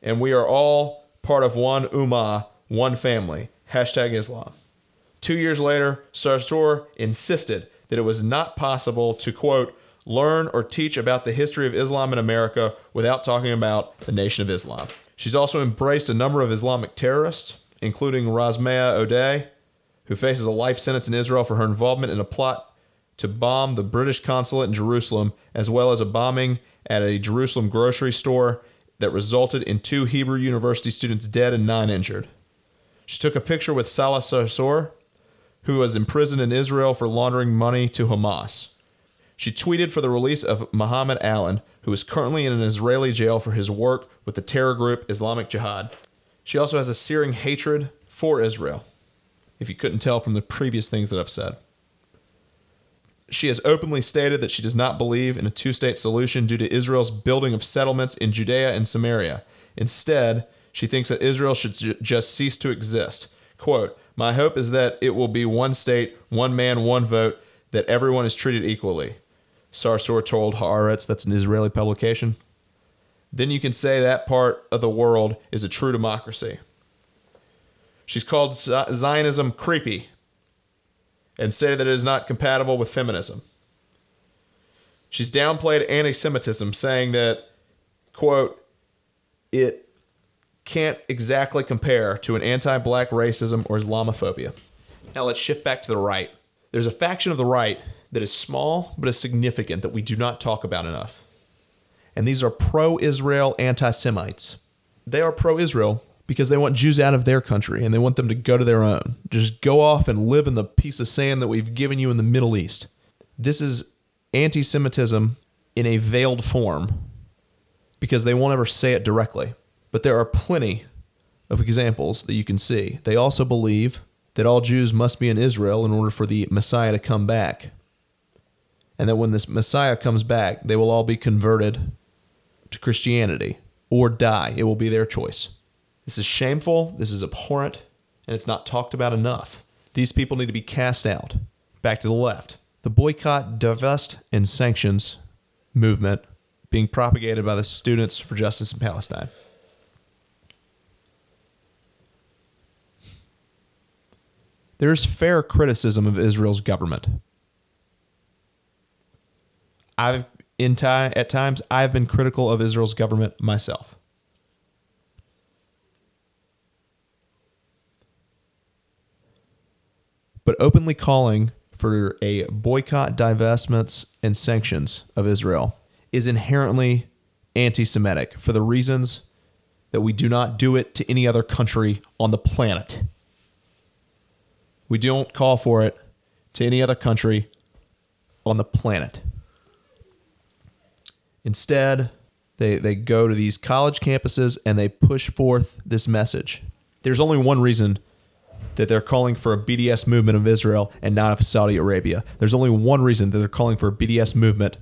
and we are all part of one ummah, one family. Hashtag Islam. Two years later, Sarsour insisted that it was not possible to, quote, learn or teach about the history of Islam in America without talking about the Nation of Islam. She's also embraced a number of Islamic terrorists, including Rasmea Odeh, who faces a life sentence in Israel for her involvement in a plot to bomb the British consulate in Jerusalem, as well as a bombing at a Jerusalem grocery store that resulted in two Hebrew University students dead and nine injured. She took a picture with Salah Sarsour, who was imprisoned in Israel for laundering money to Hamas. She tweeted for the release of Muhammad Allan, who is currently in an Israeli jail for his work with the terror group Islamic Jihad. She also has a searing hatred for Israel, if you couldn't tell from the previous things that I've said. She has openly stated that she does not believe in a two state solution due to Israel's building of settlements in Judea and Samaria. Instead, she thinks that Israel should ju- just cease to exist. Quote, My hope is that it will be one state, one man, one vote, that everyone is treated equally. Sarsour told Haaretz, that's an Israeli publication. Then you can say that part of the world is a true democracy. She's called Zionism creepy and stated that it is not compatible with feminism. She's downplayed anti Semitism, saying that, quote, it can't exactly compare to an anti black racism or Islamophobia. Now let's shift back to the right. There's a faction of the right that is small but is significant that we do not talk about enough. And these are pro Israel anti Semites. They are pro Israel because they want Jews out of their country and they want them to go to their own. Just go off and live in the piece of sand that we've given you in the Middle East. This is anti Semitism in a veiled form because they won't ever say it directly. But there are plenty of examples that you can see. They also believe that all Jews must be in Israel in order for the Messiah to come back and that when this Messiah comes back, they will all be converted to Christianity or die. It will be their choice. This is shameful, this is abhorrent, and it's not talked about enough. These people need to be cast out. Back to the left. The boycott, divest, and sanctions movement being propagated by the Students for Justice in Palestine. There's fair criticism of Israel's government. I've in time at times I've been critical of Israel's government myself. But openly calling for a boycott, divestments, and sanctions of Israel is inherently anti Semitic for the reasons that we do not do it to any other country on the planet. We don't call for it to any other country on the planet. Instead, they, they go to these college campuses and they push forth this message. There's only one reason that they're calling for a BDS movement of Israel and not of Saudi Arabia. There's only one reason that they're calling for a BDS movement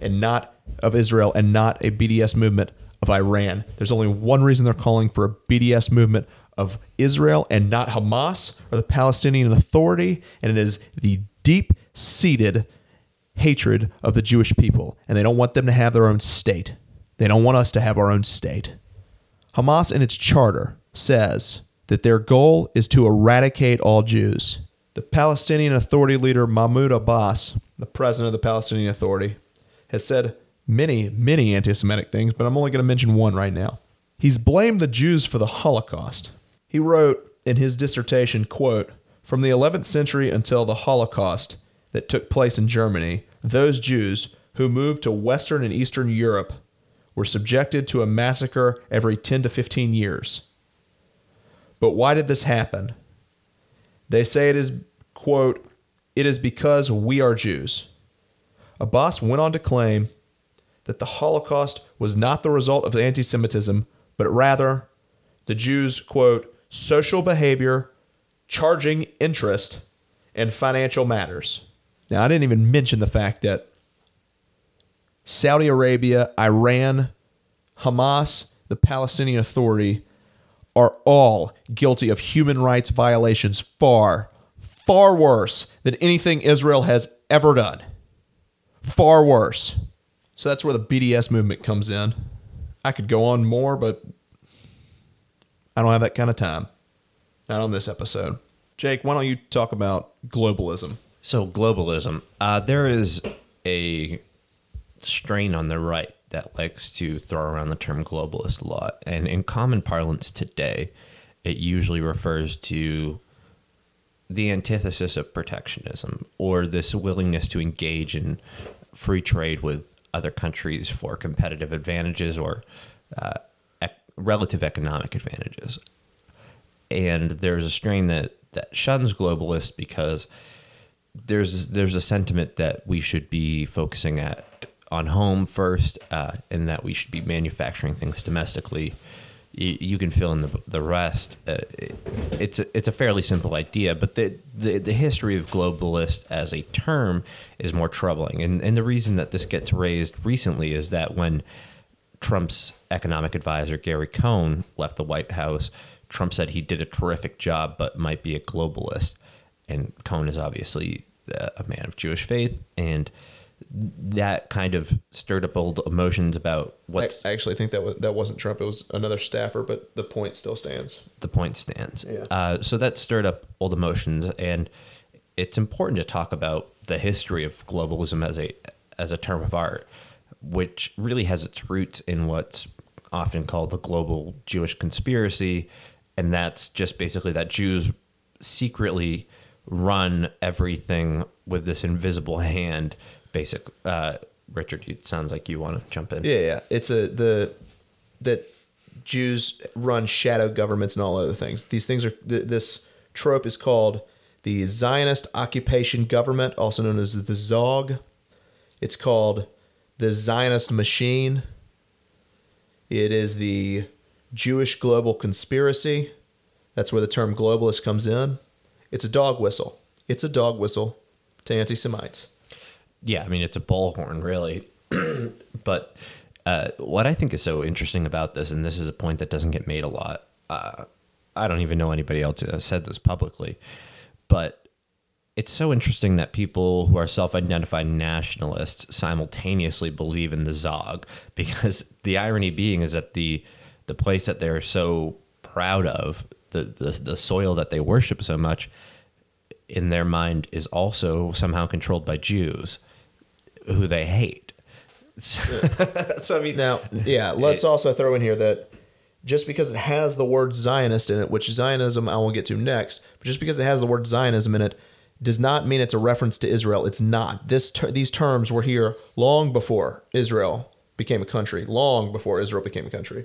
and not of Israel and not a BDS movement of Iran. There's only one reason they're calling for a BDS movement of Israel and not Hamas or the Palestinian Authority, and it is the deep seated hatred of the Jewish people, and they don't want them to have their own state. They don't want us to have our own state. Hamas, in its charter, says that their goal is to eradicate all Jews. The Palestinian Authority leader Mahmoud Abbas, the president of the Palestinian Authority, has said many, many anti Semitic things, but I'm only going to mention one right now. He's blamed the Jews for the Holocaust. He wrote in his dissertation, quote, From the 11th century until the Holocaust, that took place in Germany, those Jews who moved to Western and Eastern Europe were subjected to a massacre every 10 to 15 years. But why did this happen? They say it is, quote, it is because we are Jews. Abbas went on to claim that the Holocaust was not the result of anti Semitism, but rather the Jews' quote, social behavior, charging interest, and financial matters. Now, I didn't even mention the fact that Saudi Arabia, Iran, Hamas, the Palestinian Authority are all guilty of human rights violations far, far worse than anything Israel has ever done. Far worse. So that's where the BDS movement comes in. I could go on more, but I don't have that kind of time. Not on this episode. Jake, why don't you talk about globalism? So globalism, uh, there is a strain on the right that likes to throw around the term globalist a lot, and in common parlance today, it usually refers to the antithesis of protectionism or this willingness to engage in free trade with other countries for competitive advantages or uh, ec- relative economic advantages. And there's a strain that, that shuns globalists because there's there's a sentiment that we should be focusing at on home first, uh, and that we should be manufacturing things domestically. You, you can fill in the, the rest. Uh, it, it's a, it's a fairly simple idea, but the, the the history of globalist as a term is more troubling, and and the reason that this gets raised recently is that when Trump's economic advisor Gary Cohn left the White House, Trump said he did a terrific job, but might be a globalist. And Cohn is obviously a man of Jewish faith, and that kind of stirred up old emotions about what I actually think that was, that wasn't Trump. It was another staffer, but the point still stands. the point stands. Yeah. Uh, so that stirred up old emotions, and it's important to talk about the history of globalism as a as a term of art, which really has its roots in what's often called the global Jewish conspiracy, and that's just basically that Jews secretly run everything with this invisible hand. Basic, uh, Richard. It sounds like you want to jump in. Yeah, yeah. It's a the that Jews run shadow governments and all other things. These things are th- this trope is called the Zionist occupation government, also known as the Zog. It's called the Zionist machine. It is the Jewish global conspiracy. That's where the term globalist comes in. It's a dog whistle. It's a dog whistle to anti Semites. yeah, I mean it's a bullhorn, really. but uh, what I think is so interesting about this, and this is a point that doesn't get made a lot. Uh, I don't even know anybody else has said this publicly, but it's so interesting that people who are self-identified nationalists simultaneously believe in the Zog, because the irony being is that the the place that they're so proud of, the the, the soil that they worship so much, in their mind is also somehow controlled by Jews who they hate. so I mean, Now, yeah, let's also throw in here that just because it has the word Zionist in it, which Zionism I will get to next, but just because it has the word Zionism in it does not mean it's a reference to Israel. It's not. This ter- these terms were here long before Israel became a country, long before Israel became a country.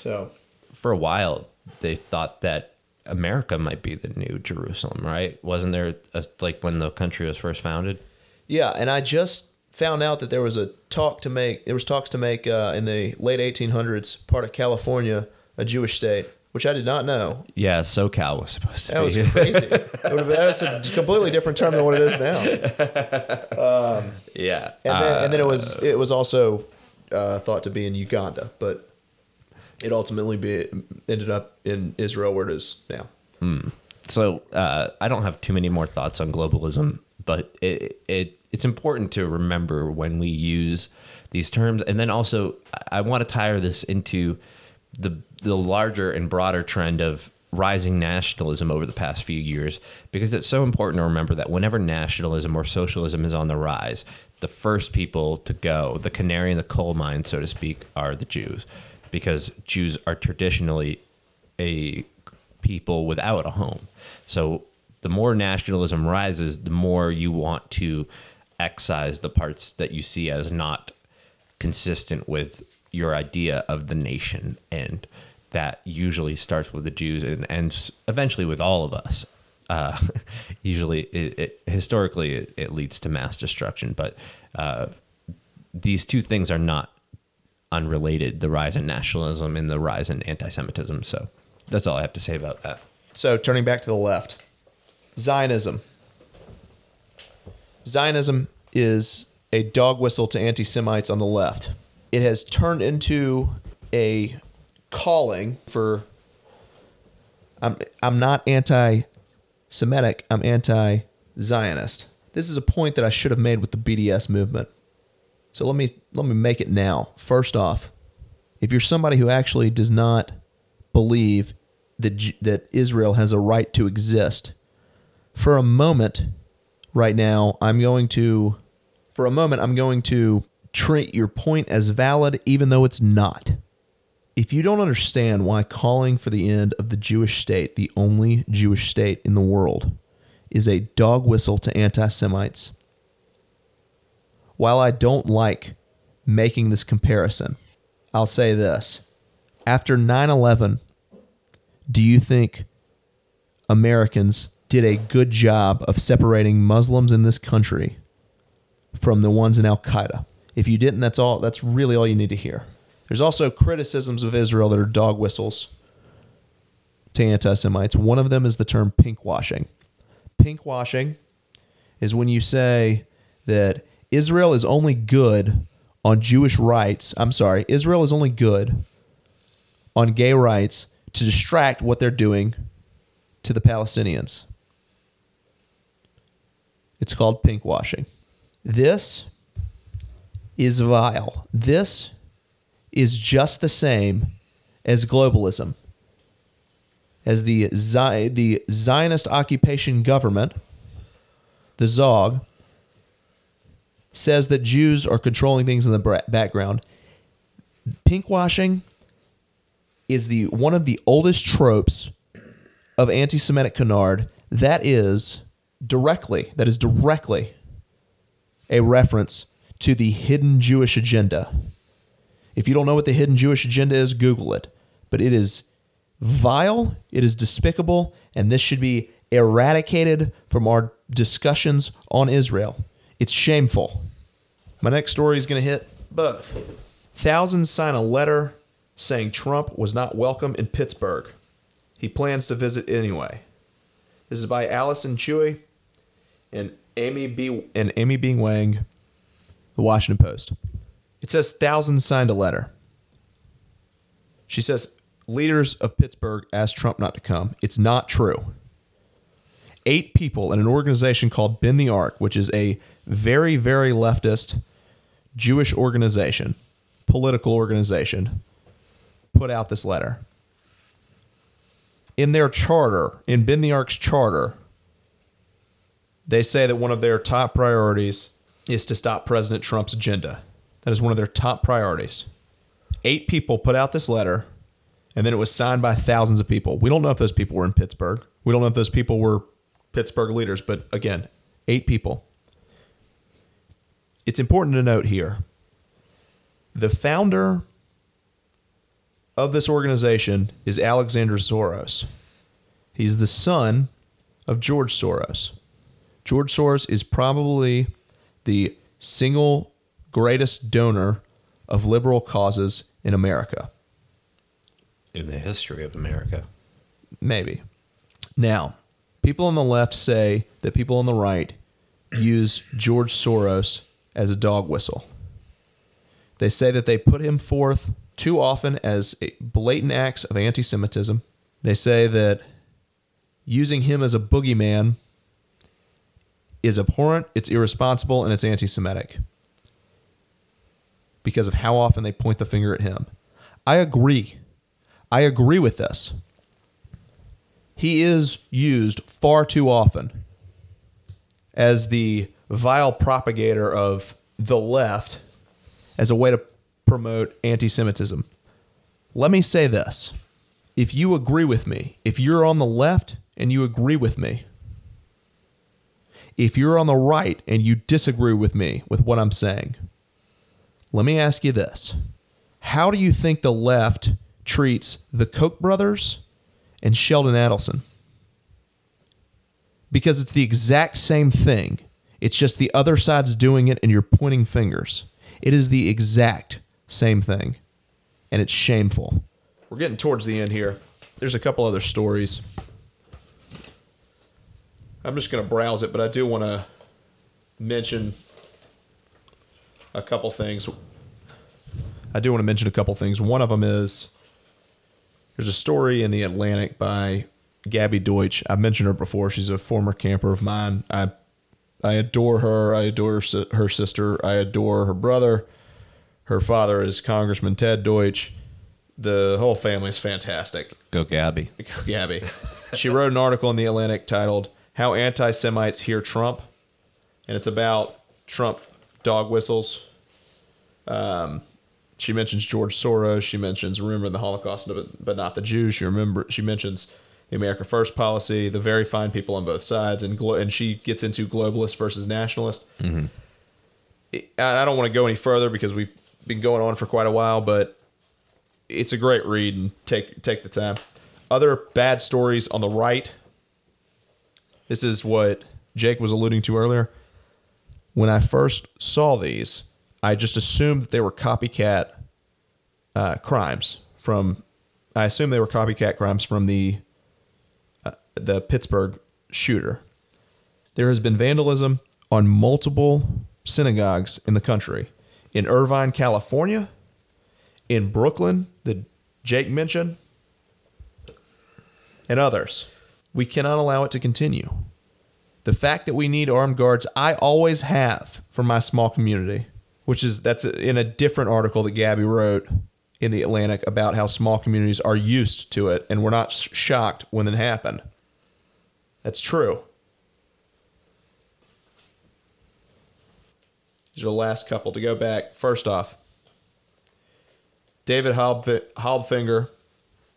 So, for a while they thought that America might be the new Jerusalem, right? Wasn't there a, like when the country was first founded? yeah, and I just found out that there was a talk to make there was talks to make uh, in the late 1800s part of California a Jewish state, which I did not know. Yeah, SoCal was supposed to be That was crazy. It would have been, that's a completely different term than what it is now. yeah, And then, Uh, and then it was it was also uh, thought to be in Uganda, but it ultimately be, ended up in Israel, where it is now. so uh, I don't have too many more thoughts on globalism, but it, it it's important to remember when we use these terms, and then also I- want to tie this into the the larger and broader trend of rising nationalism over the past few years, because it's so important to remember that whenever nationalism or socialism is on the rise, the first people to go, the canary in the coal mine, so to speak, are the Jews, because Jews are traditionally a people without a home. So the more nationalism rises, the more you want to excise the parts that you see as not consistent with your idea of the nation. And that usually starts with the Jews and ends eventually with all of us. Uh, usually, it, it, historically, it, it leads to mass destruction. But uh, these two things are not unrelated the rise in nationalism and the rise in anti Semitism. So that's all I have to say about that. So turning back to the left, Zionism. Zionism is a dog whistle to anti-Semites on the left. It has turned into a calling for. I'm I'm not anti-Semitic. I'm anti-Zionist. This is a point that I should have made with the BDS movement. So let me let me make it now. First off, if you're somebody who actually does not believe that that Israel has a right to exist, for a moment, right now, I'm going to, for a moment, I'm going to treat your point as valid, even though it's not. If you don't understand why calling for the end of the Jewish state, the only Jewish state in the world, is a dog whistle to anti Semites, while I don't like making this comparison, I'll say this After 9 11, do you think Americans did a good job of separating Muslims in this country from the ones in Al Qaeda? If you didn't, that's all that's really all you need to hear. There's also criticisms of Israel that are dog whistles to anti Semites. One of them is the term pinkwashing. Pinkwashing is when you say that Israel is only good on Jewish rights. I'm sorry, Israel is only good on gay rights to distract what they're doing to the Palestinians. It's called pinkwashing. This is vile. This is just the same as globalism. As the, the Zionist occupation government, the Zog, says that Jews are controlling things in the background. Pinkwashing is the one of the oldest tropes of anti-Semitic canard. That is directly that is directly a reference to the hidden Jewish agenda. If you don't know what the hidden Jewish agenda is, Google it. But it is vile, it is despicable, and this should be eradicated from our discussions on Israel. It's shameful. My next story is going to hit both. Thousands sign a letter saying Trump was not welcome in Pittsburgh. He plans to visit anyway. This is by Allyson Chiu and Amy B. and Amy Bing Wang, the Washington Post. It says thousands signed a letter. She says leaders of Pittsburgh asked Trump not to come. It's not true. Eight people in an organization called Bend the Arc, which is a very, very leftist Jewish organization, political organization, put out this letter. In their charter, in Bend the Arc's charter, they say that one of their top priorities is to stop President Trump's agenda. That is one of their top priorities. Eight people put out this letter, and then it was signed by thousands of people. We don't know if those people were in Pittsburgh. We don't know if those people were Pittsburgh leaders, but again, eight people it's important to note here the founder of this organization is Alexander Soros. He's the son of George Soros. George Soros is probably the single greatest donor of liberal causes in America. In the history of America. Maybe. Now, people on the left say that people on the right use George Soros as a dog whistle. They say that they put him forth too often as blatant acts of anti Semitism. They say that using him as a boogeyman is abhorrent, it's irresponsible, and it's anti Semitic because of how often they point the finger at him. I agree. I agree with this. He is used far too often as the vile propagator of the left as a way to promote anti Semitism. Let me say this. If you agree with me, if you're on the left and you agree with me, if you're on the right and you disagree with me with what I'm saying, let me ask you this. How do you think the left treats the Koch brothers and Sheldon Adelson? Because it's the exact same thing it's just the other side's doing it and you're pointing fingers. It is the exact same thing. And it's shameful. We're getting towards the end here. There's a couple other stories. I'm just going to browse it, but I do want to mention a couple things. I do want to mention a couple things. One of them is there's a story in the Atlantic by Gabby Deutch. I've mentioned her before. She's a former camper of mine. I I adore her. I adore her sister. I adore her brother. Her father is Congressman Ted Deutch. The whole family is fantastic. Go Gabby. Go Gabby. she wrote an article in The Atlantic titled How Anti Semites Hear Trump. And it's about Trump dog whistles. Um, she mentions George Soros. She mentions remember the Holocaust, but not the Jews. She remember she mentions the America First policy, the very fine people on both sides, and glo- and she gets into globalist versus nationalist. Mm-hmm. I don't want to go any further because we've been going on for quite a while, but it's a great read and take take the time. Other bad stories on the right. This is what Jake was alluding to earlier. When I first saw these, I just assumed that they were copycat uh, crimes from. I assume they were copycat crimes from the the Pittsburgh shooter. There has been vandalism on multiple synagogues in the country. In Irvine, California, in Brooklyn that Jake mentioned, and others. We cannot allow it to continue. The fact that we need armed guards, I always have for my small community, which is that's in a different article that Gabby wrote in the Atlantic about how small communities are used to it and we're not shocked when it happened. That's true. These are the last couple to go back. First off, David Halbfinger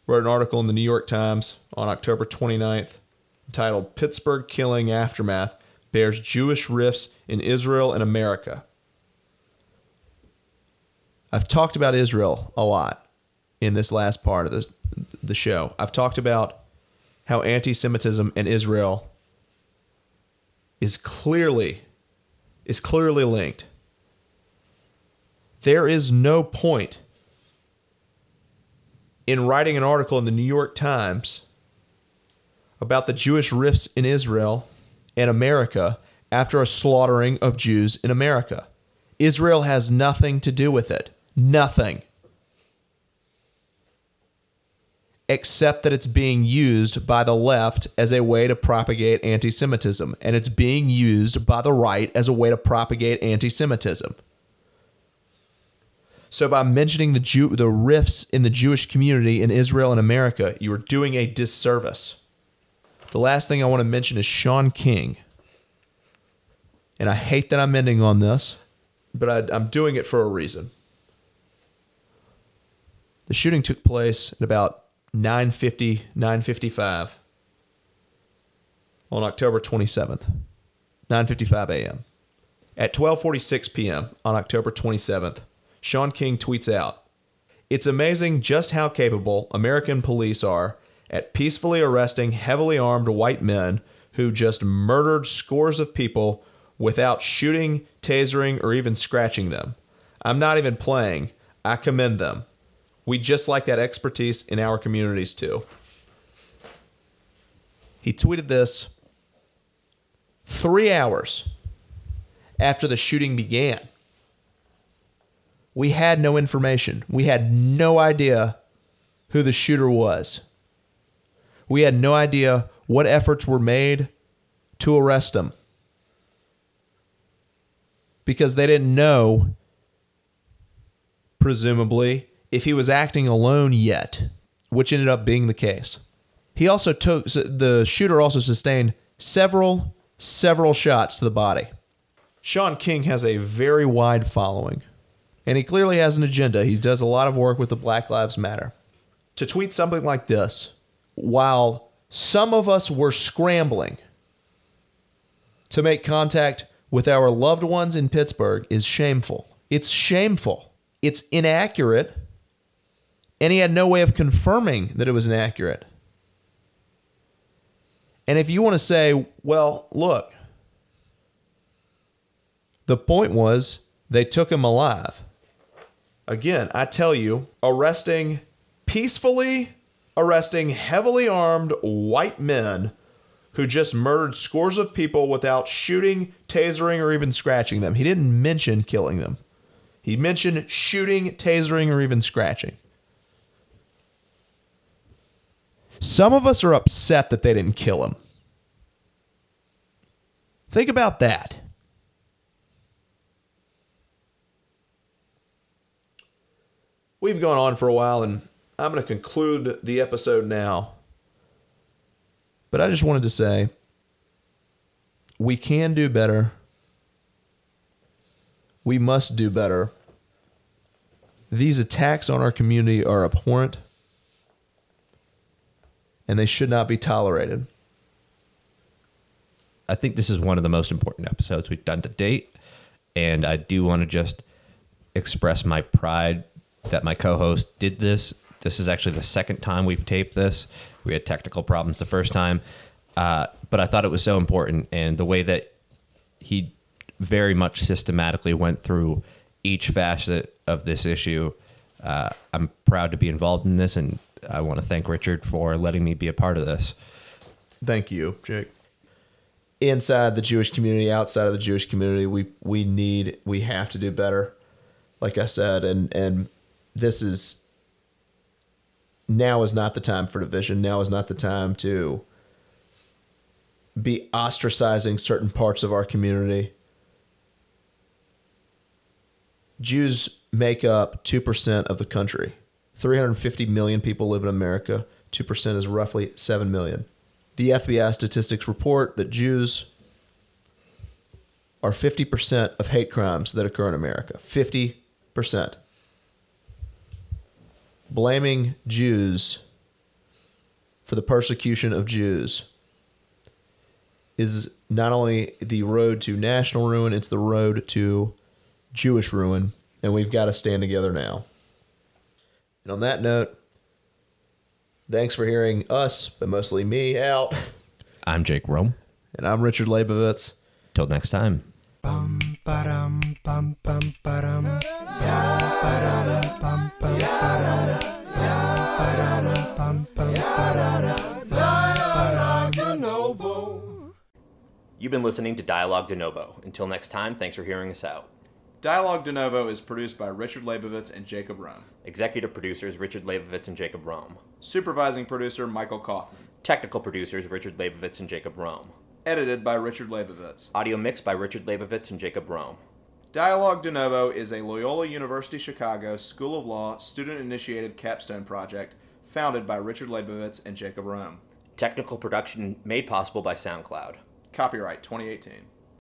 wrote an article in the New York Times on October 29th entitled Pittsburgh Killing Aftermath Bears Jewish Rifts in Israel and America. I've talked about Israel a lot in this last part of the, the show. I've talked about how anti Semitism in Israel is clearly is clearly linked. There is no point in writing an article in the New York Times about the Jewish rifts in Israel and America after a slaughtering of Jews in America. Israel has nothing to do with it. Nothing. Except that it's being used by the left as a way to propagate anti Semitism, and it's being used by the right as a way to propagate anti Semitism. So by mentioning the Jew, the rifts in the Jewish community in Israel and America, you are doing a disservice. The last thing I want to mention is Shaun King. And I hate that I'm ending on this, but I, I'm doing it for a reason. The shooting took place at about 9:50, 9:55 on October 27th, 9:55 a.m. At 12:46 p.m. on October 27th, Shaun King tweets out It's amazing just how capable American police are at peacefully arresting heavily armed white men who just murdered scores of people without shooting, tasering, or even scratching them. I'm not even playing. I commend them. We just like that expertise in our communities too. He tweeted this three hours after the shooting began we had no information. We had no idea who the shooter was. We had no idea what efforts were made to arrest him because they didn't know, presumably, if he was acting alone yet, which ended up being the case. He also took, the shooter also sustained several, several shots to the body. Shaun King has a very wide following and he clearly has an agenda. He does a lot of work with the Black Lives Matter. To tweet something like this, while some of us were scrambling to make contact with our loved ones in Pittsburgh, is shameful. It's shameful. It's inaccurate. And he had no way of confirming that it was inaccurate. And if you want to say, well, look, the point was they took him alive again, I tell you, arresting peacefully, arresting heavily armed white men who just murdered scores of people without shooting, tasering, or even scratching them. He didn't mention killing them. He mentioned shooting, tasering, or even scratching. Some of us are upset that they didn't kill him. Think about that. we've gone on for a while, and I'm going to conclude the episode now. But I just wanted to say we can do better. We must do better. These attacks on our community are abhorrent and they should not be tolerated. I think this is one of the most important episodes we've done to date. And I do want to just express my pride that my co-host did this this is actually the second time we've taped this. We had technical problems the first time, uh, but I thought it was so important, and the way that he very much systematically went through each facet of this issue. Uh, I'm proud to be involved in this, and I want to thank Richard for letting me be a part of this. Thank you, Jake. Inside the Jewish community, outside of the Jewish community, we we need we have to do better. Like I said, and and this is now is not the time for division. Now is not the time to be ostracizing certain parts of our community. Jews make up 2% of the country. 350 million people live in America. 2% is roughly 7 million. The FBI statistics report that Jews are 50% of hate crimes that occur in America. 50%. Blaming Jews for the persecution of Jews is not only the road to national ruin, it's the road to Jewish ruin, and we've got to stand together now. And on that note, thanks for hearing us, but mostly me, out. I'm Jake Rome. And I'm Richard Leibovitz. Till next time. Bum, ba-dum, bum, bum, ba-dum. Bum, ba-dum, bum, bum, ba-dum. Bum, ba-dum, bum, bum, ba-dum. Dialogue de novo. You've been listening to Dialogue De Novo. Until next time, thanks for hearing us out. Dialogue De Novo is produced by Richard Leibovitz and Jacob Rome. Executive producers Richard Leibovitz and Jacob Rome. Supervising producer Michael Kaufman. Technical producers Richard Leibovitz and Jacob Rome. Edited by Richard Leibovitz. Audio mixed by Richard Leibovitz and Jacob Rome. Dialogue De Novo is a Loyola University Chicago School of Law student initiated capstone project founded by Richard Leibovitz and Jacob Rome. Technical production made possible by SoundCloud. Copyright 2018.